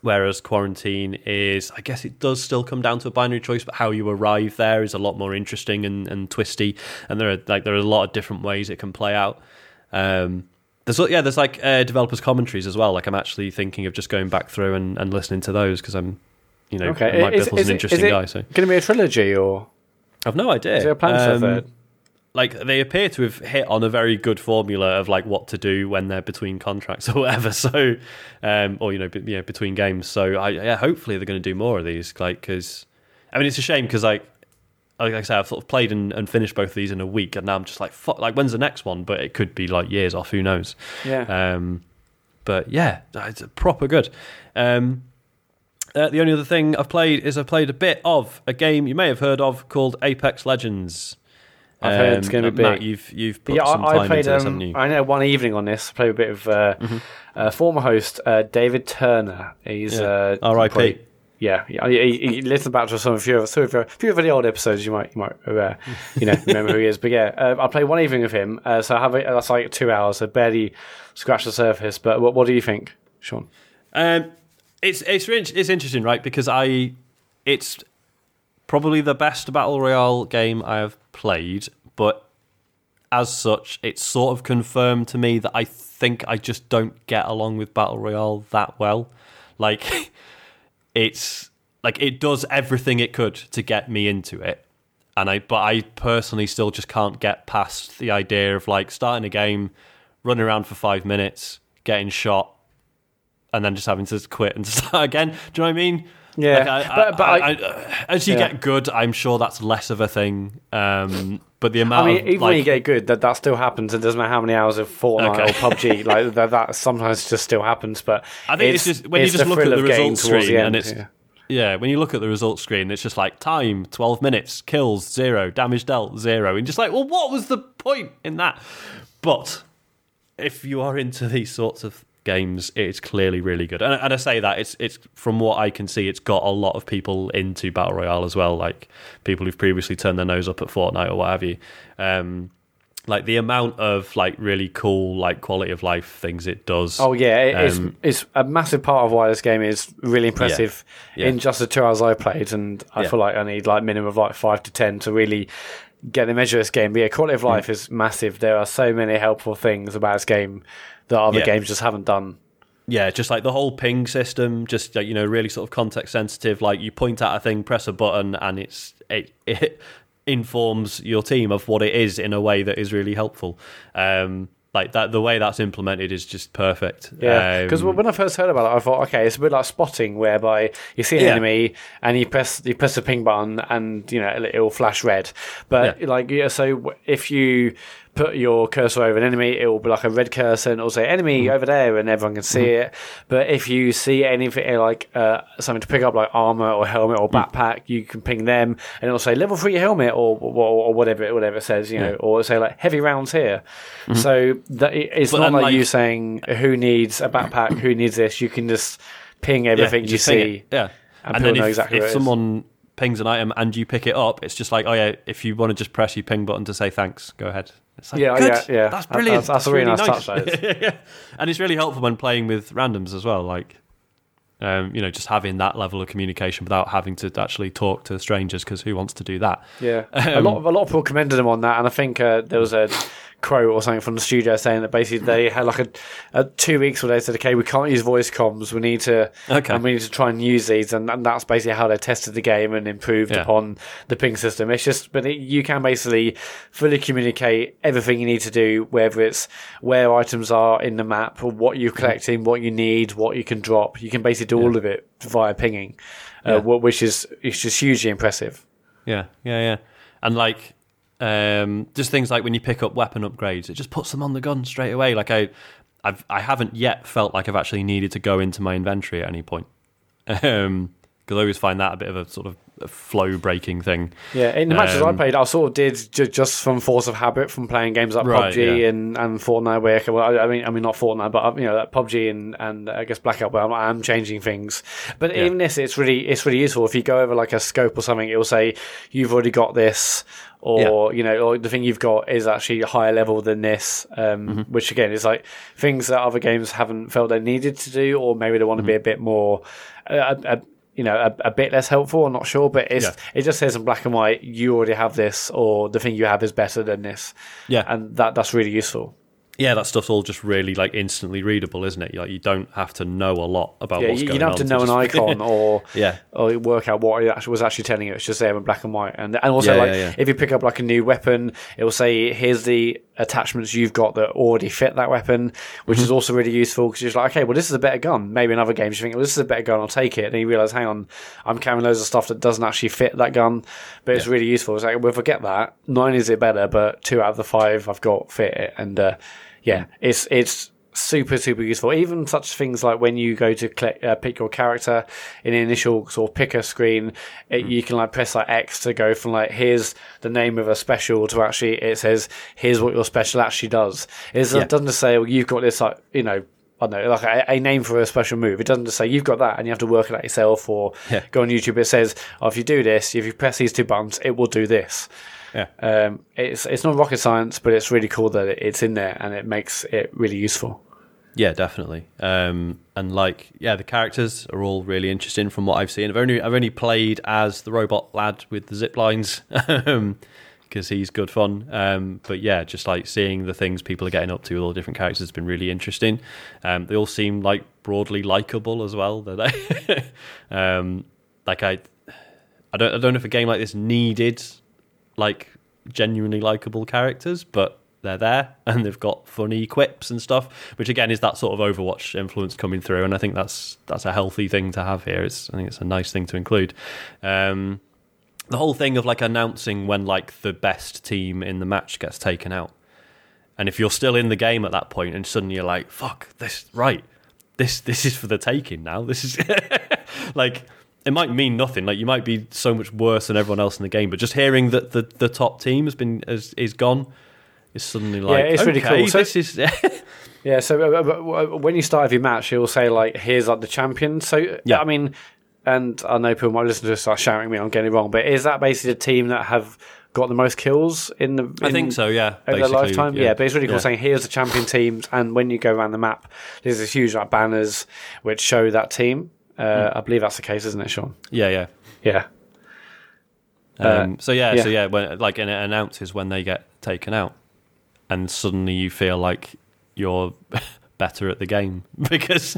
Speaker 1: whereas quarantine is, I guess it does still come down to a binary choice, but how you arrive there is a lot more interesting and, and twisty, and there are like there are a lot of different ways it can play out. Um, there's yeah, there's like uh, developers commentaries as well. Like I'm actually thinking of just going back through and, and listening to those because I'm, you know,
Speaker 2: Okay,
Speaker 1: Mike
Speaker 2: is,
Speaker 1: Bithell's
Speaker 2: is
Speaker 1: an
Speaker 2: it-
Speaker 1: interesting
Speaker 2: it
Speaker 1: guy. So
Speaker 2: going to be a trilogy or
Speaker 1: I've no idea.
Speaker 2: is there a plan for a
Speaker 1: Um,
Speaker 2: third?
Speaker 1: Like they appear to have hit on a very good formula of like what to do when they're between contracts or whatever. So, um, or you know, you know, between games. So, I yeah, hopefully they're going to do more of these. Like, because I mean, it's a shame because like. Like I say, I've sort of played and, and finished both of these in a week, and now I'm just like, fuck, like when's the next one? But it could be like years off. Who knows?
Speaker 2: Yeah.
Speaker 1: Um, but yeah, it's a proper good. Um, uh, the only other thing I've played is I've played a bit of a game you may have heard of called Apex Legends.
Speaker 2: I've heard it's gonna
Speaker 1: uh,
Speaker 2: be
Speaker 1: Mat,
Speaker 2: big.
Speaker 1: you've you've put
Speaker 2: yeah,
Speaker 1: some
Speaker 2: I,
Speaker 1: time
Speaker 2: I played.
Speaker 1: into this,
Speaker 2: Um,
Speaker 1: haven't you? Mm-hmm.
Speaker 2: I know one evening on this. I played a bit of uh, uh, former host uh, David Turner. He's
Speaker 1: Yeah.
Speaker 2: uh,
Speaker 1: R.I.P..
Speaker 2: probably- Yeah, yeah. He, he, he listened back to some of few, few, few, few of the old episodes. You might, you might, uh, you know, remember who he is. But yeah, uh, I played one evening of him. Uh, so I have a, that's like two hours. I barely scratched the surface. But what, what do you think, Sean?
Speaker 1: Um, it's it's it's interesting, right? Because I, it's probably the best battle royale game I have played, but as such, it's sort of confirmed to me that I think I just don't get along with battle royale that well. Like, it's like it does everything it could to get me into it, and I but I personally still just can't get past the idea of like starting a game, running around for five minutes, getting shot, and then just having to quit and start again. Do you know what I mean?
Speaker 2: Yeah,
Speaker 1: Like, I,
Speaker 2: but- but
Speaker 1: I,
Speaker 2: I-
Speaker 1: as you
Speaker 2: Yeah.
Speaker 1: get good, I'm sure that's less of a thing. Um, but the amount
Speaker 2: I mean,
Speaker 1: of
Speaker 2: even
Speaker 1: like,
Speaker 2: when you get good, that that still happens. It doesn't matter how many hours of Fortnite
Speaker 1: Okay.
Speaker 2: or PUBG, like that, that sometimes just still happens. But
Speaker 1: I think it's, just when you just look at the results screen
Speaker 2: the
Speaker 1: and it's
Speaker 2: yeah.
Speaker 1: yeah, when you look at the results screen, it's just like time, twelve minutes, kills zero, damage dealt zero, and just like, well, what was the point in that? But if you are into these sorts of games, it's clearly really good. And, and I say that it's it's from what I can see, it's got a lot of people into battle royale as well, like people who've previously turned their nose up at Fortnite or what have you. Um, like the amount of like really cool like quality of life things it does.
Speaker 2: Oh yeah, it- it's
Speaker 1: Um,
Speaker 2: it's a massive part of why this game is really impressive
Speaker 1: Yeah.
Speaker 2: in just the two hours I played, and I
Speaker 1: Yeah.
Speaker 2: feel like I need like minimum of like five to ten to really get the measure of this game. But yeah, quality
Speaker 1: Mm.
Speaker 2: of life is massive. There are so many helpful things about this game that other
Speaker 1: Yeah.
Speaker 2: games just haven't done.
Speaker 1: Yeah, just like the whole ping system, just like, you know, really sort of context sensitive. Like you point at a thing, press a button, and it's it, it informs your team of what it is in a way that is really helpful. Um, like that, the way that's implemented is just perfect.
Speaker 2: Yeah, because
Speaker 1: Um,
Speaker 2: when I first heard about it, I thought, okay, it's a bit like spotting, whereby you see an
Speaker 1: Yeah.
Speaker 2: enemy and you press you press the ping button, and you know it will flash red. But
Speaker 1: Yeah.
Speaker 2: like, yeah, so if you put your cursor over an enemy, it will be like a red cursor, and it'll say enemy
Speaker 1: Mm-hmm.
Speaker 2: over there, and everyone can see it. But if you see anything uh, like uh, something to pick up, like armor or helmet or
Speaker 1: Mm.
Speaker 2: backpack, you can ping them, and it'll say level three helmet or or, or whatever whatever it says, you know,
Speaker 1: Yeah. Mm-hmm.
Speaker 2: or it'll say like heavy rounds here. So that it's
Speaker 1: But
Speaker 2: not like,
Speaker 1: like-
Speaker 2: you saying who needs a backpack, who needs this. You can just ping everything you
Speaker 1: just ping
Speaker 2: see.
Speaker 1: Yeah,
Speaker 2: and
Speaker 1: and, then
Speaker 2: know
Speaker 1: if,
Speaker 2: exactly
Speaker 1: if
Speaker 2: what it is.
Speaker 1: someone pings an item and you pick it up, it's just like, oh yeah, if you want to just press your ping button to say thanks, go ahead. It's like,
Speaker 2: Yeah,
Speaker 1: good.
Speaker 2: yeah, yeah.
Speaker 1: That's brilliant.
Speaker 2: that's- that's a really nice touch,
Speaker 1: yeah. And it's really helpful when playing with randoms as well. Like, um, you know, just having that level of communication without having to actually talk to strangers because who wants to do that?
Speaker 2: Yeah, a lot of a lot of people commended him on that, and I think uh, there was a quote or something from the studio saying that basically they had like a, a two weeks where they said, okay, we can't use voice comms. We need to,
Speaker 1: Okay.
Speaker 2: and we need to try and use these, and, and that's basically how they tested the game and improved
Speaker 1: Yeah.
Speaker 2: upon the ping system. It's just, but it, you can basically fully communicate everything you need to do, whether it's where items are in the map, or what you're collecting, what you need, what you can drop. You can basically do all of it via pinging,
Speaker 1: Yeah.
Speaker 2: uh, which is it's just hugely impressive.
Speaker 1: Yeah, yeah, yeah. And like, um, just things like when you pick up weapon upgrades, it just puts them on the gun straight away. Like I, I've I haven't yet felt like I've actually needed to go into my inventory at any point. Um, because I always find that a bit of a sort of a flow breaking thing.
Speaker 2: Yeah, in the matches I
Speaker 1: Um,
Speaker 2: played, I sort of did ju- just from force of habit from playing games like
Speaker 1: Right,
Speaker 2: PUBG
Speaker 1: yeah.
Speaker 2: and, and Fortnite. Where well, I, I mean, I mean not Fortnite, but uh, you know, like PUBG and, and I guess Blackout. Where I'm, I'm changing things, but
Speaker 1: Yeah.
Speaker 2: even this, it's really it's really useful. If you go over like a scope or something, it will say you've already got this, or you know, or the thing you've got is actually higher level than this. Um,
Speaker 1: Mm-hmm.
Speaker 2: Which again is like things that other games haven't felt they needed to do, or maybe they want to be a
Speaker 1: Mm-hmm.
Speaker 2: bit more. Uh, a, a, you know, a, a bit less helpful. I'm not sure, but it's
Speaker 1: Yeah.
Speaker 2: it just says in black and white, you already have this, or the thing you have is better than this.
Speaker 1: Yeah.
Speaker 2: and that that's really useful.
Speaker 1: Yeah, that stuff's all just really like instantly readable, isn't it? Like you don't have to know a lot about
Speaker 2: Yeah,
Speaker 1: what's
Speaker 2: you,
Speaker 1: going on.
Speaker 2: you don't have to know an
Speaker 1: just-
Speaker 2: icon or
Speaker 1: Yeah.
Speaker 2: or work out what it was actually telling you. It's just there in black and white, and and also
Speaker 1: Yeah,
Speaker 2: like
Speaker 1: yeah,
Speaker 2: if you pick up like a new weapon, it will say here's the attachments you've got that already fit that weapon, which
Speaker 1: Mm-hmm.
Speaker 2: is also really useful because you're just like, okay, well this is a better gun. Maybe in other games you think, well this is a better gun, I'll take it, and then you realize, hang on, I'm carrying loads of stuff that doesn't actually fit that gun, but it's really useful. It's like, well, forget that. Nine is it better, but two out of the five I've got fit it, and uh, yeah, it's it's super super useful even such things like when you go to click, uh, pick your character in the initial sort of picker screen it, you can like press like x to go from like here's the name of a special to actually it says here's what your special actually does it
Speaker 1: Yeah.
Speaker 2: doesn't just say well, you've got this like you know I don't know, like a, a name for a special move. It doesn't just say you've got that and you have to work it out yourself or
Speaker 1: Yeah.
Speaker 2: go on YouTube. It says, oh, if you do this, if you press these two buttons, it will do this.
Speaker 1: Yeah.
Speaker 2: Um, it's it's not rocket science, but it's really cool that it's in there and it makes it really useful.
Speaker 1: Yeah, definitely. Um, and like, yeah, the characters are all really interesting from what I've seen. I've only I've only played as the robot lad with the zip lines because he's good fun. Um, but yeah, just like seeing the things people are getting up to with all the different characters has been really interesting. Um, they all seem like broadly likable as well. Don't they? um, like I, I don't I don't know if a game like this needed like genuinely likable characters, but they're there and they've got funny quips and stuff, which again is that sort of Overwatch influence coming through, and I think that's that's a healthy thing to have here. It's I think it's a nice thing to include. Um, the whole thing of like announcing when like the best team in the match gets taken out, and if you're still in the game at that point, and suddenly you're like, "Fuck this!" Right, this this is for the taking now. This is like it might mean nothing. Like you might be so much worse than everyone else in the game, but just hearing that the, the top team has been is, is gone is suddenly like yeah,
Speaker 2: it's really
Speaker 1: okay,
Speaker 2: cool. So-
Speaker 1: this is
Speaker 2: Yeah, so uh, uh, uh, when you start every match, it will say like, "Here's like the champion." So
Speaker 1: Yeah.
Speaker 2: I mean, and I know people might listen to this are shouting at me, I'm getting it wrong, but is that basically the team that have got the most kills in the?
Speaker 1: I think so. Yeah,
Speaker 2: Over their lifetime, yeah. but it's really cool
Speaker 1: Yeah.
Speaker 2: saying here's the champion teams, and when you go around the map, there's this huge like banners which show that team. Uh,
Speaker 1: Hmm.
Speaker 2: I believe that's the case, isn't it, Sean?
Speaker 1: Yeah, yeah.
Speaker 2: Yeah,
Speaker 1: Um, so yeah,
Speaker 2: yeah.
Speaker 1: so yeah, when like and it announces when they get taken out, and suddenly you feel like you're better at the game because,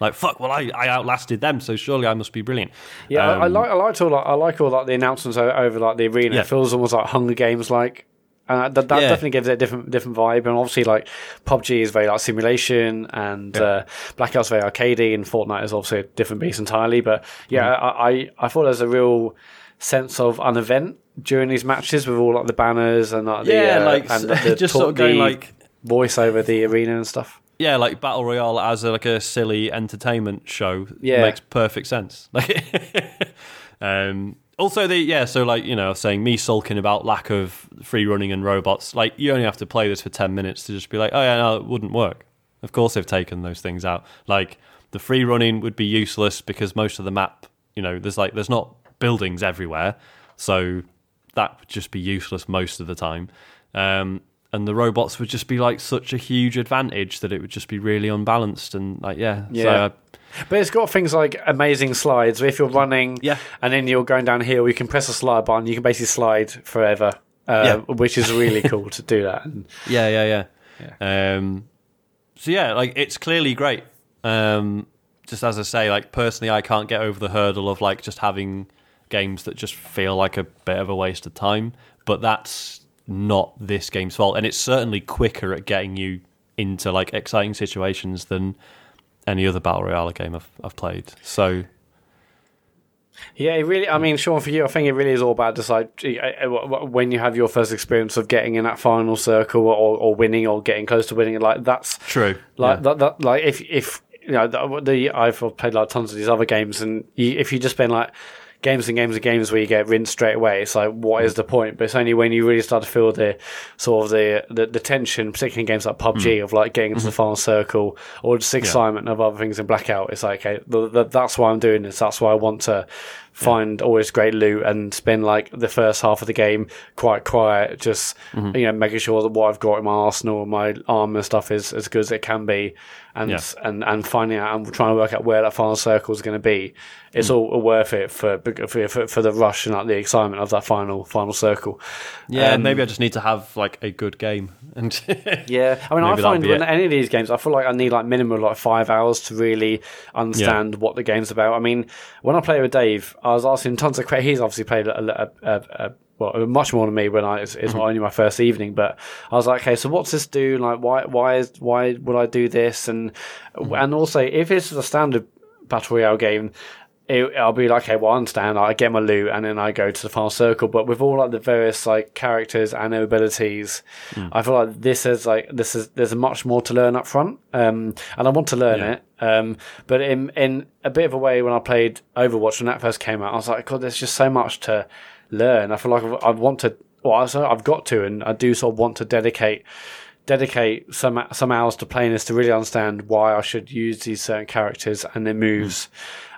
Speaker 1: like, fuck, well, I, I outlasted them, so surely I must be brilliant.
Speaker 2: yeah. I, I
Speaker 1: Um,
Speaker 2: like I liked all like, I like all like the announcements o- over like the arena.
Speaker 1: Yeah.
Speaker 2: It feels almost like Hunger Games like. Uh, that that
Speaker 1: Yeah.
Speaker 2: definitely gives it a different different vibe, and obviously, like PUBG is very like simulation, and
Speaker 1: Yeah.
Speaker 2: uh, Blackout's very arcadey, and Fortnite is obviously a different beast entirely. But yeah,
Speaker 1: Mm-hmm.
Speaker 2: I, I I thought there's a real sense of an event during these matches with all like the banners and like the,
Speaker 1: yeah,
Speaker 2: uh,
Speaker 1: like
Speaker 2: and the, the
Speaker 1: just
Speaker 2: talk-
Speaker 1: sort of going like
Speaker 2: voice over the arena and stuff.
Speaker 1: yeah, like battle royale as a, like a silly entertainment show
Speaker 2: Yeah.
Speaker 1: makes perfect sense. Like, um, also the yeah, so like you know, saying me sulking about lack of free running and robots. Like you only have to play this for ten minutes to just be like, oh yeah, no, it wouldn't work. Of course, they've taken those things out. Like the free running would be useless because most of the map, you know, there's like there's not buildings everywhere, so that would just be useless most of the time. Um, and the robots would just be like such a huge advantage that it would just be really unbalanced and like yeah,
Speaker 2: Yeah.
Speaker 1: So, uh,
Speaker 2: But it's got things like amazing slides. Where if you're running,
Speaker 1: Yeah.
Speaker 2: and then you're going down here, you can press a slide button. You can basically slide forever. uh,
Speaker 1: Yeah.
Speaker 2: which is really cool to do that. And,
Speaker 1: Yeah, yeah, yeah. Um, so yeah, like it's clearly great. Um, just as I say, like personally, I can't get over the hurdle of like just having games that just feel like a bit of a waste of time. But that's not this game's fault, and it's certainly quicker at getting you into like exciting situations than any other battle royale game I've I've played. So
Speaker 2: Yeah, it really. I mean, Sean, for you, I think it really is all about just like uh, uh, when you have your first experience of getting in that final circle or, or winning or getting close to winning. Like that's
Speaker 1: true.
Speaker 2: like
Speaker 1: yeah.
Speaker 2: that, that. Like if if you know the, the I've played like tons of these other games, and you, if you just been like games and games and games where you get rinsed straight away, it's like what is the point? But it's only when you really start to feel the sort of the the, the tension, particularly in games like PUBG, mm. of like getting into the mm-hmm. final circle or just excitement of other things in Blackout. It's like okay, th- th- that's why I'm doing this. That's why I want to find all this great loot and spend like the first half of the game quite quiet, just mm-hmm. you know making sure that what I've got in my arsenal, my armor stuff is as good as it can be, and
Speaker 1: Yeah.
Speaker 2: and and finding out and trying to work out where that final circle is going to be. It's all worth it for, for for for the rush and like the excitement of that final final circle.
Speaker 1: yeah,
Speaker 2: Um,
Speaker 1: maybe I just need to have like a good game and
Speaker 2: Yeah, I mean, I find when
Speaker 1: it.
Speaker 2: any of these games, I feel like I need like minimum like five hours to really understand what the game's about. I mean, when I play with Dave, I was asking tons of questions. He's obviously played a, a, a, a well, much more than me when I it's, it's only my first evening. But I was like, okay, so what's this do? Like, why why is why would I do this? And and also, if it's a standard battle royale game. It, I'll be like, okay, well, I understand. I get my loot, and then I go to the final circle. But with all like the various like characters and abilities, I feel like this is like this is there's much more to learn up front, um, and I want to learn
Speaker 1: Yeah.
Speaker 2: it. Um, but in in a bit of a way, when I played Overwatch when that first came out, I was like, God, there's just so much to learn. I feel like I want to, well, I I've got to, and I do sort of want to dedicate dedicate some some hours to playing this to really understand why I should use these certain characters and their moves.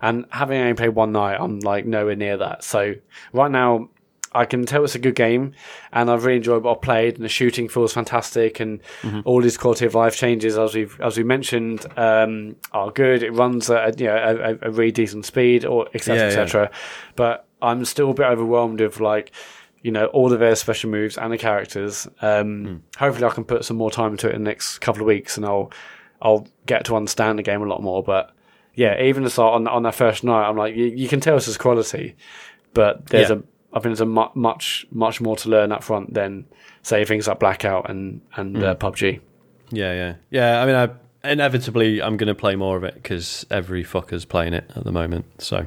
Speaker 2: And having only played one night, I'm like nowhere near that. So right now, I can tell it's a good game, and I've really enjoyed what I've played. And the shooting feels fantastic, and all these quality of life changes, as we've as we mentioned, um, are good. It runs at a, you know a, a- really decent speed, or etc.
Speaker 1: Yeah, yeah.
Speaker 2: etc. But I'm still a bit overwhelmed with like you know all the various special moves and the characters. Um, Hopefully, I can put some more time into it in the next couple of weeks, and I'll I'll get to understand the game a lot more. But yeah, even as on on that first night, I'm like, you, you can tell this is quality, but there's
Speaker 1: Yeah.
Speaker 2: a I think there's a mu- much much more to learn up front than say things like Blackout and and uh, PUBG.
Speaker 1: Yeah, yeah, yeah. I mean, I, inevitably, I'm going to play more of it because every fucker's playing it at the moment. So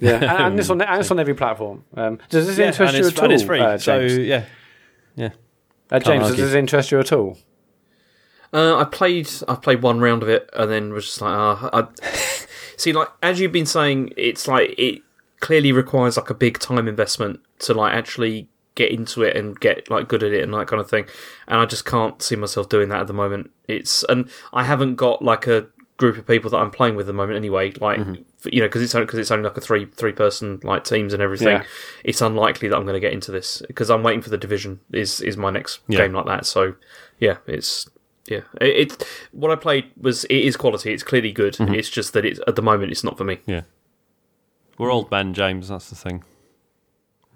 Speaker 2: Yeah, and, and this on and it's on every platform. Um, does this
Speaker 1: yeah,
Speaker 2: interest
Speaker 1: and
Speaker 2: you
Speaker 1: it's,
Speaker 2: at all?
Speaker 1: and it's free.
Speaker 2: uh,
Speaker 1: so
Speaker 2: James,
Speaker 1: yeah, yeah.
Speaker 2: uh, James does this interest you at all?
Speaker 3: Uh, I played. I played one round of it, and then was just like, ah. I see, like as you've been saying, it's like it clearly requires like a big time investment to like actually get into it and get like good at it and that kind of thing. And I just can't see myself doing that at the moment. It's and I haven't got like a group of people that I'm playing with at the moment anyway. Like f- you know, because it's only because it's only like a three three person like teams and everything.
Speaker 2: Yeah.
Speaker 3: It's unlikely that I'm going to get into this because I'm waiting for the division. Is is my next
Speaker 1: Yeah.
Speaker 3: game like that? So yeah, it's yeah. It, it what I played was it is quality. It's clearly good. It's just that it's at the moment it's not for me.
Speaker 1: Yeah. We're old men, James. That's the thing.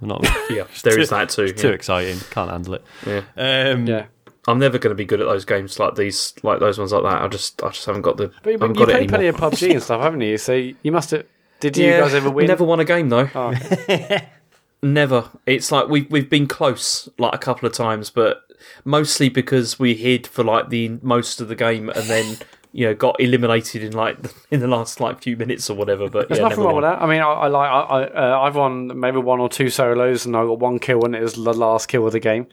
Speaker 1: We're not
Speaker 3: Yeah, there is that too.
Speaker 1: too
Speaker 3: yeah.
Speaker 1: exciting. Can't handle it.
Speaker 3: Yeah.
Speaker 1: Um,
Speaker 2: Yeah.
Speaker 3: I'm never going to be good at those games like these, like those ones like that. I just, I just haven't got the.
Speaker 2: But,
Speaker 3: I haven't
Speaker 2: but you
Speaker 3: got it
Speaker 2: played plenty of PUBG and stuff, haven't you? So you must have. Did you guys ever win?
Speaker 3: Never won a game though.
Speaker 2: Oh.
Speaker 3: Never. It's like we've we've been close like a couple of times, but mostly because we hid for like the most of the game and then you know got eliminated in like in the last like few minutes or whatever. But
Speaker 2: There's
Speaker 3: yeah,
Speaker 2: nothing
Speaker 3: never
Speaker 2: wrong with that. I mean, I, I like I, I uh, I've won maybe one or two solos, and I got one kill, and it was the last kill of the game.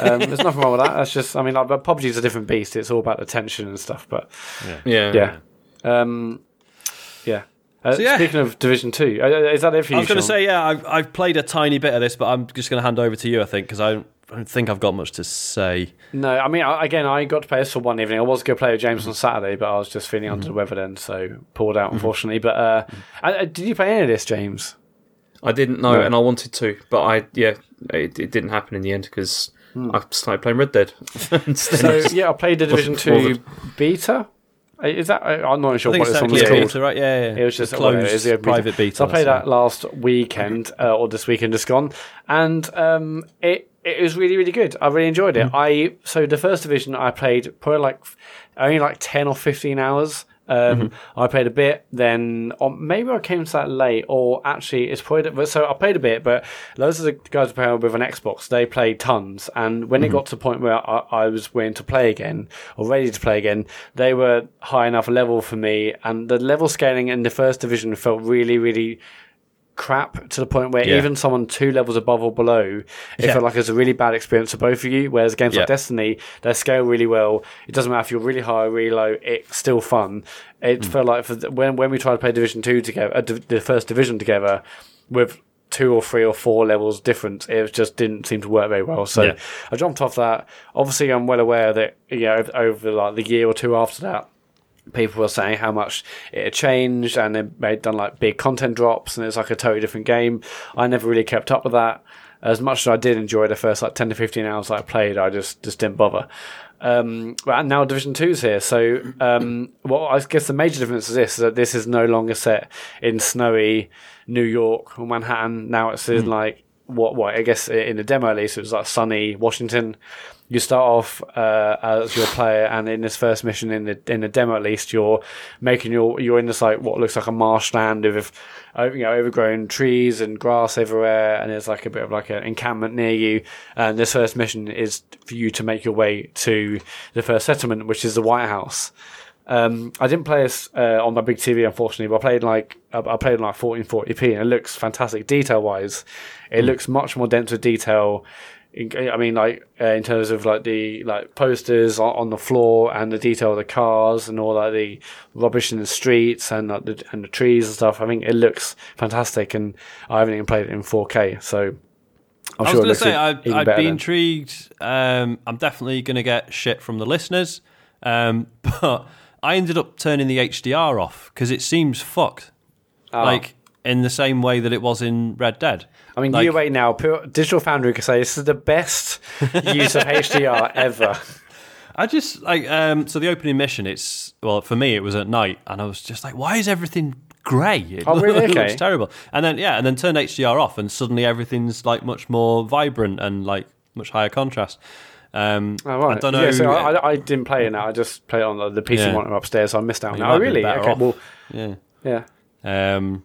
Speaker 2: Um, there's nothing wrong with that. That's just, I mean, like, but PUBG's a different beast. It's all about the tension and stuff. But
Speaker 3: Yeah,
Speaker 2: yeah, um, yeah. Uh,
Speaker 1: yeah.
Speaker 2: Speaking of Division Two, uh, is that it for you?
Speaker 1: I was going to say, yeah, I've, I've played a tiny bit of this, but I'm just going to hand over to you, I think, because I don't, I don't think I've got much to say.
Speaker 2: no. I mean, I, again, I got to play this for one evening. I was going to play with James on Saturday, but I was just feeling under the weather then, so pulled out unfortunately. But uh, uh, did you play any of this, James?
Speaker 3: I didn't know,
Speaker 2: No.
Speaker 3: and I wanted to, but I yeah, it, it didn't happen in the end because I started playing Red Dead.
Speaker 2: So yeah, I played the Division Two beta. Uh, Is that? I'm not sure
Speaker 1: I think
Speaker 2: what
Speaker 1: it's
Speaker 2: this one was
Speaker 1: technically a
Speaker 2: called.
Speaker 1: beta, right? Yeah, yeah.
Speaker 2: It was just
Speaker 1: a
Speaker 2: well,
Speaker 1: closed
Speaker 2: it is a beta.
Speaker 1: private beta.
Speaker 2: So I played
Speaker 1: so-
Speaker 2: that last weekend uh, or this weekend just gone, and um, it it was really really good. I really enjoyed it. I so the first division I played probably like only like ten or fifteen hours. Um, I played a bit, then or maybe I came to that late, or actually it's probably so I played a bit, but loads of the guys playing with an Xbox, they played tons, and when it got to the point where I, I was willing to play again or ready to play again, they were high enough level for me, and the level scaling in the first division felt really really crap to the point where
Speaker 1: Yeah.
Speaker 2: even someone two levels above or below, it
Speaker 1: Yeah.
Speaker 2: felt like it was a really bad experience for both of you. Whereas games
Speaker 1: Yeah.
Speaker 2: like Destiny, they scale really well. It doesn't matter if you're really high or really low; it's still fun. It
Speaker 1: Hmm.
Speaker 2: felt like for the, when when we tried to play Division Two together, uh, div- the first division together, with two or three or four levels difference, it just didn't seem to work very well. So. I jumped off that. Obviously, I'm well aware that you know over, over like the year or two after that people were saying how much it had changed and they they'd done like big content drops and it's like a totally different game. I never really kept up with that. As much as I did enjoy the first like ten to fifteen hours I played, I just just didn't bother. Um, but and now Division Two's here, so um, well, I guess the major difference is this: is that this is no longer set in snowy New York or Manhattan. Now it's in like what what I guess in the demo at least it was like sunny Washington. You start off uh, as your player, and in this first mission in the in the demo at least, you're making your you're in this like what looks like a marshland uh, you know overgrown trees and grass everywhere, and there's like a bit of like an encampment near you. And this first mission is for you to make your way to the first settlement, which is the White House. Um, I didn't play this uh, on my big TV, unfortunately, but I played like I I played like 1440p, and it looks fantastic detail wise. It looks much more dense with detail. In- I mean, like uh, in terms of like the like posters on, on the floor and the detail of the cars and all like the rubbish in the streets and like the and the trees and stuff. I think it looks fantastic, and I haven't even played it in 4K, so I'm
Speaker 1: I was
Speaker 2: sure
Speaker 1: going to say, I'd, I'd be intrigued. Um, I'm definitely going to get shit from the listeners, um, but I ended up turning the HDR off because it seems fucked.
Speaker 2: Ah.
Speaker 1: Like in the same way that it was in Red Dead.
Speaker 2: I mean,
Speaker 1: Like-
Speaker 2: you wait now. Digital Foundry could say this is the best use of HDR ever.
Speaker 1: I just like um, so the opening mission. It's well for me it was at night, and I was just like, why is everything grey? It
Speaker 2: Oh, really?
Speaker 1: looks
Speaker 2: Okay.
Speaker 1: terrible. And then yeah, and then turn HDR off, and suddenly everything's like much more vibrant and like much higher contrast. Um,
Speaker 2: Oh, right.
Speaker 1: I don't know.
Speaker 2: Yeah, so I, I, I didn't play it now. I just played it on the, the PC
Speaker 1: Yeah.
Speaker 2: monitor upstairs, so I missed out on that. Oh, really? Okay,
Speaker 1: off.
Speaker 2: well,
Speaker 1: yeah.
Speaker 2: yeah.
Speaker 1: Um,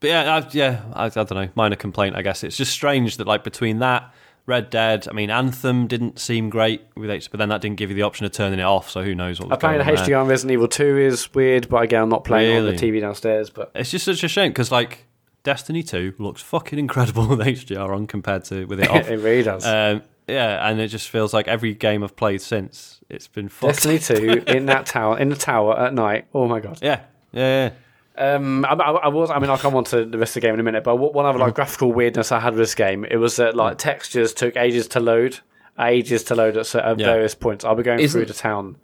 Speaker 1: but yeah, I, yeah, I, I don't know. Minor complaint, I guess. It's just strange that like between that, Red Dead. I mean, Anthem didn't seem great with H, but then that didn't give you the option of turning it off. So who knows what was
Speaker 2: Apparently,
Speaker 1: going on there.
Speaker 2: HDR on Resident Evil 2 is weird, but again, I'm not playing on the TV downstairs. But
Speaker 1: It's just such a shame because like Destiny Two looks fucking incredible with HDR on compared to with it off.
Speaker 2: it really does.
Speaker 1: um, yeah, and it just feels like every game I've played since it's been fucked.
Speaker 2: Destiny 2 in that tower, in the tower at night. Oh my god.
Speaker 1: Yeah, yeah, yeah.
Speaker 2: Um, I, I, I was. I mean, I'll come on to the rest of the game in a minute. But one other
Speaker 1: Mm.
Speaker 2: like graphical weirdness I had with this game, it was that like textures took ages to load, ages to load at, at
Speaker 1: Yeah.
Speaker 2: various points. I'll be going
Speaker 3: Isn't-
Speaker 2: through the town,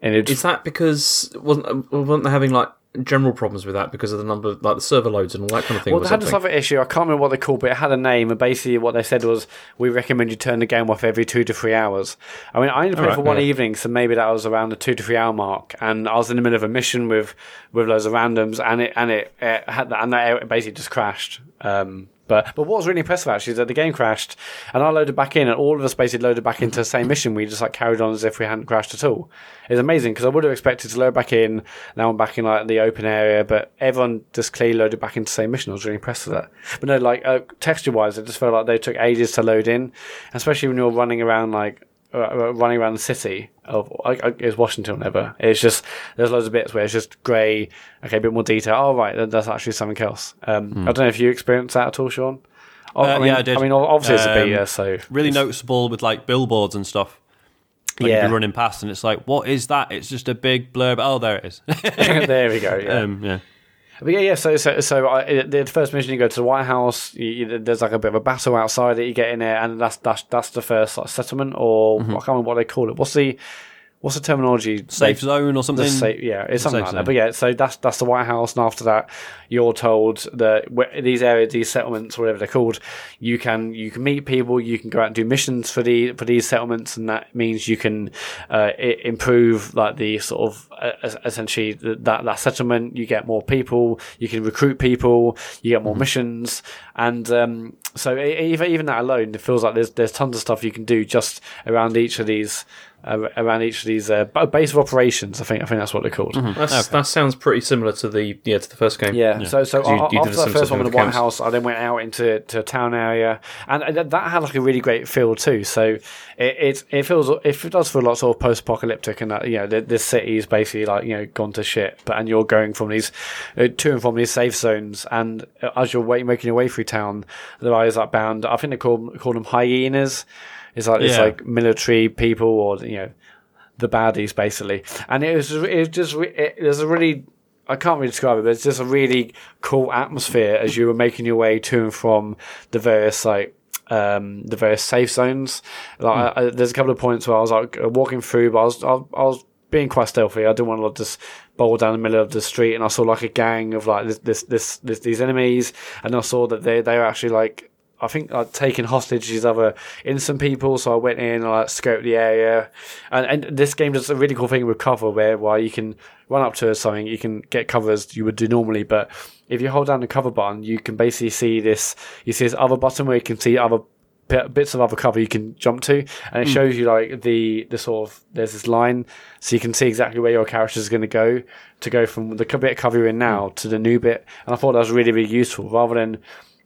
Speaker 2: and it
Speaker 3: Is that because wasn't wasn't they having like general problems with that because of the number like the server loads and all that kind of thing?
Speaker 2: Well, they had this other issue. I can't remember what they called, but it had a name. And basically, what they said was, "We recommend you turn the game off every two to three hours." I mean, I only played
Speaker 1: Alright,
Speaker 2: for one
Speaker 1: yeah.
Speaker 2: evening, so maybe that was around the two to three hour mark. And I was in the middle of a mission with with loads of randoms, and it and it, it had that, and that it basically just crashed. Um, but but what was really impressive actually is that the game crashed, and I loaded back in, and all of us basically loaded back into the same mission. We just like carried on as if we hadn't crashed at all. It's amazing because I would have expected to load back in. Now I'm back in like the open area, but everyone just clearly loaded back into the same mission. I was really impressed with that. But no, like uh, texture wise, it just felt like they took ages to load in, especially when you're running around like. Uh, uh, running around the city of I, I, it's Washington, whatever. It's just there's loads of bits where it's just grey. Okay, a bit more detail. Oh right, that's actually something else. Um, I don't know if you experienced that at all, Sean. Oh,
Speaker 1: Uh,
Speaker 2: I mean,
Speaker 1: yeah, I did.
Speaker 2: I mean, obviously it's a
Speaker 1: Um,
Speaker 2: beta, so
Speaker 1: Really noticeable with like billboards and stuff. Like
Speaker 2: Yeah.
Speaker 1: you're running past, and it's like, what is that? It's just a big blurb. Oh, there it is.
Speaker 2: there we go. Yeah.
Speaker 1: um, yeah.
Speaker 2: But yeah, yeah. So, so, so I, uh, the first mission you go to the White House. You, you, there's like a bit of a battle outside that You get in there, and that's that's that's the first like, settlement, or mm-hmm. I can't remember what they call it. What's the what's the terminology?
Speaker 1: Safe zone or something.
Speaker 2: safe, yeah, it's something like that. But yeah, so that's that's the White House, and after that, you're told that these areas, these settlements, whatever they're called, you can you can meet people, you can go out and do missions for the for these settlements, and that means you can uh, improve like the sort of uh, essentially that that settlement. You get more people, you can recruit people, you get more missions, and um, so even even that alone, it feels like there's there's tons of stuff you can do just around each of these. Uh, around each of these uh, base of operations, I think I think that's what they're called.
Speaker 3: That's, That sounds pretty similar to the yeah to the first game.
Speaker 2: Yeah. So so
Speaker 3: You- you did
Speaker 2: after
Speaker 3: the
Speaker 2: that first one
Speaker 3: of
Speaker 2: with the White. House, I then went out into to a town area, and and that, that had like a really great feel too. So it it, it feels it does feel like sort of post apocalyptic, and that you know the, this city is basically like you know gone to shit, but and you're going from these uh, to and from these safe zones, and uh, as you're way, making your way through town, there are these like bound. I think they call call them hyenas. It's like it's
Speaker 1: Yeah.
Speaker 2: like military people or you know the baddies basically, and it was it was just re- it, there's a really I can't really describe it, but it's just a really cool atmosphere as you were making your way to and from the various like um, the various safe zones. Like I, I, there's a couple of points where I was like walking through, but I was I, I was being quite stealthy. I didn't want to like, just bowl down the middle of the street, and I saw like a gang of like this this, this, this these enemies, and I saw that they they were actually like I think I'd taken hostage these other innocent people, so I went in and like scoped the area. And, and this game does a really cool thing with cover where while you can run up to something, you can get cover as you would do normally. But if you hold down the cover button, you can basically see this. You see this other button where you can see other bits of other cover you can jump to, and it hmm. shows you like the the sort of there's this line, so you can see exactly where your character is going to go to go from the bit of cover you're in now hmm. to the new bit. And I thought that was really really useful rather than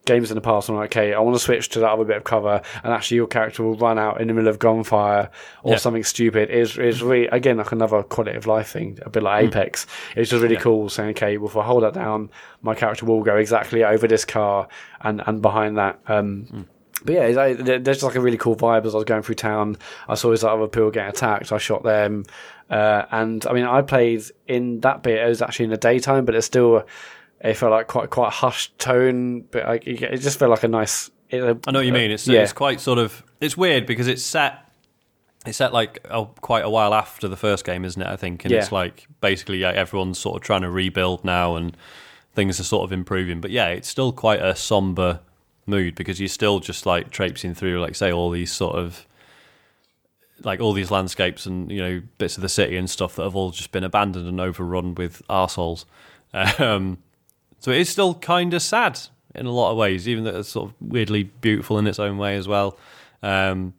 Speaker 2: games in the past. I'm like, okay, I want to switch to that other bit of cover, and actually your character will run out in the middle of gunfire or
Speaker 1: Yeah.
Speaker 2: something stupid. Is is really again like another quality of life thing, a bit like Apex. It's just really cool saying, okay, well if I hold that down, my character will go exactly over this car and and behind that. Um, but yeah, like, there's just like a really cool vibe as I was going through town. I saw these other people getting attacked. I shot them, uh, and I mean, I played in that bit. It was actually in the daytime, but it's still it felt like quite quite a hushed tone. But like, it just felt like a nice. It,
Speaker 1: I know what you mean. It's
Speaker 2: yeah.
Speaker 1: it's quite sort of it's weird because it's set it's set like oh, quite a while after the first game, isn't it? I think, and
Speaker 2: Yeah.
Speaker 1: it's like basically everyone's sort of trying to rebuild now, and things are sort of improving. But yeah, it's still quite a somber mood because you're still just like traipsing through, like say, all these sort of like all these landscapes and you know bits of the city and stuff that have all just been abandoned and overrun with arseholes. Um, so it is still kind of sad in a lot of ways, even though it's sort of weirdly beautiful in its own way as well. Um,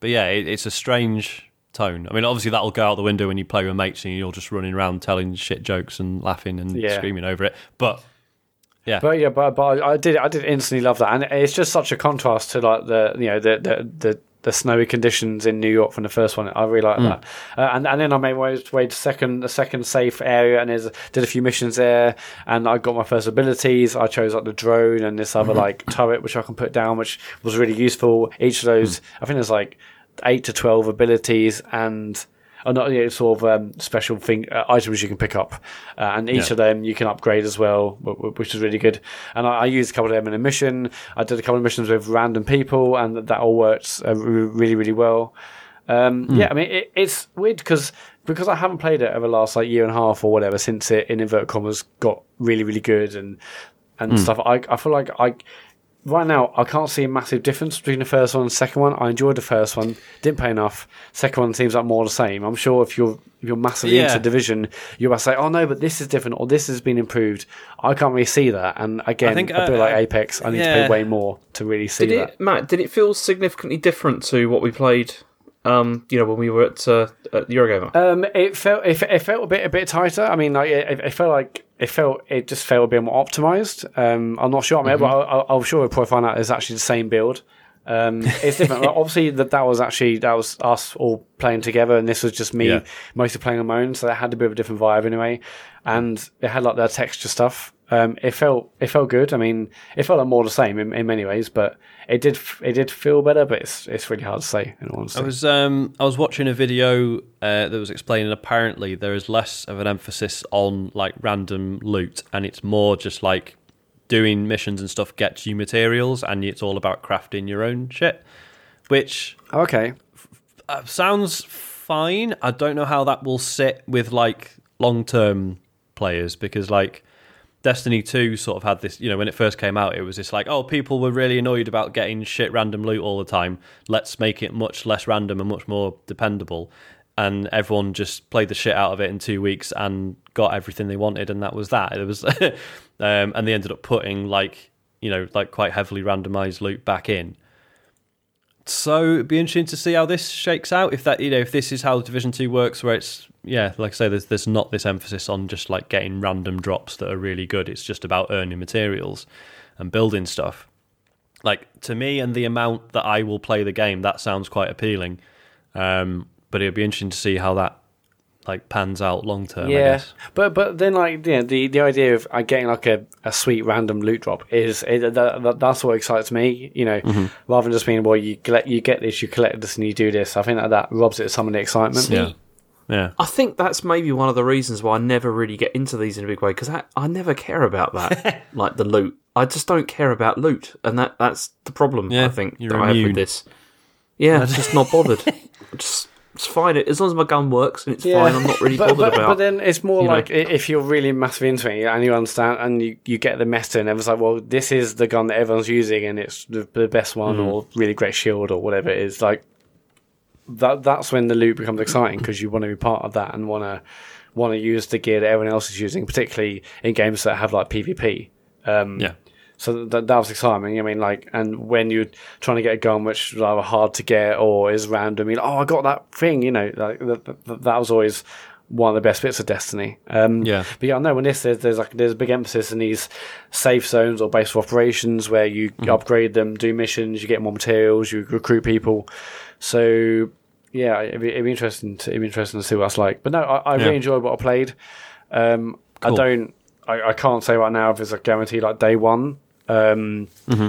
Speaker 1: but yeah, it, it's a strange tone. I mean, obviously that'll go out the window when you play with mates and you're just running around telling shit jokes and laughing and
Speaker 2: Yeah.
Speaker 1: screaming over it. But yeah,
Speaker 2: But yeah, but but I did I did instantly love that, and it's just such a contrast to like the you know the the the, the snowy conditions in New York from the first one. I really like hmm. that, uh, and and then I made my way to second the second safe area, and there's, did a few missions there, and I got my first abilities. I chose like the drone and this other mm-hmm. like turret which I can put down, which was really useful. Each of those, hmm. I think there's like eight to twelve abilities and. Oh, not yeah, sort of um, special thing uh, items you can pick up, uh, and each
Speaker 1: Yeah.
Speaker 2: of them you can upgrade as well, wh- wh- which is really good. And I, I used a couple of them in a mission. I did a couple of missions with random people, and that all worked uh, really, really well. Um, Yeah, I mean it, it's weird because because I haven't played it over the last like year and a half or whatever since it in inverted commas got really, really good and and stuff. I I feel like I right now I can't see a massive difference between the first one and the second one. I enjoyed the first one, didn't pay enough. Second one seems like more the same. I'm sure if you're if you're massively
Speaker 1: Yeah.
Speaker 2: into division, you might say, "Oh no, but this is different or this has been improved." I can't really see that. And again,
Speaker 1: think,
Speaker 2: a bit
Speaker 1: uh,
Speaker 2: like Apex, I need to pay way more to really see
Speaker 3: Did
Speaker 2: that.
Speaker 3: it, Mat? Did it feel significantly different to what we played? Um, you know, when we were at, uh, at Eurogamer.
Speaker 2: Um, it felt it, it felt a bit a bit tighter. I mean, like it, it felt like it felt it just felt a bit more optimized. Um, I'm not sure. I mean, but I, I'm sure we'll probably find out it's actually the same build. Um, it's different. Obviously, that that was actually that was us all playing together, and this was just me
Speaker 1: Yeah.
Speaker 2: mostly playing on my own. So it had a bit of a different vibe anyway, and it had like their texture stuff. Um, it felt it felt good. I mean, it felt like more the same in, in many ways, but it did it did feel better. But it's it's really hard to say. In all honesty.
Speaker 1: I was um I was watching a video uh, that was explaining apparently there is less of an emphasis on like random loot and it's more just like doing missions and stuff gets you materials and it's all about crafting your own shit, which
Speaker 2: okay.
Speaker 1: uh, sounds fine. I don't know how that will sit with like long term players because like Destiny 2 sort of had this, you know, when it first came out, it was just like, oh, people were really annoyed about getting shit random loot all the time. Let's make it much less random and much more dependable. And everyone just played the shit out of it in two weeks and got everything they wanted, and that was that. It was, um, and they ended up putting like, you know, like quite heavily randomized loot back in. So it'd be interesting to see how this shakes out. If that, you know, if this is how Division Two works, where it's yeah, like I say, there's there's not this emphasis on just like getting random drops that are really good. It's just about earning materials and building stuff. Like to me, and the amount that I will play the game, that sounds quite appealing. Um, but it'd be interesting to see how that like pans out long term. I
Speaker 2: Yeah,
Speaker 1: guess.
Speaker 2: but but then like yeah, the the idea of uh, getting like a, a sweet random loot drop is it, that, that, that's what excites me. You know,
Speaker 1: Mm-hmm.
Speaker 2: rather than just being well, you collect you get this, you collect this, and you do this. I think that that robs it of some of the excitement.
Speaker 1: yeah, yeah.
Speaker 3: I think that's maybe one of the reasons why I never really get into these in a big way because I, I never care about that, like the loot. I just don't care about loot, and that that's the problem.
Speaker 1: Yeah,
Speaker 3: I think
Speaker 1: you're
Speaker 3: that I have with this. Yeah, I'm just not bothered. just it's fine as long as my gun works and it's fine. I'm not really
Speaker 2: but,
Speaker 3: bothered
Speaker 2: but,
Speaker 3: about.
Speaker 2: But then it's more
Speaker 3: you know.
Speaker 2: like if you're really massive into it and you understand and you, you get the meta and everyone's like, well, this is the gun that everyone's using and it's the, the best one
Speaker 3: Mm.
Speaker 2: or really great shield or whatever it is. Like that that's when the loot becomes exciting because you want to be part of that and want to want to use the gear that everyone else is using, particularly in games that have like PvP. Um,
Speaker 1: Yeah.
Speaker 2: So that, that was exciting. I mean, like, and when you're trying to get a gun which is either hard to get or is random, you know, oh, I got that thing, you know, like that, that, that was always one of the best bits of Destiny. Um,
Speaker 1: Yeah.
Speaker 2: But yeah, I know when this is, there's like there's a big emphasis in these safe zones or base of operations where you upgrade them, do missions, you get more materials, you recruit people. So yeah, it'd be, it'd be interesting. To, it'd be interesting to see what that's like. But no, I, I
Speaker 1: Yeah.
Speaker 2: really enjoyed what I played. Um,
Speaker 1: Cool.
Speaker 2: I don't. I, I can't say right now if it's a guarantee like day one. Um,
Speaker 1: Mm-hmm.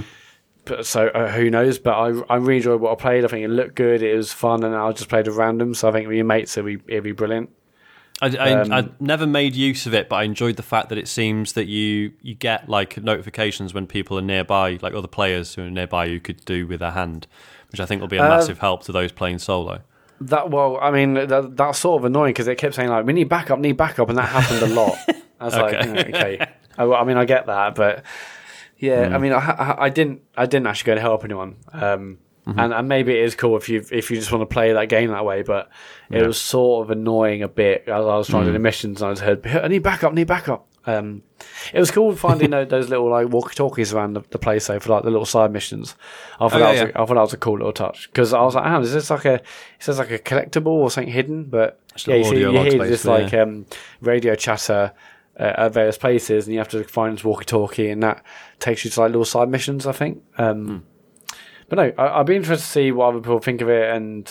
Speaker 2: but, so uh, who knows? But I I really enjoyed what I played. I think it looked good. It was fun, and I just played at random. So I think with your mates, it'd be it'd be brilliant.
Speaker 1: I, I,
Speaker 2: Um,
Speaker 1: I never made use of it, but I enjoyed the fact that it seems that you you get like notifications when people are nearby, like other players who are nearby you could do with a hand, which I think will be a
Speaker 2: Uh,
Speaker 1: massive help to those playing solo.
Speaker 2: That well, I mean that, that's sort of annoying because it kept saying like we need backup, need backup, and that happened a lot. I was like,
Speaker 1: Okay.
Speaker 2: "Mm, okay. I, I mean, I get that, but yeah,
Speaker 1: Hmm.
Speaker 2: I mean, I, I, didn't, I didn't actually go to help anyone. Um,
Speaker 1: Mm-hmm.
Speaker 2: and, and maybe it is cool if you if you just want to play that game that way, but it was sort of annoying a bit as I was trying
Speaker 1: Hmm.
Speaker 2: to do the missions and I just heard I need backup, need backup. Um, it was cool finding those, little like walkie talkies around the, the place though for like the little side missions. I thought
Speaker 1: Oh,
Speaker 2: that
Speaker 1: yeah,
Speaker 2: was a, I thought that was a cool little touch because I was like, ah, is this like a it says like a collectible or something hidden? But yeah, you, see, you hear this like um, radio chatter uh, at various places, and you have to find this walkie talkie, and that takes you to like little side missions. I think. Um,
Speaker 1: Hmm.
Speaker 2: But no, I, I'd be interested to see what other people think of it, and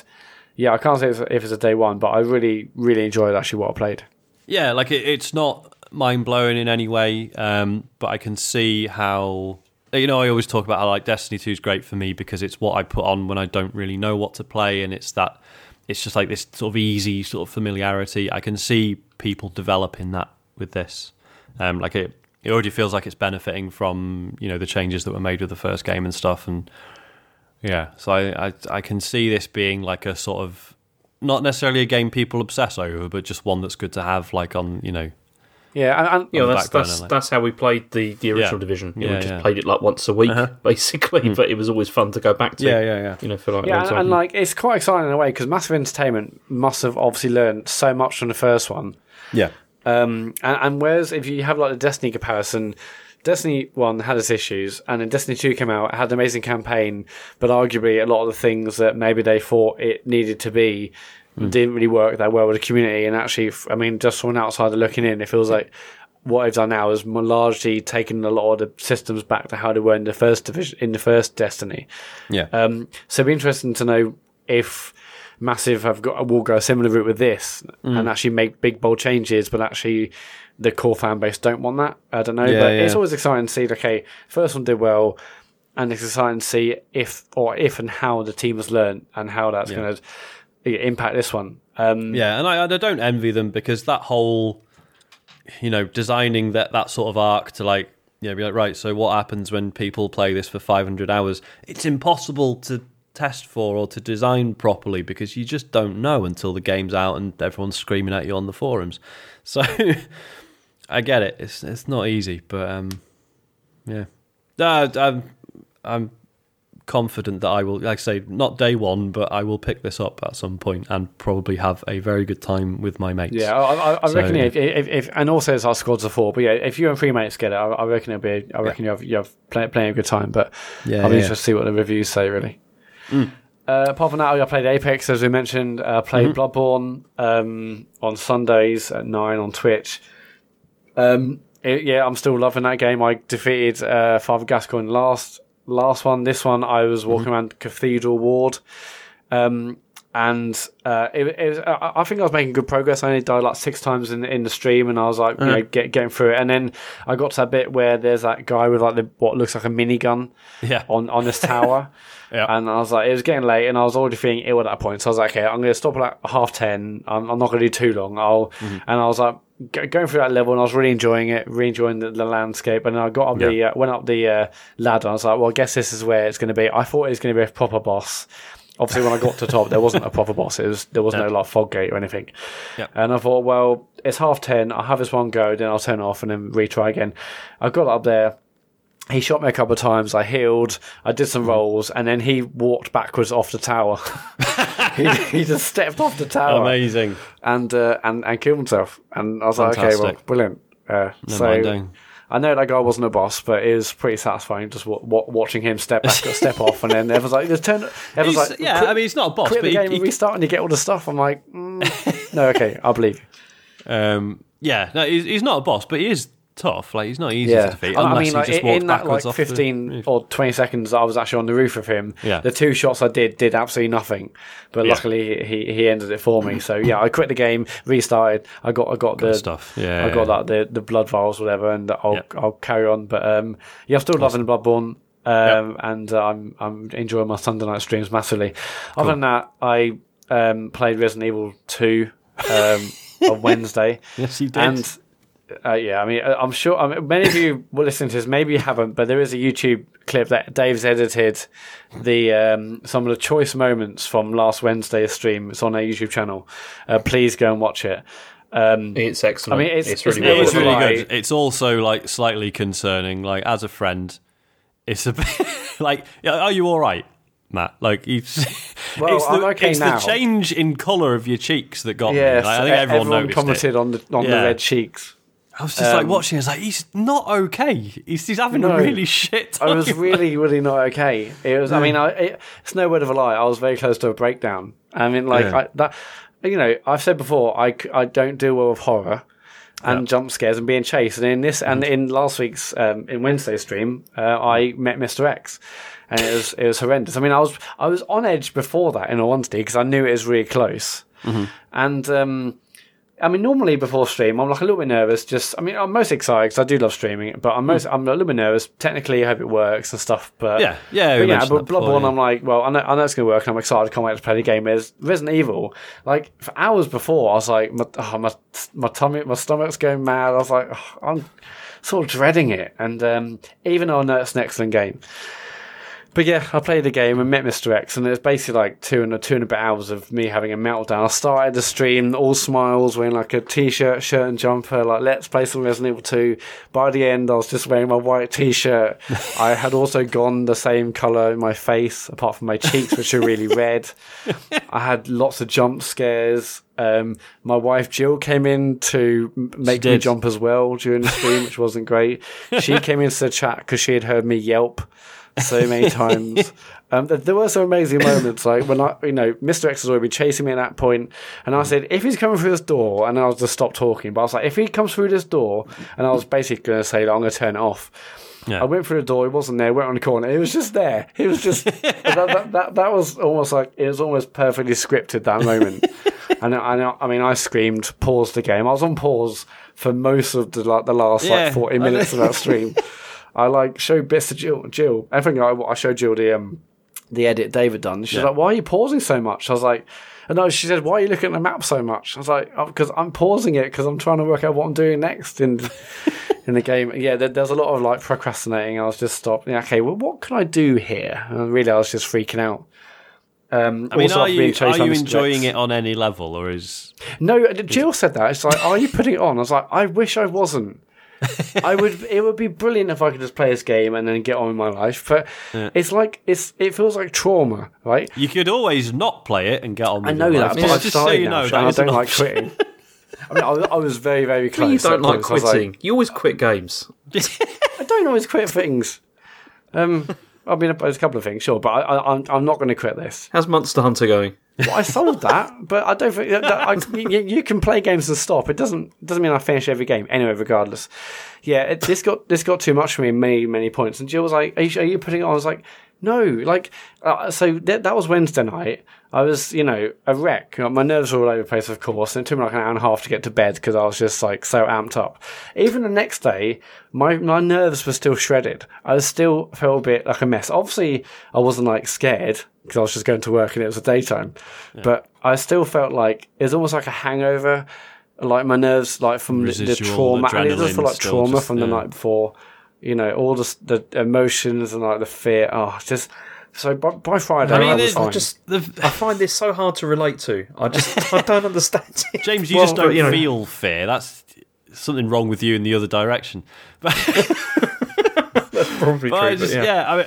Speaker 2: yeah, I can't say it's, if it's a day one, but I really, really enjoyed actually what I played.
Speaker 1: Yeah, like it, it's not mind blowing in any way, um, but I can see how. You know, I always talk about how like Destiny Two is great for me because it's what I put on when I don't really know what to play, and it's that it's just like this sort of easy sort of familiarity. I can see people developing that with this. Um, like it, it already feels like it's benefiting from you know the changes that were made with the first game and stuff, and yeah, so I I, I can see this being like a sort of not necessarily a game people obsess over, but just one that's good to have like on you know
Speaker 2: Yeah, and, and
Speaker 3: you know, that's that's
Speaker 1: like-
Speaker 3: that's how we played the, the original
Speaker 1: Yeah.
Speaker 3: division. You know,
Speaker 1: Yeah,
Speaker 3: we just
Speaker 1: yeah.
Speaker 3: played it like once a week,
Speaker 1: Uh-huh.
Speaker 3: basically. But it was always fun to go back to.
Speaker 1: yeah yeah yeah.
Speaker 3: You know, for like
Speaker 2: yeah, and, and like it's quite exciting in a way because Massive Entertainment must have obviously learned so much from the first one.
Speaker 1: yeah
Speaker 2: Um, and, and whereas if you have like the Destiny comparison, Destiny One had its issues, and then Destiny Two came out, had an amazing campaign, but arguably a lot of the things that maybe they thought it needed to be didn't really work that well with the community. And actually, I mean, just from an outsider looking in, it feels like what I've done now is largely taken a lot of the systems back to how they were in the first division, in the first Destiny.
Speaker 1: yeah
Speaker 2: Um, so it'd be interesting to know if Massive have got a will go a similar route with this
Speaker 1: Mm.
Speaker 2: and actually make big bold changes, but actually the core fan base don't want that. I don't know,
Speaker 1: Yeah,
Speaker 2: but
Speaker 1: yeah.
Speaker 2: it's always exciting to see. Okay, first one did well, and it's exciting to see if or if and how the team has learned and how that's
Speaker 1: Yeah.
Speaker 2: going to impact this one. Um,
Speaker 1: yeah, and I, I don't envy them because that whole you know designing that that sort of arc to like yeah be like right so what happens when people play this for 500 hours it's impossible to test for or to design properly because you just don't know until the game's out and everyone's screaming at you on the forums. So I get it. It's it's not easy, but um, yeah, uh, I'm I'm confident that I will, like I say, not day one, but I will pick this up at some point and probably have a very good time with my mates.
Speaker 2: Yeah, I, I, I so, reckon if, if, if, and also as our squads of four. But yeah, if you and three mates get it, I, I reckon it'll be. I reckon yeah. you have you have play, playing a good time. But yeah, I'll be yeah. interested to see what the reviews say. Really. Mm. Uh, apart from that, I played Apex, as we mentioned. Uh, played mm-hmm. Bloodborne um, on Sundays at nine on Twitch. Um, it, yeah, I'm still loving that game. I defeated uh, Father Gascoigne last last one. This one, I was walking mm-hmm. around Cathedral Ward, um, and uh, it, it was, I think I was making good progress. I only died like six times in in the stream, and I was like, uh-huh. you know, get, getting through it. And then I got to that bit where there's that guy with like the what looks like a minigun,
Speaker 1: yeah.
Speaker 2: on on this tower. Yeah. And I was like, it was getting late, and I was already feeling ill at that point. So I was like, okay, I'm going to stop at like half ten. I'm, I'm not going to do too long. I'll, mm-hmm. and I was like, going through that level, and I was really enjoying it, really enjoying the, the landscape. And I got up yeah. the, uh, went up the uh, ladder. I was like, well, I guess this is where it's going to be. I thought it was going to be a proper boss. Obviously, when I got to top, there wasn't a proper boss. It was there was no like fog gate or anything.
Speaker 1: Yeah.
Speaker 2: And I thought, well, it's half ten. I'll have this one go, then I'll turn off and then retry again. I got up there he shot me a couple of times. I healed. I did some rolls, and then he walked backwards off the tower. he, he, just stepped off the tower,
Speaker 1: amazing,
Speaker 2: and uh, and and killed himself. And I was Fantastic. like, okay, well, brilliant. Uh, no so. I know that guy wasn't a boss, but it was pretty satisfying just w- w- watching him step back, step off, and then everyone's like, "Just turn." Everyone's like,
Speaker 1: "Yeah, I mean, he's not a boss,
Speaker 2: quit
Speaker 1: but
Speaker 2: the
Speaker 1: he,
Speaker 2: game he, and restart, and you get all the stuff." I'm like, mm, "No, okay, I believe
Speaker 1: you." Um, yeah, no, he's, he's not a boss, but he is tough. Like he's not easy yeah. to defeat. I mean, like, in that like
Speaker 2: fifteen or twenty seconds, I was actually on the roof of him.
Speaker 1: Yeah.
Speaker 2: The two shots I did did absolutely nothing, but yeah. luckily he he ended it for me. So yeah, I quit the game, restarted. I got I got
Speaker 1: Good
Speaker 2: the
Speaker 1: stuff. Yeah.
Speaker 2: I got that the the blood vials, whatever, and I'll. I'll carry on. But um, yeah, I'm still awesome. loving Bloodborne. Um, yep. and uh, I'm I'm enjoying my Sunday night streams massively. Cool. Other than that, I um, played Resident Evil Two um, on Wednesday.
Speaker 1: yes, you did.
Speaker 2: And uh, yeah, I mean, uh, I'm sure I mean, many of you will listen to this. Maybe you haven't, but there is a YouTube clip that Dave's edited the um, some of the choice moments from last Wednesday's stream. It's on our YouTube channel. Uh, please go and watch it. Um,
Speaker 3: it's excellent.
Speaker 2: I mean, it's,
Speaker 3: it's
Speaker 2: really,
Speaker 1: it's, it's really good. It's also like slightly concerning. Like as a friend, it's a bit like, are you all right? Mat. Like it's,
Speaker 2: well,
Speaker 1: it's,
Speaker 2: the, okay
Speaker 1: it's
Speaker 2: the,
Speaker 1: change in colour of your cheeks that got
Speaker 2: yes,
Speaker 1: me. Like, I think everyone, everyone
Speaker 2: commented
Speaker 1: it.
Speaker 2: on the on yeah. the red cheeks.
Speaker 1: I was just um, like watching. I was like, he's not okay. He's, he's having no, a really shit. Time.
Speaker 2: I was really, really not okay. It was. I mean, I, it, it's no word of a lie. I was very close to a breakdown. I mean, like yeah. I, that. You know, I've said before, I, I don't do well with horror and jump scares and being chased. And in this, and mm-hmm. in last week's, um, in Wednesday's stream, uh, I met Mr. X, and it was it was horrendous. I mean, I was I was on edge before that, in all honesty, because I knew it was really close.
Speaker 1: Mm-hmm.
Speaker 2: And um, I mean, normally before stream, I'm like a little bit nervous. Just, I mean, I'm most excited because I do love streaming, but I'm most, I'm a little bit nervous. Technically, I hope it works and stuff. But
Speaker 1: yeah, yeah,
Speaker 2: but yeah. But Bloodborne, I'm like, well, I know, I know it's gonna work, and I'm excited. I can't wait to play the game. Is Resident Evil? Like for hours before, I was like, my, oh, my, my tummy, my stomach's going mad. I was like, oh, I'm sort of dreading it. And um, even though I know it's an excellent game, but yeah, I played the game and met Mr. X, and it was basically like two and a two and a bit hours of me having a meltdown. I started the stream all smiles, wearing like a t-shirt, shirt, and jumper, like let's play some Resident Evil 2. By the end, I was just wearing my white t-shirt. I had also gone the same color in my face, apart from my cheeks, which are really red. I had lots of jump scares. Um, my wife Jill came in to make me jump as well during the stream, which wasn't great. She came into the chat because she had heard me yelp so many times. Um, there were some amazing moments, like when I, you know, Mr. X has already been chasing me at that point, and I said, if he's coming through this door, and I was just stop talking, but I was like, if he comes through this door, and I was basically going to say, I'm going to turn it off. Yeah. I went through the door. He wasn't there. Went on the corner. He was just there. He was just that, that, that, that. was almost like it was almost perfectly scripted that moment. and I, I mean, I screamed, paused the game. I was on pause for most of the like the last yeah. like forty minutes of that stream. I like showed bits to Jill. Jill, everything I, I showed Jill the um the edit David done. She's yeah. like, "Why are you pausing so much?" I was like, and no, she said, "Why are you looking at the map so much?" I was like, "Because oh, I'm pausing it because I'm trying to work out what I'm doing next in in the game." Yeah, there, there's a lot of like procrastinating. I was just stopped. Yeah, okay, well, what can I do here? And really, I was just freaking out. Um,
Speaker 1: I mean,
Speaker 2: also
Speaker 1: are you, are you enjoying it on any level, or is
Speaker 2: No, Jill said that. It's like, are you putting it on? I was like, I wish I wasn't. I would. It would be brilliant if I could just play this game and then get on with my life. But it's like it's. It feels like trauma, right?
Speaker 1: you could always not play it and get on? With
Speaker 2: I know
Speaker 1: your
Speaker 2: that,
Speaker 1: life.
Speaker 2: but I've
Speaker 1: just so
Speaker 2: started
Speaker 1: you
Speaker 2: now.
Speaker 1: know,
Speaker 2: Sean,
Speaker 1: that
Speaker 2: I don't like
Speaker 1: option.
Speaker 2: quitting. I mean, I, was- I was very, very close.
Speaker 3: you don't like
Speaker 2: points. I was
Speaker 3: quitting. you always quit games.
Speaker 2: I don't always quit things. Um, I mean, there's a couple of things, sure, but I, I, I'm, I'm not going to quit this.
Speaker 3: How's Monster Hunter going?
Speaker 2: Well, I sold that, but I don't think that, I, you, you can play games and stop. It doesn't doesn't mean I finish every game. Anyway, regardless, yeah, it, this got this got too much for me many many points. And Jill was like, "Are you, are you putting it on?" I was like, "No." Like, uh, so that that was Wednesday night. I was, you know, a wreck. My nerves were all over the place, of course, and it took me like an hour and a half to get to bed because I was just like so amped up. Even the next day, my my nerves were still shredded. I was still felt a bit like a mess. Obviously, I wasn't like scared because I was just going to work and it was a daytime, but I still felt like it was almost like a hangover. Like my nerves, like from the, the trauma, and it does feel like trauma
Speaker 1: just-
Speaker 2: from the night before. You know, all the the emotions and like the fear. Oh, just so by, by Friday, I,
Speaker 1: I mean,
Speaker 2: was fine.
Speaker 3: Just
Speaker 1: The,
Speaker 3: I find this so hard to relate to. I just I don't understand it.
Speaker 1: James, you
Speaker 3: Well,
Speaker 1: just don't
Speaker 3: you know-
Speaker 1: feel fear. That's something wrong with you in the other direction. But,
Speaker 3: Probably
Speaker 1: but
Speaker 3: true.
Speaker 1: I
Speaker 3: but
Speaker 1: just,
Speaker 3: yeah.
Speaker 1: yeah, I mean,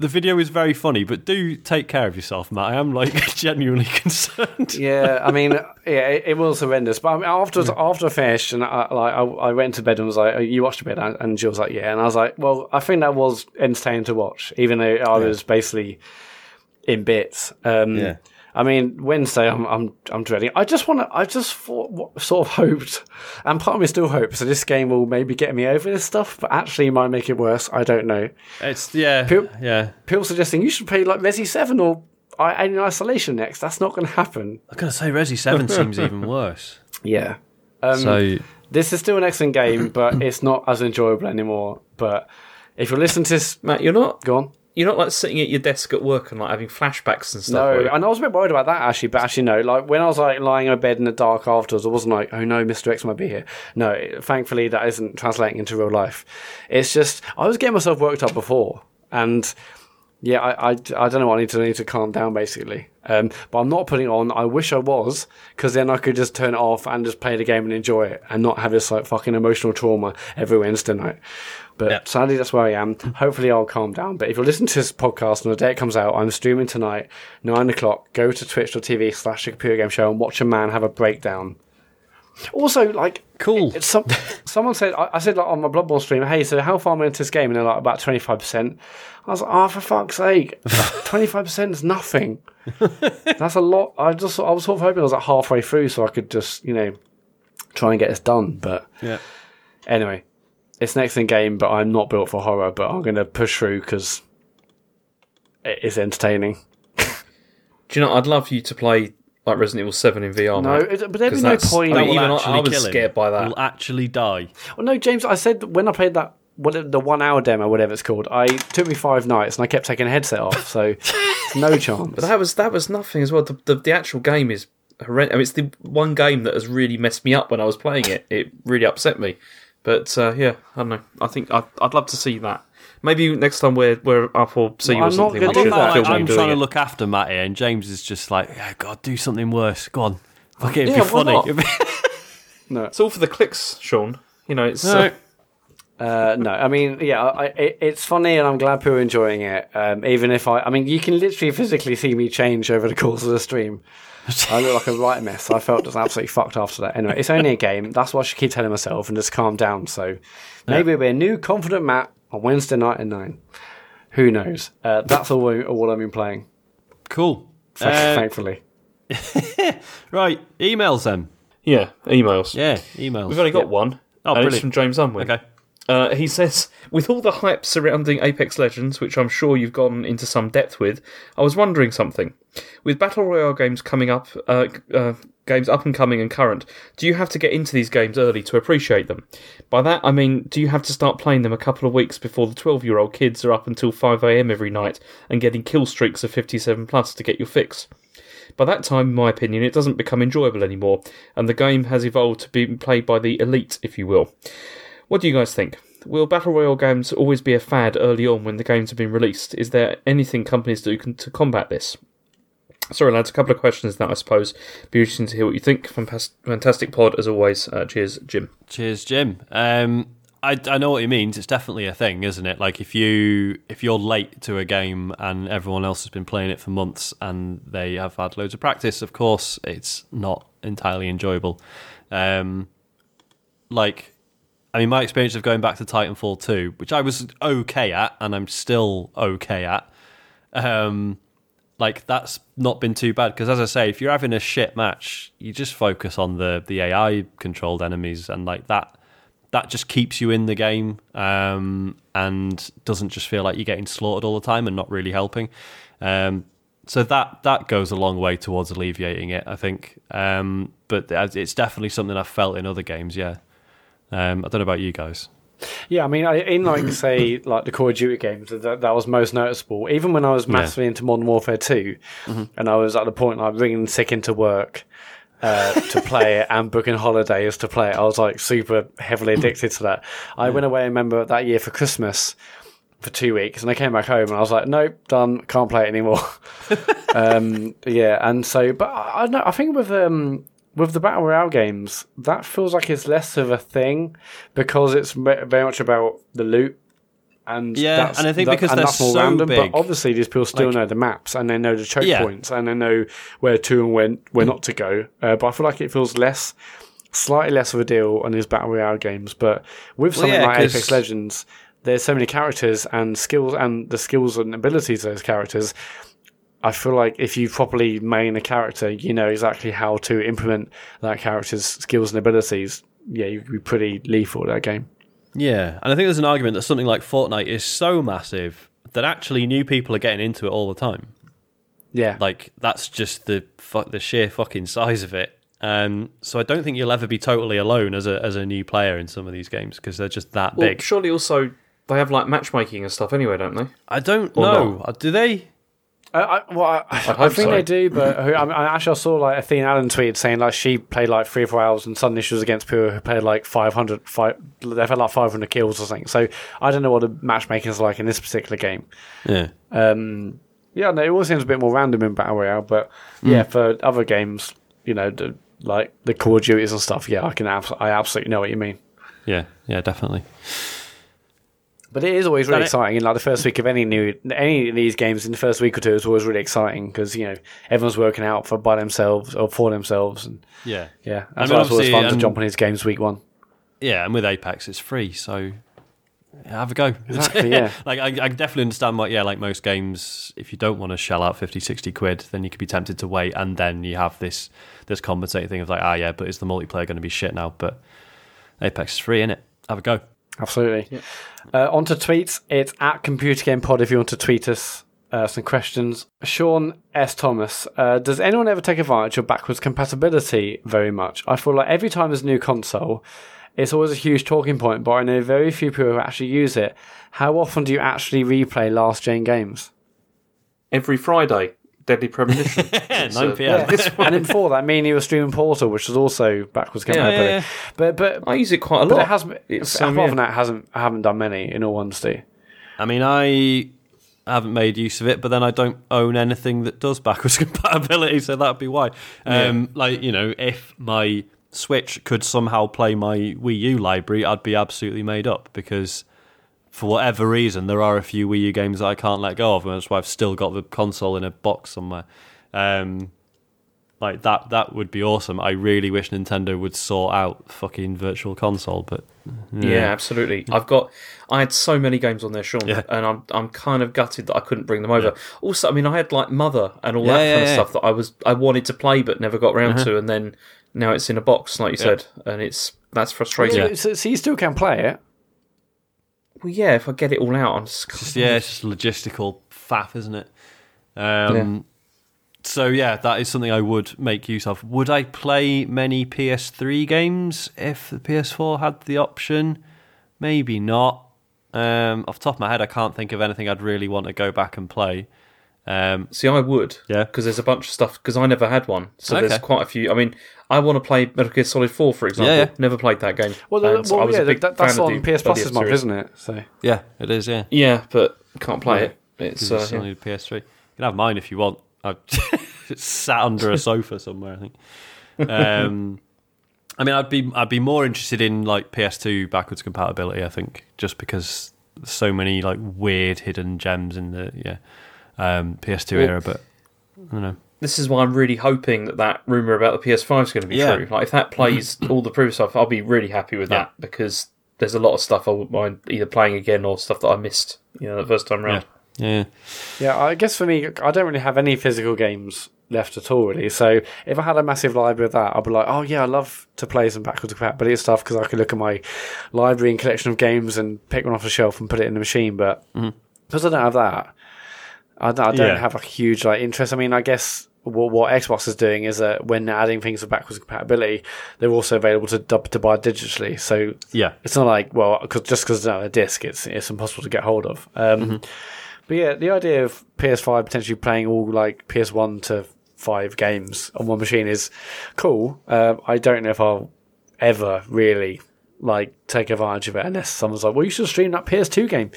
Speaker 1: the video is very funny. But do take care of yourself, Mat. I am like genuinely concerned.
Speaker 2: yeah, I mean, yeah, it, it was horrendous. But I mean, after after I finished, and I, like I, I went to bed and was like, oh, "You watched a bit?" And Jill was like, "Yeah," and I was like, "Well, I think that was entertaining to watch, even though I was basically in bits." Um,
Speaker 1: Yeah.
Speaker 2: I mean, Wednesday, I'm I'm I'm dreading. I just want to. I just thought, what, sort of hoped, and part of me still hopes that this game will maybe get me over this stuff, but actually it might make it worse. I don't know.
Speaker 1: It's yeah,
Speaker 2: Pil-
Speaker 1: yeah.
Speaker 2: People suggesting you should play like Resi Seven or I- Alien Isolation next. That's not going to happen.
Speaker 1: I'm gonna say Resi Seven seems even worse.
Speaker 2: Yeah. Um,
Speaker 1: So
Speaker 2: This is still an excellent game, but it's not as enjoyable anymore. But if you're listening to this,
Speaker 3: Mat, you're not
Speaker 2: go on.
Speaker 3: You're not like sitting at your desk at work and like having flashbacks and stuff.
Speaker 2: No, and I was a bit worried about that actually, but actually no. Like when I was like lying in bed in the dark afterwards, I wasn't like, oh no, Mister X might be here. No, thankfully that isn't translating into real life. It's just I was getting myself worked up before, and yeah, I, I, I don't know. what I need to I need to calm down basically. Um, but I'm not putting it on. I wish I was, because then I could just turn it off and just play the game and enjoy it, and not have this like fucking emotional trauma every Wednesday night. But
Speaker 1: Yeah.
Speaker 2: sadly, that's where I am. Hopefully, I'll calm down. But if you're listening to this podcast on the day it comes out, I'm streaming tonight, nine o'clock. Go to twitch.tv slash the computer game show and watch a man have a breakdown. Also, like,
Speaker 1: Cool.
Speaker 2: it's some, someone said, I, I said like, on my Bloodborne stream, hey, so how far am I into this game? And they're like, about 25%. I was like, oh, for fuck's sake. 25% is nothing. That's a lot. I just, I was sort of hoping I was like halfway through so I could just, you know, try and get this done. But
Speaker 1: yeah,
Speaker 2: anyway, it's an excellent game, but I'm not built for horror, but I'm going to push through because it's entertaining.
Speaker 3: Do you know? I'd love you to play like Resident Evil Seven in VR.
Speaker 2: No,
Speaker 3: Mat,
Speaker 2: it, but there'd be
Speaker 3: 'cause
Speaker 2: no point.
Speaker 3: I mean, even I-
Speaker 1: actually
Speaker 3: I was
Speaker 1: kill him.
Speaker 3: scared by that.
Speaker 1: Will actually die.
Speaker 2: Well, no, James, I said when I played that, what the one hour demo, whatever it's called, I took me five nights and I kept taking a headset off, so no chance.
Speaker 3: But that was that was nothing as well. The the, the actual game is horrendous. I mean, it's the one game that has really messed me up when I was playing it. It really upset me. But uh, yeah, I don't know. I think I'd, I'd love to see that. Maybe next time we're we're up or see you
Speaker 2: Well,
Speaker 3: or
Speaker 2: I'm not
Speaker 3: something.
Speaker 2: gonna
Speaker 3: we
Speaker 2: do
Speaker 3: can
Speaker 2: that.
Speaker 3: film
Speaker 1: I'm
Speaker 3: you doing
Speaker 1: trying to
Speaker 3: it.
Speaker 1: look after Mat here, and James is just like, yeah, God, do something worse. Go on, fuck it, it'd
Speaker 3: Yeah,
Speaker 1: be
Speaker 3: why
Speaker 1: funny.
Speaker 3: not? It's all for the clicks, Sean. You know, it's uh,
Speaker 2: Uh, no, I mean, yeah, I, it, it's funny, and I'm glad people are enjoying it. Um, even if I, I mean, you can literally physically see me change over the course of the stream. I look like a right mess. I felt just absolutely fucked after that. Anyway, it's only a game. That's what I should keep telling myself and just calm down. So maybe it'll be a new confident Mat on Wednesday night at nine. Who knows? Uh, that's all, we- all I've been playing.
Speaker 1: cool.
Speaker 2: Thank-
Speaker 1: Uh,
Speaker 2: thankfully.
Speaker 1: right, emails then.
Speaker 3: yeah, emails.
Speaker 1: Yeah, emails.
Speaker 3: We've only got one.
Speaker 1: Oh,
Speaker 3: and it's
Speaker 1: brilliant.
Speaker 3: from James Unwin.
Speaker 1: Okay.
Speaker 3: Uh, he says, with all the hype surrounding Apex Legends, which I'm sure you've gone into some depth with, I was wondering something. With battle royale games coming up, uh, uh, games up and coming and current, do you have to get into these games early to appreciate them? By that I mean, do you have to start playing them a couple of weeks before the 12-year-old kids are up until 5 a.m. every night and getting kill streaks of 57 plus to get your fix? By that time, in my opinion, it doesn't become enjoyable anymore, and the game has evolved to be played by the elite, if you will. What do you guys think? Will Battle Royale games always be a fad early on when the games have been released? Is there anything companies do to combat this? Sorry, lads. A couple of questions that I suppose be interesting to hear what you think. Fantastic pod as always. Uh, cheers, Jim.
Speaker 1: Cheers, Jim. Um, I, I know what he means. It's definitely a thing, isn't it? Like if you if you're late to a game and everyone else has been playing it for months and they have had loads of practice, of course it's not entirely enjoyable. Um, like, I mean, my experience of going back to Titanfall 2, which I was okay at and I'm still okay at, um, like that's not been too bad because as I say, if you're having a shit match, you just focus on the the AI controlled enemies and like that that just keeps you in the game um, and doesn't just feel like you're getting slaughtered all the time and not really helping. Um, so that that goes a long way towards alleviating it, I think. Um, but it's definitely something I've felt in other games. Yeah, um, I don't know about you guys.
Speaker 2: Yeah, I mean, in like say like the Call of Duty games, that, that was most noticeable. Even when I was massively yeah. into Modern Warfare 2 mm-hmm. and I was at the point like ringing sick into work uh, to play it and booking holidays to play it, I was like super heavily addicted to that. I yeah. went away, I remember that year for Christmas for two weeks, and I came back home and I was like, nope, done, can't play it anymore. um, yeah, and so, but I, I know, I think with um, with the battle royale games, that feels like it's less of a thing because it's very much about the loot. And
Speaker 1: yeah, and I think that, because they're so random, big,
Speaker 2: but obviously these people still like, know the maps and they know the choke yeah. points and they know where to and when where not to go. Uh, but I feel like it feels less, slightly less of a deal on these battle royale games. But with something well, yeah, like Apex Legends, there's so many characters and skills and the skills and abilities of those characters I feel like if you properly main a character, you know exactly how to implement that character's skills and abilities. Yeah, you'd be pretty lethal at that game.
Speaker 1: Yeah, and I think there's an argument that something like Fortnite is so massive that actually new people are getting into it all the time.
Speaker 2: Yeah,
Speaker 1: like that's just the the sheer fucking size of it. Um, so I don't think you'll ever be totally alone as a as a new player in some of these games because they're just that well, big.
Speaker 3: Surely, also they have like matchmaking and stuff anyway, don't they?
Speaker 1: I don't or know. Not? Do they?
Speaker 2: I, well, I, I, I think so. they do, but I, mean, I actually saw like Athena Allen tweet saying like she played like three or four hours and suddenly she was against people who played like 500, five, they've had like 500 kills or something. So I don't know what the matchmaking is like in this particular game.
Speaker 1: Yeah.
Speaker 2: Um, yeah, no, it all seems a bit more random in Battle Royale, but mm. yeah, for other games, you know, the, like the Call of Duties and stuff, yeah, I can abs- I absolutely know what you mean.
Speaker 1: Yeah, yeah, definitely.
Speaker 2: But it is always really exciting. In like the first week of any new any of these games, in the first week or two, it's always really exciting because you know everyone's working out for by themselves or for themselves, and
Speaker 1: yeah,
Speaker 2: yeah, that's I mean, why it's always fun to jump on his games week one.
Speaker 1: Yeah, and with Apex, it's free, so have a go.
Speaker 2: Exactly, yeah.
Speaker 1: like I, I, definitely understand what yeah, like most games, if you don't want to shell out 50, 60 quid, then you could be tempted to wait, and then you have this this compensating thing of like, ah, yeah, but is the multiplayer going to be shit now? But Apex is free, in it. Have a go.
Speaker 2: Absolutely. Yeah. Uh, on to tweets. It's at Computer Game Pod if you want to tweet us uh, some questions. Sean S. Thomas, uh, does anyone ever take advantage of backwards compatibility very much? I feel like every time there's a new console, it's always a huge talking point, but I know very few people who actually use it. How often do you actually replay last gen games?
Speaker 3: Every Friday. Deadly Premonition.
Speaker 1: 9 p.m. Yeah.
Speaker 2: and then before that, me and you were streaming Portal, which was also backwards compatibility. Yeah, yeah, But but
Speaker 3: I use it quite a lot.
Speaker 2: But it has it's, apart from that, hasn't I haven't done many. In all honesty,
Speaker 1: I mean, I haven't made use of it, but then I don't own anything that does backwards compatibility, so that'd be why. Um, like you know, if my Switch could somehow play my Wii U library, I'd be absolutely made up because for whatever reason, there are a few Wii U games that I can't let go of, and that's why I've still got the console in a box somewhere. Um, like that, that would be awesome. I really wish Nintendo would sort out fucking Virtual Console, but
Speaker 3: yeah, yeah absolutely. I've got, I had so many games on there, Sean, yeah. and I'm, I'm kind of gutted that I couldn't bring them over. Yeah. Also, I mean, I had like Mother and all that kind of stuff that I was, I wanted to play but never got around uh-huh. to, and then now it's in a box, like you said, and it's that's frustrating.
Speaker 2: So, so you still can play it.
Speaker 3: Well, yeah, if I get it all out, I'm just,
Speaker 1: just yeah, it's just logistical faff, isn't it? Um, yeah. So yeah, that is something I would make use of. Would I play many PS3 games if the PS4 had the option? Maybe not. Um, off the top of my head, I can't think of anything I'd really want to go back and play. Um,
Speaker 3: See, I would,
Speaker 1: yeah,
Speaker 3: because there's a bunch of stuff. Because I never had one, so okay. there's quite a few. I mean, I want to play Metal Gear Solid Four, for example. Yeah, yeah. Never played that game.
Speaker 2: Well, well yeah, that, that's on PS Plus this month, isn't it? So
Speaker 1: yeah, it is. Yeah,
Speaker 3: yeah, but can't play yeah. it. It's, uh,
Speaker 1: it's only PS3. You can have mine if you want. it's sat under a sofa somewhere. I think. Um, I mean, I'd be I'd be more interested in like PS2 backwards compatibility. I think just because there's so many like weird hidden gems in the yeah um, PS2
Speaker 3: Well-
Speaker 1: era. But I don't know.
Speaker 3: This is why I'm really hoping that that rumor about the PS5 is going to be
Speaker 1: Yeah.
Speaker 3: true. Like if that plays all the previous stuff, I'll be really happy with
Speaker 1: Yeah.
Speaker 3: that because there's a lot of stuff I wouldn't mind either playing again or stuff that I missed. You know, the first time around.
Speaker 1: Yeah.
Speaker 2: Yeah, I guess for me, I don't really have any physical games left at all, really. So if I had a massive library of that, I'd be like, oh yeah, I love to play some backwards compatibility stuff because I could look at my library and collection of games and pick one off the shelf and put it in the machine. But mm-hmm. because I don't have that, I don't, I don't
Speaker 1: Yeah.
Speaker 2: have a huge like interest. I mean, I guess what, what Xbox is doing is that when they're adding things for backwards compatibility, they're also available to dub- to buy digitally. So
Speaker 1: Yeah.
Speaker 2: it's not like well, cause, just because it's not a disc, it's it's impossible to get hold of. Um, But yeah, the idea of PS5 potentially playing all like PS1 to five games on one machine is cool. Um, I don't know if I'll ever really like take advantage of it unless someone's like, "Well, you should stream that PS2 game."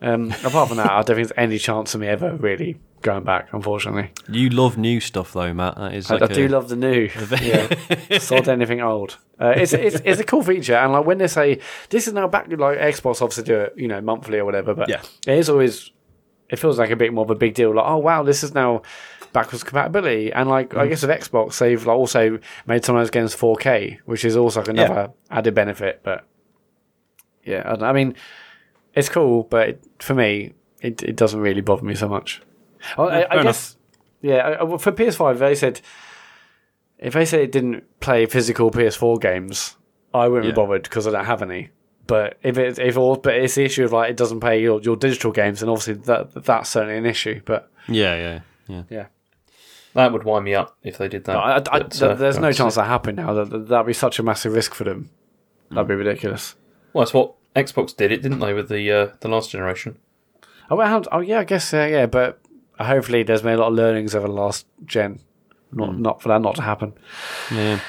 Speaker 2: Um, apart from that, I don't think there's any chance of me ever really going back. Unfortunately,
Speaker 1: You love new stuff though, Mat. That is
Speaker 2: I,
Speaker 1: like
Speaker 2: I do love the new. yeah, sold anything old. Uh, it's, it's it's a cool feature, and like when they say this is now back, like Xbox obviously do it, you know, monthly or whatever. But
Speaker 1: Yeah.
Speaker 2: it is always it feels like a bit more of a big deal. Like, oh wow, this is now backwards compatibility, and like
Speaker 1: Mm.
Speaker 2: I guess with Xbox, they've like also made some of those games 4K, which is also like another added benefit. But yeah, I, don't. I mean, it's cool, but it, for me, it it doesn't really bother me so much. Oh, I, I
Speaker 1: fair
Speaker 2: guess, yeah, I- I- well, for PS5, they said if they said it didn't play physical PS4 games, I wouldn't
Speaker 1: Yeah.
Speaker 2: be bothered because I don't have any. But if it if all, but it's the issue of like it doesn't play your, your digital games, and obviously that that's certainly an issue. But
Speaker 1: Yeah, yeah, yeah.
Speaker 2: yeah,
Speaker 3: That would wind me up if they did that.
Speaker 2: I, I,
Speaker 3: But,
Speaker 2: th-
Speaker 3: uh,
Speaker 2: there's no chance that happened now. That that'd be such a massive risk for them. That'd be ridiculous.
Speaker 3: Well, that's what Xbox did, it didn't they, with the uh, the last generation?
Speaker 2: Oh, well, oh yeah, I guess uh, yeah, but hopefully there's been a lot of learnings over the last gen. Not not for that not to happen.
Speaker 1: yeah.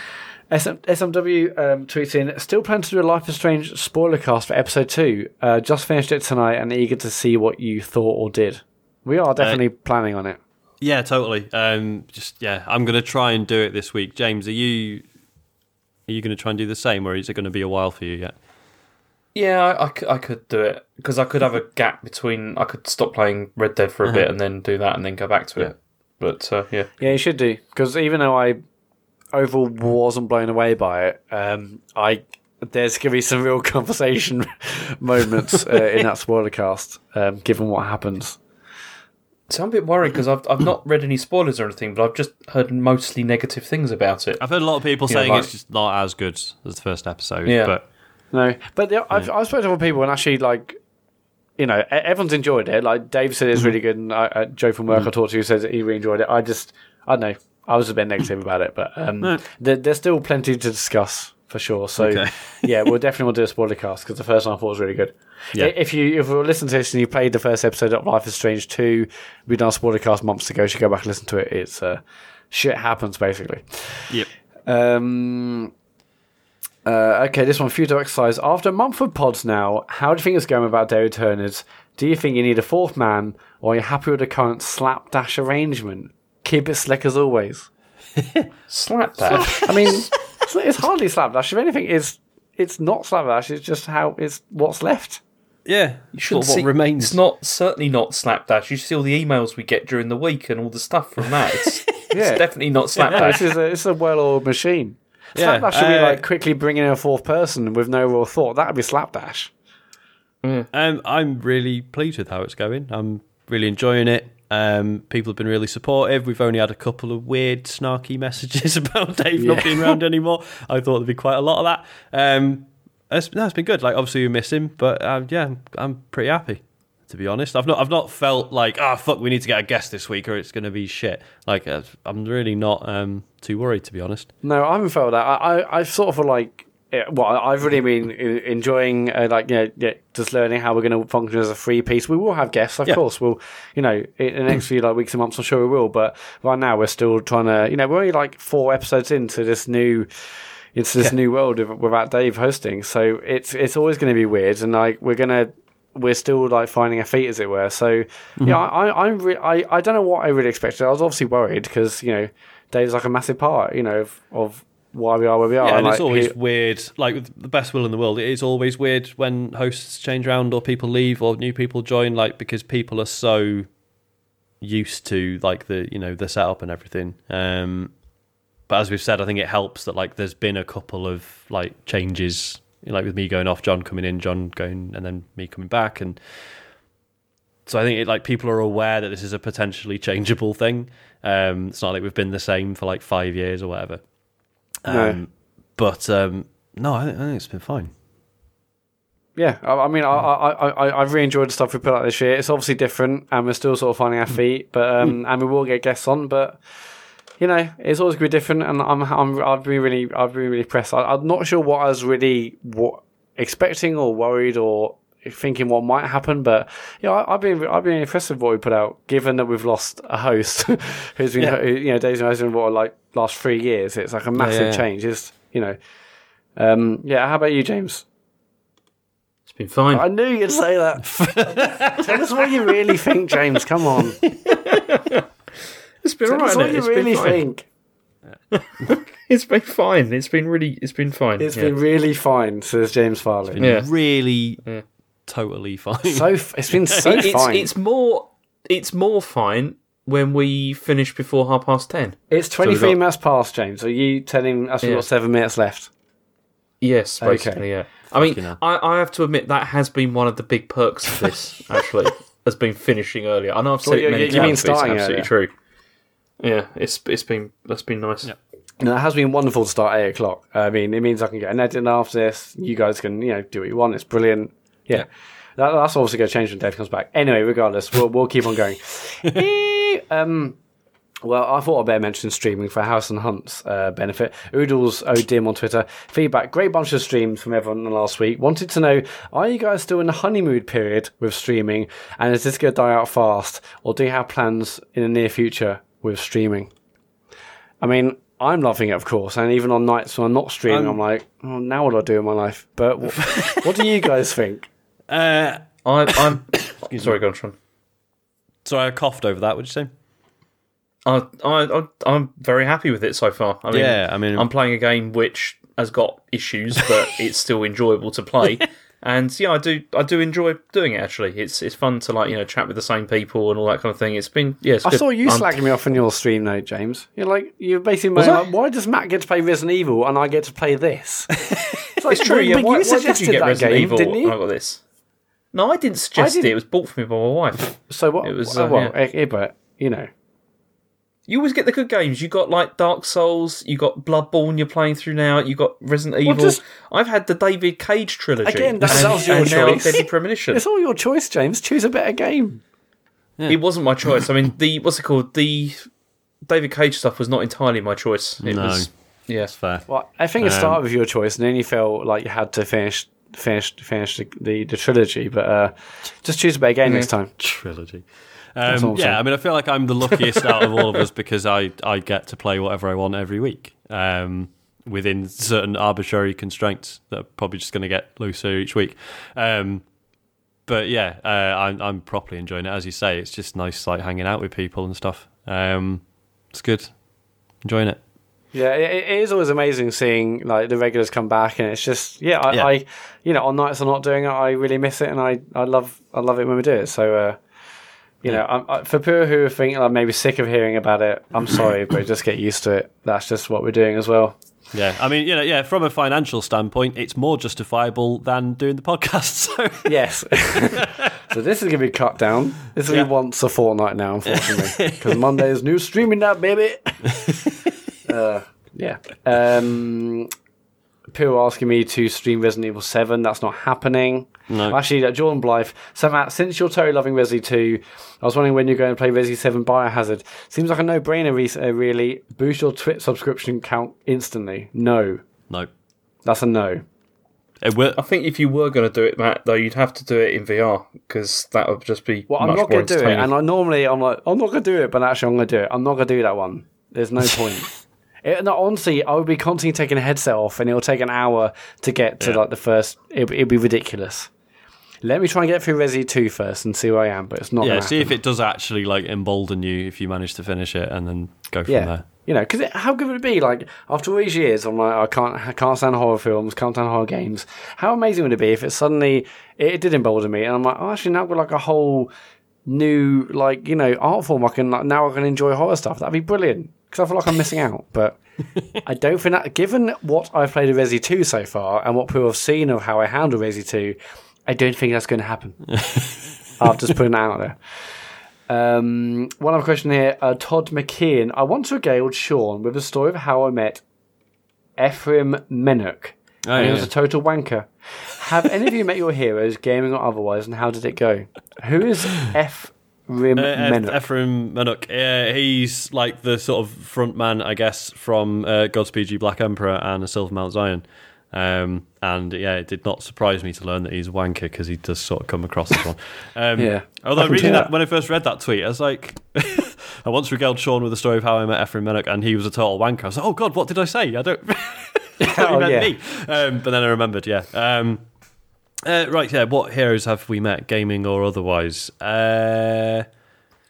Speaker 2: SM, SMW um, tweets in, still plan to do a Life is Strange spoiler cast for episode two. Uh, just finished it tonight and eager to see what you thought or did. We are definitely planning on it.
Speaker 1: Yeah, totally. Um, just yeah, I'm going to try and do it this week. James, are you are you going to try and do the same, or is it going to be a while for you yet?
Speaker 3: Yeah, I, I I could do it because I could have a gap between. I could stop playing Red Dead for a bit and then do that and then go back to it. But uh, yeah,
Speaker 2: Yeah, you should do because even though I overall wasn't blown away by it, um, I there's going to be some real conversation moments uh, in that spoiler cast, um, given what happens.
Speaker 3: so I'm a bit worried because I've I've not read any spoilers or anything, but I've just heard mostly negative things about it.
Speaker 1: I've heard a lot of people
Speaker 3: Yeah,
Speaker 1: saying
Speaker 3: like-
Speaker 1: it's just not as good as the first episode.
Speaker 3: Yeah.
Speaker 1: but
Speaker 2: No, but the, I've, I've spoken to other people and actually like. You know, everyone's enjoyed it. Like Dave said, it's really good, and I, uh, Joe from work I talked to says that he really enjoyed it. I just, I don't know, I was a bit negative about it, but um,
Speaker 1: No.
Speaker 2: there, there's still plenty to discuss for sure. So
Speaker 1: Okay.
Speaker 2: yeah, we'll definitely want to do a spoiler cast because the first one I thought was really good.
Speaker 1: Yeah.
Speaker 2: If you if you listen to this and you played the first episode of Life is Strange two, we done a spoiler cast months ago. You should go back and listen to it. It's uh, shit happens basically.
Speaker 1: yep.
Speaker 2: Um, uh, okay, this one, futile exercise. After a month of pods now, how do you think it's going about David Turner's? Do you think you need a fourth man, or are you happy with the current slapdash arrangement? Keep it slick as always.
Speaker 3: slapdash.
Speaker 2: I mean, it's, it's hardly slapdash. If anything, it's it's not slapdash. It's just how it's what's left.
Speaker 1: Yeah,
Speaker 3: You should
Speaker 1: what, what
Speaker 3: see,
Speaker 1: remains.
Speaker 3: It's not certainly not slapdash. You see all the emails we get during the week and all the stuff from that. It's,
Speaker 2: Yeah.
Speaker 3: it's definitely not
Speaker 2: No,
Speaker 3: slapdash.
Speaker 2: this is a, it's a well-oiled machine.
Speaker 1: Yeah,
Speaker 2: Slapdash should be
Speaker 1: uh,
Speaker 2: like quickly bringing in a fourth person with no real thought. That would be slapdash.
Speaker 1: Um, I'm really pleased with how it's going. I'm really enjoying it. Um, people have been really supportive. We've only had a couple of weird, snarky messages about Dave not being around anymore. I thought there'd be quite a lot of that. Um, it's, no, it's been good. Like, obviously, we miss him, but um, yeah, I'm, I'm pretty happy. To be honest, I've not, I've not felt like, ah, fuck, we need to get a guest this week, or it's going to be shit. Like, uh, I'm really not um, too worried, to be honest.
Speaker 2: No, I haven't felt that. I, I, I sort of like, well, I've really been e- enjoying, uh, like, you know, yeah, just learning how we're going to function as a free piece. We will have guests, of
Speaker 1: Yeah.
Speaker 2: course. We'll, you know, in the next few like weeks and months, I'm sure we will. But right now, we're still trying to, you know, we're only like four episodes into this new, into this
Speaker 1: Yeah.
Speaker 2: new world without Dave hosting. So it's it's always going to be weird, and like we're gonna. We're still like finding our feet, as it were. So
Speaker 1: Mm-hmm.
Speaker 2: yeah, I I I'm re- I I don't know what I really expected. I was obviously worried because you know Dave's like a massive part, you know, of, of why we are where we are.
Speaker 1: Yeah, and it's always
Speaker 2: he-
Speaker 1: weird. Like with the best will in the world, it is always weird when hosts change around or people leave or new people join. Like because people are so used to like the you know the setup and everything. Um, but as we've said, I think it helps that like there's been a couple of like changes, like with me going off, John coming in, John going, and then me coming back, and so I think it like people are aware that this is a potentially changeable thing. Um, it's not like we've been the same for like five years or whatever.
Speaker 2: No.
Speaker 1: Um, but um, no, I think, I think it's been fine.
Speaker 2: Yeah, I, I mean, I, I, I, I've really enjoyed the stuff we put out this year. It's obviously different, and we're still sort of finding our feet. But um, and we will get guests on, but you know, it's always going to be different. And I'm, I'm, I've been really, I've been really impressed. I, I'm not sure what I was really what expecting or worried or thinking what might happen, but yeah, I, I've been, I've been impressed with what we put out. Given that we've lost a host who's been,
Speaker 1: Yeah.
Speaker 2: who, you know, Dave's been hosting for like last three years. It's like a massive
Speaker 1: yeah.
Speaker 2: change. It's you know, um, yeah. How about you, James?
Speaker 3: It's been fine.
Speaker 2: I knew you'd say that. Tell us what you really think, James. Come on.
Speaker 3: It's been
Speaker 2: Tell us
Speaker 3: alright.
Speaker 2: what you
Speaker 3: It's
Speaker 2: really
Speaker 3: fine.
Speaker 2: think.
Speaker 3: It's been fine. It's been really. It's been fine.
Speaker 2: It's
Speaker 3: yeah.
Speaker 2: been really fine, says James Farley.
Speaker 1: Been
Speaker 3: Yeah.
Speaker 1: really,
Speaker 3: Yeah.
Speaker 1: totally fine.
Speaker 2: So f- it's been so
Speaker 3: it's
Speaker 2: fine.
Speaker 3: it's more it's more fine when we finish before half past ten.
Speaker 2: It's 23
Speaker 3: got-
Speaker 2: minutes past, James. Are you telling us we've
Speaker 3: Yeah.
Speaker 2: got seven minutes left?
Speaker 3: Yes,
Speaker 2: Okay.
Speaker 3: yeah. I mean, I, I have to admit that has been one of the big perks of this. actually, has been finishing earlier. I know I've said
Speaker 2: Well,
Speaker 3: it
Speaker 2: you-
Speaker 3: many
Speaker 2: you mean
Speaker 3: times, but it's
Speaker 2: starting
Speaker 3: absolutely true. Yeah, it's it's been that's been nice.
Speaker 1: Yeah.
Speaker 2: No, it has been wonderful to start at 8 o'clock. I mean, it means I can get an edit after this. You guys can, you know, do what you want. It's brilliant. Yeah. That, that's obviously going to change when Dave comes back. Anyway, regardless, we'll, we'll keep on going. Um, well, I thought I'd better mention streaming for House and Hunt's uh, benefit. Oodles Odim on Twitter. Feedback. Great bunch of streams from everyone last week. Wanted to know, are you guys still in the honeymoon period with streaming? And is this going to die out fast? Or do you have plans in the near future with streaming? I mean, I'm loving it, of course, and even on nights when I'm not streaming, I'm,
Speaker 1: I'm-
Speaker 2: like, oh, now what do I do in my life? But wh- what do you guys think?
Speaker 1: Uh,
Speaker 3: I, I'm sorry, go on, Sean.
Speaker 1: sorry, I coughed over that. Would you say?
Speaker 3: I, I, I, I'm very happy with it so far. I mean,
Speaker 1: Yeah, I mean-
Speaker 3: I'm playing a game which has got issues, but it's still enjoyable to play. And yeah, I do, I do enjoy doing it. Actually, it's it's fun to like you know chat with the same people and all that kind of thing. It's been yeah. It's
Speaker 2: I
Speaker 3: good.
Speaker 2: saw you
Speaker 3: I'm-
Speaker 2: slagging me off in your stream, though, James. You're like, you're basically
Speaker 3: Was
Speaker 2: saying,
Speaker 3: I?
Speaker 2: like, why does Mat get to play Resident Evil and I get to play this? It's, like,
Speaker 3: It's true.
Speaker 2: but-
Speaker 3: Yeah,
Speaker 2: but
Speaker 3: why,
Speaker 2: you
Speaker 3: why did
Speaker 2: suggested
Speaker 3: you get
Speaker 2: that
Speaker 3: Resident
Speaker 2: game,
Speaker 3: Evil?
Speaker 2: didn't
Speaker 3: and
Speaker 2: you?
Speaker 3: I got this. No, I didn't suggest
Speaker 2: didn't-
Speaker 3: it. It was bought for me by my wife.
Speaker 2: So what?
Speaker 3: It was,
Speaker 2: uh,
Speaker 3: uh,
Speaker 2: well,
Speaker 3: yeah.
Speaker 2: eh, eh, but you know,
Speaker 3: You always get the good games. You got like Dark Souls. You got Bloodborne. You're playing through now. You got Resident Evil.
Speaker 2: just-
Speaker 3: I've had the David Cage trilogy.
Speaker 2: Again, that-
Speaker 3: and,
Speaker 2: that your
Speaker 3: and now
Speaker 2: choice.
Speaker 3: Deadly Premonition.
Speaker 2: it's all your choice, James. Choose a better game.
Speaker 3: It wasn't my choice. I mean, the what's it called? The David Cage stuff was not entirely my choice. It
Speaker 1: No.
Speaker 3: was yeah.
Speaker 1: Fair.
Speaker 2: Well, I think it
Speaker 3: Um,
Speaker 2: started with your choice, and then you felt like you had to finish finish finish the the, the trilogy. But uh, just choose a better game next time.
Speaker 1: Trilogy. Um,
Speaker 2: I'm
Speaker 1: yeah, I mean, I feel like I'm the luckiest out of all of us because I, I get to play whatever I want every week um, within certain arbitrary constraints that are probably just going to get looser each week. Um, but yeah, uh, I'm, I'm properly enjoying it. As you say, it's just nice like hanging out with people and stuff. Um, it's good. Enjoying it.
Speaker 2: Yeah, it, it is always amazing seeing like the regulars come back, and it's just yeah, I,
Speaker 1: Yeah.
Speaker 2: I you know on nights I'm not doing it, I really miss it, and I, I love I love it when we do it. So uh, you know, I'm, I, for people who think like maybe sick of hearing about it, I'm sorry, but just get used to it. That's just what we're doing as well.
Speaker 1: Yeah, I mean, you know, yeah, from a financial standpoint, it's more justifiable than doing the podcast. So
Speaker 2: Yes. so this is gonna be cut down. This will
Speaker 1: Yeah.
Speaker 2: be once a fortnight now, unfortunately, because Monday is new streaming now, baby. uh, yeah. Um, people are asking me to stream Resident Evil Seven. That's not happening.
Speaker 1: No.
Speaker 2: Actually, uh, Jordan Blythe. So Mat, since you're totally loving Resi Two, I was wondering when you're going to play Resi Seven Biohazard. Seems like a no-brainer. Re- uh, really, boost your Twitch subscription count instantly. No,
Speaker 1: no,
Speaker 2: that's a no.
Speaker 1: it will.
Speaker 3: I think if you were going to do it, Mat, though, you'd have to do it in VR because that would just be
Speaker 2: Well, I'm
Speaker 3: much
Speaker 2: not going to do it, and I normally I'm like I'm not going to do it, but actually I'm going to do it. I'm not going to do that one. There's no point. It, no, honestly, I would be constantly taking a headset off, and it'll take an hour to get to
Speaker 1: Yeah.
Speaker 2: like the first. It, it'd be ridiculous. Let me try and get through Resi 2 first and see where I am, but it's not.
Speaker 1: Yeah, see if it does actually like embolden you if you manage to finish it, and then go from
Speaker 2: Yeah,
Speaker 1: there.
Speaker 2: you know, because how good would it be? Like after all these years, I'm like, I can't, I can't stand horror films, can't stand horror games. How amazing would it be if it suddenly it, it did embolden me, and I'm like, oh, actually, now I've got like a whole new, like you know, art form. I can like, now I can enjoy horror stuff. That'd be brilliant. Because I feel like I'm missing out, but I don't think that. Given what I've played of Resi 2 so far, and what people have seen of how I handle Resi 2, I don't think that's going to happen. I'll just put it out there. Um, one other question here. Uh, Todd McKeon. I want once regaled Sean with the story of how I met Efrim Menuck.
Speaker 1: Oh,
Speaker 2: and he was a total wanker. Have any of you met your heroes, gaming or otherwise, and how did it go? Who is Efrim
Speaker 1: Uh, Menuck? Efrim Menuck. Uh, he's like the sort of front man, I guess, from uh, Godspeed You Black Emperor and A Silver Mount Zion. Um, and yeah, it did not surprise me to learn that he's a wanker because he does sort of come across as one. Um,
Speaker 2: Yeah.
Speaker 1: Although reading that,
Speaker 2: that.
Speaker 1: when I first read that tweet, I was like, I once regaled Sean with the story of how I met Efrim Menuck and he was a total wanker. I was like, oh god, what did I say? I don't. I
Speaker 2: Oh, yeah.
Speaker 1: me. Um, but then I remembered, yeah. Um, uh, right, yeah. What heroes have we met, gaming or otherwise? Uh,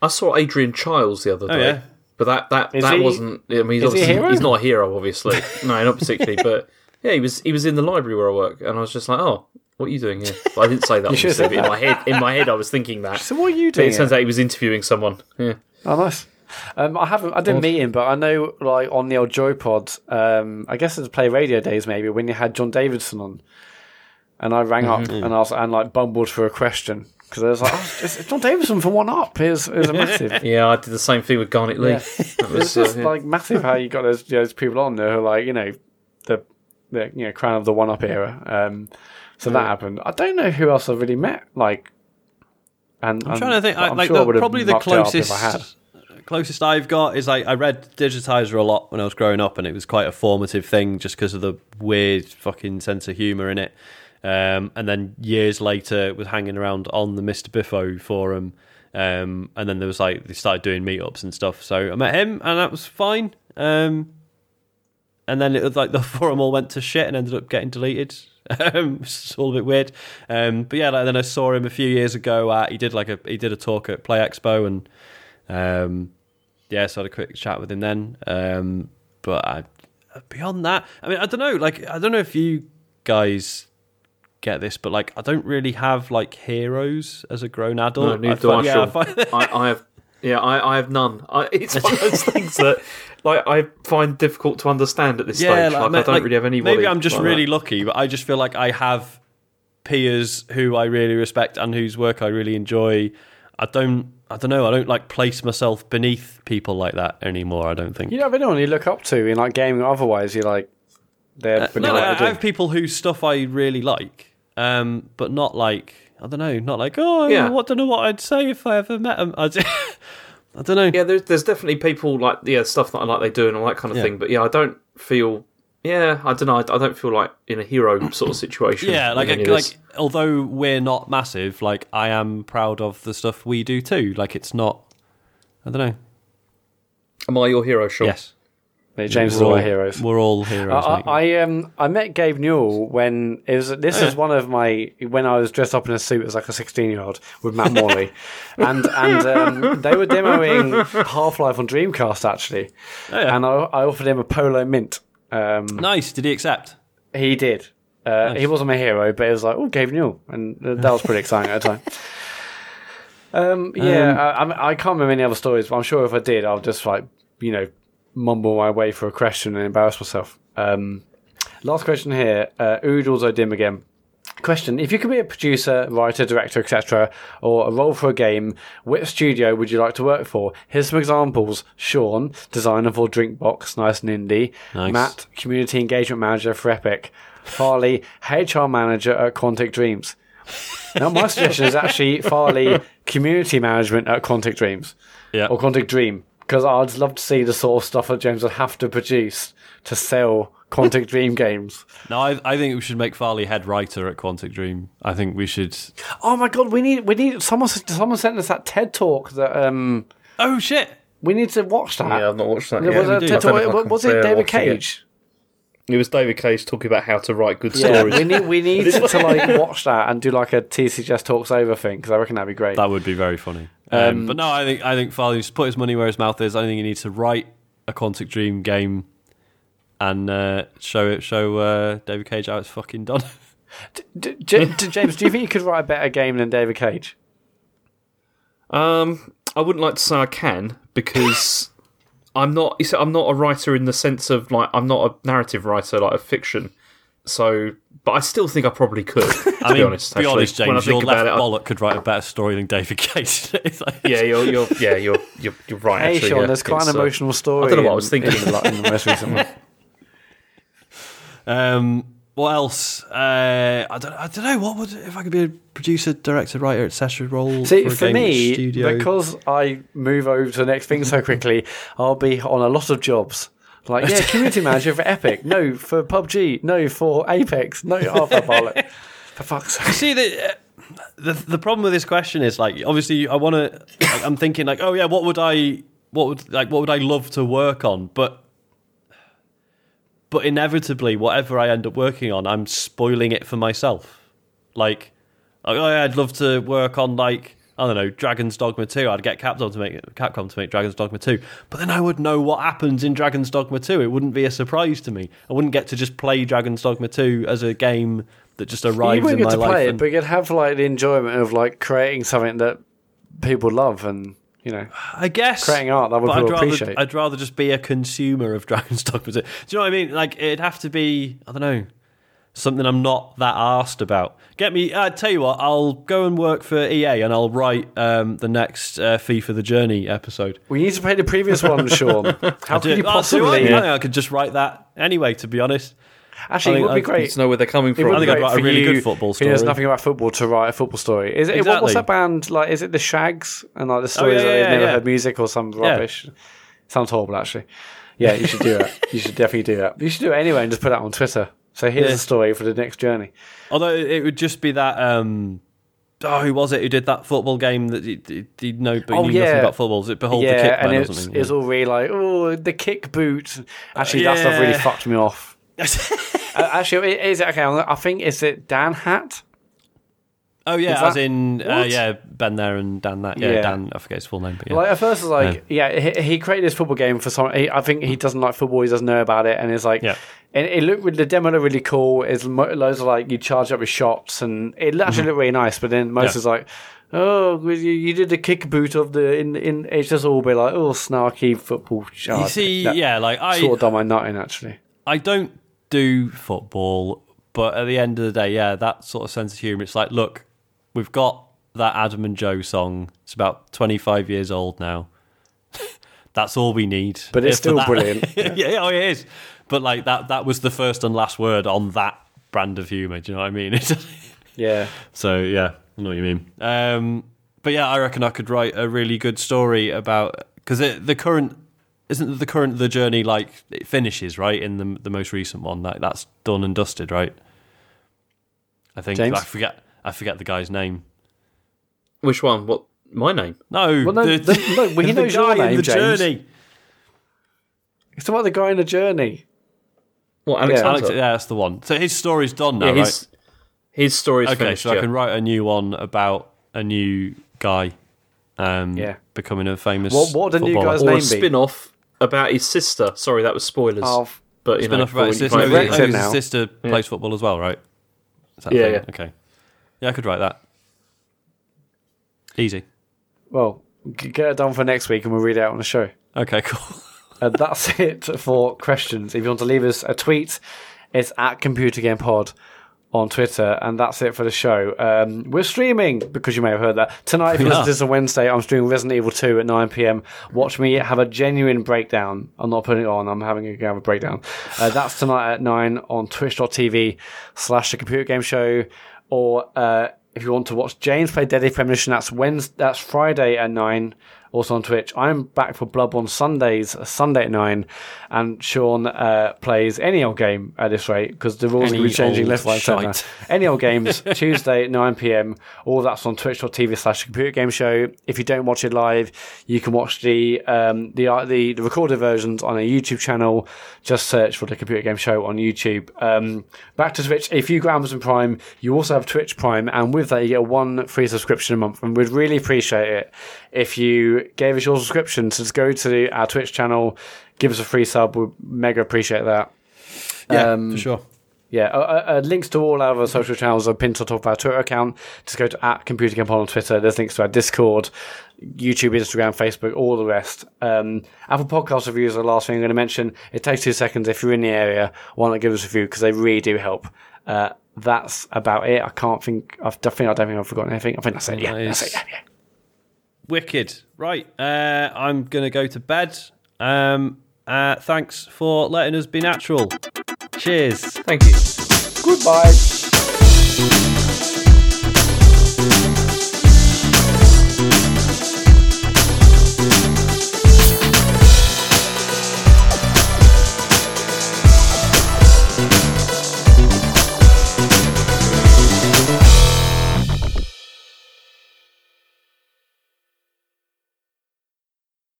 Speaker 3: I saw Adrian Chiles the other
Speaker 1: Oh,
Speaker 3: day.
Speaker 1: yeah?
Speaker 3: But that that,
Speaker 2: Is
Speaker 3: that
Speaker 2: he-
Speaker 3: wasn't. I mean, he's,
Speaker 2: he a
Speaker 3: obviously,
Speaker 2: hero?
Speaker 3: he's not a hero, obviously. no, not particularly. But yeah, he was he was in the library where I work, and I was just like, oh, what are you doing here? But I didn't say that. obviously, but in my head, in my head, I was thinking that.
Speaker 2: so what are you
Speaker 3: But
Speaker 2: doing?
Speaker 3: it turns out he was interviewing someone. Yeah.
Speaker 2: Oh, nice. Um, I haven't. I didn't meet him, but I know, like on the old Joypod, um, I guess it's Play Radio days, maybe when you had John Davidson on, and I rang up and I was and like bumbled for a question because I was like, oh, it's, it's John Davidson from One Up. Is is a massive.
Speaker 3: Yeah, I did the same thing with Garnet Lee.
Speaker 2: Yeah.
Speaker 3: That
Speaker 2: It's just
Speaker 3: yeah.
Speaker 2: like massive how you got those those people on there who are like you know the the you know crown of the One Up era. Um, so that happened. I don't know who else I've really met. Like, and
Speaker 1: I'm trying to think. I,
Speaker 2: I'm
Speaker 1: like
Speaker 2: sure
Speaker 1: the,
Speaker 2: would have
Speaker 1: probably the
Speaker 2: mucked it up
Speaker 1: closest
Speaker 2: I had.
Speaker 1: closest I've got is like I read Digitiser a lot when I was growing up, and it was quite a formative thing just because of the weird fucking sense of humor in it. Um, and then years later, was hanging around on the Mr. Biffo forum, um, and then there was like they started doing meetups and stuff. So I met him, and that was fine. Um, and then it was like the forum all went to shit and ended up getting deleted. Um, it's all a bit weird. Um, but yeah, like, then I saw him a few years ago. At, he did like a he did a talk at Play Expo, and um, yeah, so I had a quick chat with him then. Um, but I, beyond that, I mean, I don't know. Like, I don't know if you guys get this, but like, I don't really have like heroes as a grown
Speaker 3: No,
Speaker 1: adult.
Speaker 3: neither
Speaker 1: I
Speaker 3: do I,
Speaker 1: find- yeah, I find-
Speaker 3: I, I have, yeah, I, I have none. I, it's one of those things that, like, I find difficult to understand at this stage. Like, I don't really have anybody.
Speaker 1: Maybe I'm just
Speaker 3: like
Speaker 1: really
Speaker 3: that.
Speaker 1: lucky, but I just feel like I have peers who I really respect and whose work I really enjoy. I don't. I don't know. I don't like place myself beneath people like that anymore. I don't think.
Speaker 2: You don't have anyone you look up to in like gaming or otherwise. You're like they're
Speaker 1: Uh, no, I, I have people whose stuff I really like, um, but not like I don't know, not like oh,
Speaker 3: Yeah.
Speaker 1: I don't know what I'd say if I ever met them. I don't know.
Speaker 3: Yeah, there's there's definitely people like yeah stuff that I like they do and all that kind of
Speaker 1: Yeah.
Speaker 3: thing. But yeah, I don't feel. Yeah, I don't know. I, I don't feel like in a hero sort of situation.
Speaker 1: Yeah, like
Speaker 3: of
Speaker 1: like although we're not massive, like I am proud of the stuff we do too. Like it's not. I don't know.
Speaker 3: am I your hero, Sean?
Speaker 1: Yes,
Speaker 2: James is all our heroes.
Speaker 1: We're all heroes.
Speaker 2: I,
Speaker 1: mate.
Speaker 2: I um I met Gabe Newell when it was this is one of my when I was dressed up in a suit as like a sixteen year old with Matt Morley, and and um, they were demoing Half Life on Dreamcast actually,
Speaker 1: Oh, yeah.
Speaker 2: and I, I offered him a Polo Mint. Um,
Speaker 1: nice. Did he accept?
Speaker 2: he did. Uh, He wasn't my hero, but it was like, oh, Gabe Newell, and that was pretty exciting at the time. Um, yeah, I, I, I can't remember any other stories, but I'm sure if I did, I'll just like you know mumble my way for a question and embarrass myself. Um, last question here, uh, Oodles Odim again. Question: If you could be a producer, writer, director, etc., or a role for a game, which studio would you like to work for? Here's some examples: Sean, designer for Drinkbox, nice and indie.
Speaker 1: Nice.
Speaker 2: Mat, community engagement manager for Epic. Farley, HR manager at Quantic Dreams. Now, my suggestion is actually Farley, community management at Quantic Dreams
Speaker 1: Yeah.
Speaker 2: or Quantic Dream, because I'd love to see the sort of stuff that James would have to produce to sell Quantic Dream games.
Speaker 1: No, I, I think we should make Farley head writer at Quantic Dream. I think we should.
Speaker 2: Oh my god, we need we need someone someone sent us that TED talk that um
Speaker 1: Oh shit!
Speaker 2: we need to watch that.
Speaker 3: Yeah, I've not watched that
Speaker 2: Yeah,
Speaker 3: yet.
Speaker 2: was,
Speaker 1: we
Speaker 2: it. TED
Speaker 1: I
Speaker 3: don't know
Speaker 2: talk,
Speaker 3: if I can
Speaker 2: was it David
Speaker 3: watched it.
Speaker 2: Cage?
Speaker 3: It was David Cage talking about how to write good
Speaker 2: Yeah,
Speaker 3: stories.
Speaker 2: we need we need to, to like watch that and do like a TCGS talks over thing because I reckon that'd be great.
Speaker 1: That would be very funny. Um,
Speaker 2: Um,
Speaker 1: but no, I think I think Farley needs to put his money where his mouth is. I think he needs to write a Quantic Dream game and uh, show it show uh, David Cage how it's fucking done.
Speaker 2: D- J- D- James, do you think you could write a better game than David Cage?
Speaker 3: Um, I wouldn't like to say I can because I'm not. You see, I'm not a writer in the sense of like I'm not a narrative writer like a fiction. So, but I still think I probably could. To
Speaker 1: I mean,
Speaker 3: be honest,
Speaker 1: be
Speaker 3: actually.
Speaker 1: honest,
Speaker 3: when I
Speaker 1: James, your
Speaker 3: think
Speaker 1: left
Speaker 3: about it, I-
Speaker 1: bollock could write a better story than David Cage. Like-
Speaker 3: yeah, you're, you're, yeah, you're, you're, you're right.
Speaker 2: Hey,
Speaker 3: actually,
Speaker 2: Sean,
Speaker 3: yeah.
Speaker 2: there's quite
Speaker 3: It's,
Speaker 2: an
Speaker 3: uh,
Speaker 2: emotional story.
Speaker 3: I don't know what I was thinking.
Speaker 2: in the, in the most recent one.
Speaker 1: Um, what else? Uh, I don't. I don't know. What would if I could be a producer, director, writer, etc. Role
Speaker 2: See,
Speaker 1: for, a
Speaker 2: for
Speaker 1: game
Speaker 2: me,
Speaker 1: studio?
Speaker 2: because I move over to the next thing so quickly, I'll be on a lot of jobs. Like, yeah, community manager for Epic. No, for PUBG. No, for Apex. No, oh, for Bollock. For fuck's sake.
Speaker 1: You see the. uh, The, the problem with this question is like obviously I want to I'm thinking like oh yeah what would I what would like what would I love to work on but but inevitably whatever I end up working on I'm spoiling it for myself like oh yeah I'd love to work on like I don't know Dragon's Dogma 2 I'd get Capcom to make Capcom to make Dragon's Dogma 2 but then I would know what happens in Dragon's Dogma 2 it wouldn't be a surprise to me I wouldn't get to just play Dragon's Dogma 2 as a game that just arrives You
Speaker 2: wouldn't
Speaker 1: in
Speaker 2: get
Speaker 1: my
Speaker 2: to
Speaker 1: life
Speaker 2: play it,
Speaker 1: and-
Speaker 2: but you'd have like the enjoyment of like creating something that people love and, you know,
Speaker 1: I guess
Speaker 2: creating art that
Speaker 1: but I'd rather,
Speaker 2: appreciate.
Speaker 1: I'd rather just be a consumer of Dragon's Dogma. 2. Do you know what I mean? Like it'd have to be, I don't know, something I'm not that asked about. Get me. I tell you what, I'll go and work for EA and I'll write um, the next uh, FIFA the Journey episode.
Speaker 2: We need to play the previous one, Sean. How could you
Speaker 1: oh, so I,
Speaker 2: possibly?
Speaker 1: I could just write that anyway. To be honest,
Speaker 2: Actually,
Speaker 1: I
Speaker 2: it would be great.
Speaker 3: To know where they're coming from.
Speaker 1: I think I'd
Speaker 2: great
Speaker 1: write a really
Speaker 2: you
Speaker 1: good football
Speaker 2: who knows nothing about football to write a football story. Is it? What, what's that band like? Is it the Shaggs and like the stories
Speaker 1: yeah,
Speaker 2: that they've
Speaker 1: yeah,
Speaker 2: never
Speaker 1: yeah.
Speaker 2: heard music or some rubbish? Sounds horrible, actually. Yeah, you should do that. you should definitely do that. You should do it anyway and just put that on Twitter. So here's
Speaker 1: Yeah.
Speaker 2: the story for the next journey.
Speaker 1: although it would just be that. Um, oh, who was it who did that football game that he, he, know but
Speaker 2: Oh,
Speaker 1: knew
Speaker 2: yeah.
Speaker 1: nothing about football? Was it Behold the
Speaker 2: yeah,
Speaker 1: Kick
Speaker 2: and
Speaker 1: Man or
Speaker 2: it's
Speaker 1: something?
Speaker 2: it's all really like oh the kick boot. Actually, that stuff really fucked me off. Uh, actually, it okay. I think is it Dan Hat.
Speaker 1: Oh yeah,
Speaker 2: Is
Speaker 1: as in uh, yeah, Ben there and Dan that. Yeah,
Speaker 2: Yeah.
Speaker 1: Dan. I forget his full name, but yeah.
Speaker 2: Like at first, I was like, yeah, he, he created this football game for some. He, I think he doesn't like football. He doesn't know about it, and it's like,
Speaker 1: Yeah.
Speaker 2: and it looked the demo looked really cool. It's mo- loads of like you charge up with shots, and it actually looked really nice. But then most
Speaker 1: Mm-hmm. Yeah.
Speaker 2: is like, oh, you, you did the kick boot of the in in. It's just all be like, oh, snarky football.
Speaker 1: you see,
Speaker 2: That
Speaker 1: yeah, like I,
Speaker 2: sort of done my nutting actually.
Speaker 1: I don't do football, but at the end of the day, yeah, that sort of sense of humor. It's like, look, we've got that Adam and Joe song. It's about twenty five years old now. That's all we need.
Speaker 2: But it's still
Speaker 1: that-
Speaker 2: brilliant.
Speaker 1: yeah, oh, it is. But like that, that was the first and last word on that brand of humor. Do you know what I mean?
Speaker 2: Yeah.
Speaker 1: So yeah, I know what you mean. Um, but yeah, I reckon I could write a really good story about because the current isn't the current the journey like it finishes right in the the most recent one like that's done and dusted right. I think
Speaker 2: James?
Speaker 1: I forget I forget the guy's name.
Speaker 3: Which one? What? My name?
Speaker 1: No,
Speaker 2: Well, no,
Speaker 1: the,
Speaker 2: the- no, well, he
Speaker 1: the
Speaker 2: knows your
Speaker 1: guy in
Speaker 2: name,
Speaker 1: the
Speaker 2: James.
Speaker 1: journey.
Speaker 2: It's about the guy in the journey.
Speaker 3: What? Alex
Speaker 2: Yeah.
Speaker 1: Alex, yeah, that's the one. So his story's done now,
Speaker 3: yeah,
Speaker 1: right?
Speaker 3: his his story's
Speaker 1: Okay,
Speaker 3: finished.
Speaker 1: so I can write a new one about a new guy. Um,
Speaker 2: Yeah.
Speaker 1: becoming a famous.
Speaker 2: What- what would the new guy's
Speaker 3: or
Speaker 2: name
Speaker 3: a
Speaker 2: be?
Speaker 3: spin-off about his sister. Sorry, that was spoilers.
Speaker 2: Oh,
Speaker 3: but you
Speaker 1: Spin
Speaker 3: know,
Speaker 1: off about his sister.
Speaker 3: you
Speaker 2: You've
Speaker 3: play
Speaker 2: wrecked
Speaker 3: video
Speaker 2: it
Speaker 1: his
Speaker 2: now.
Speaker 1: sister plays football as well, right? Is that
Speaker 3: Yeah,
Speaker 1: thing?
Speaker 3: yeah.
Speaker 1: Okay. Yeah, I could write that. Easy.
Speaker 2: well, g- get it done for next week and we'll read it out on the show.
Speaker 1: Okay, cool.
Speaker 2: And that's it for questions. If you want to leave us a tweet, it's at Computer Game Pod on Twitter, and that's it for the show. Um, we're streaming because you may have heard that tonight. If you listen
Speaker 1: are.
Speaker 2: to this on Wednesday, I'm streaming Resident Evil 2 at 9 p.m. Watch me have a genuine breakdown. I'm not putting it on. I'm having a, have a breakdown. Uh, that's tonight at nine on Twitch.tv slash The Computer Game Show, or uh, if you want to watch James play Deadly Premonition, that's Wednesday, that's Friday at nine also on Twitch. I'm back for Bloodborne Sundays, Sunday at 9, and Sean uh, plays any old game at this rate because the rules
Speaker 1: Any
Speaker 2: will be changing left, right, centre. Any old games, Tuesday at 9 pm. All that's on twitch.tv slash computer game show. If you don't watch it live, you can watch the, um, the, uh, the, the recorded versions on a YouTube channel. Just search for the computer game show on YouTube. Um, back to Twitch. If you go Amazon Prime, you also have Twitch Prime, and with that, you get one free subscription a month. And we'd really appreciate it if you gave us your subscription. So just go to our Twitch channel, give us a free sub. We'd mega appreciate that.
Speaker 1: Yeah,
Speaker 2: Um,
Speaker 1: for sure.
Speaker 2: Yeah, uh, uh, uh, links to all our other social channels are pinned to the top of our Twitter account. Just go to at Computer on Twitter. There's links to our Discord, YouTube, Instagram, Facebook, all the rest. Um, Apple Podcast reviews are the last thing I'm going to mention. It takes two seconds. If you're in the area, why not give us a review because they really do help. Uh, that's about it. I can't think. I think I don't think I've forgotten anything. I think that's it. Yeah, that's it. Yeah, yeah.
Speaker 1: Wicked. Right. Uh, I'm going to go to bed. Um, uh, thanks for letting us be natural. Cheers.
Speaker 3: Thank you.
Speaker 2: Goodbye.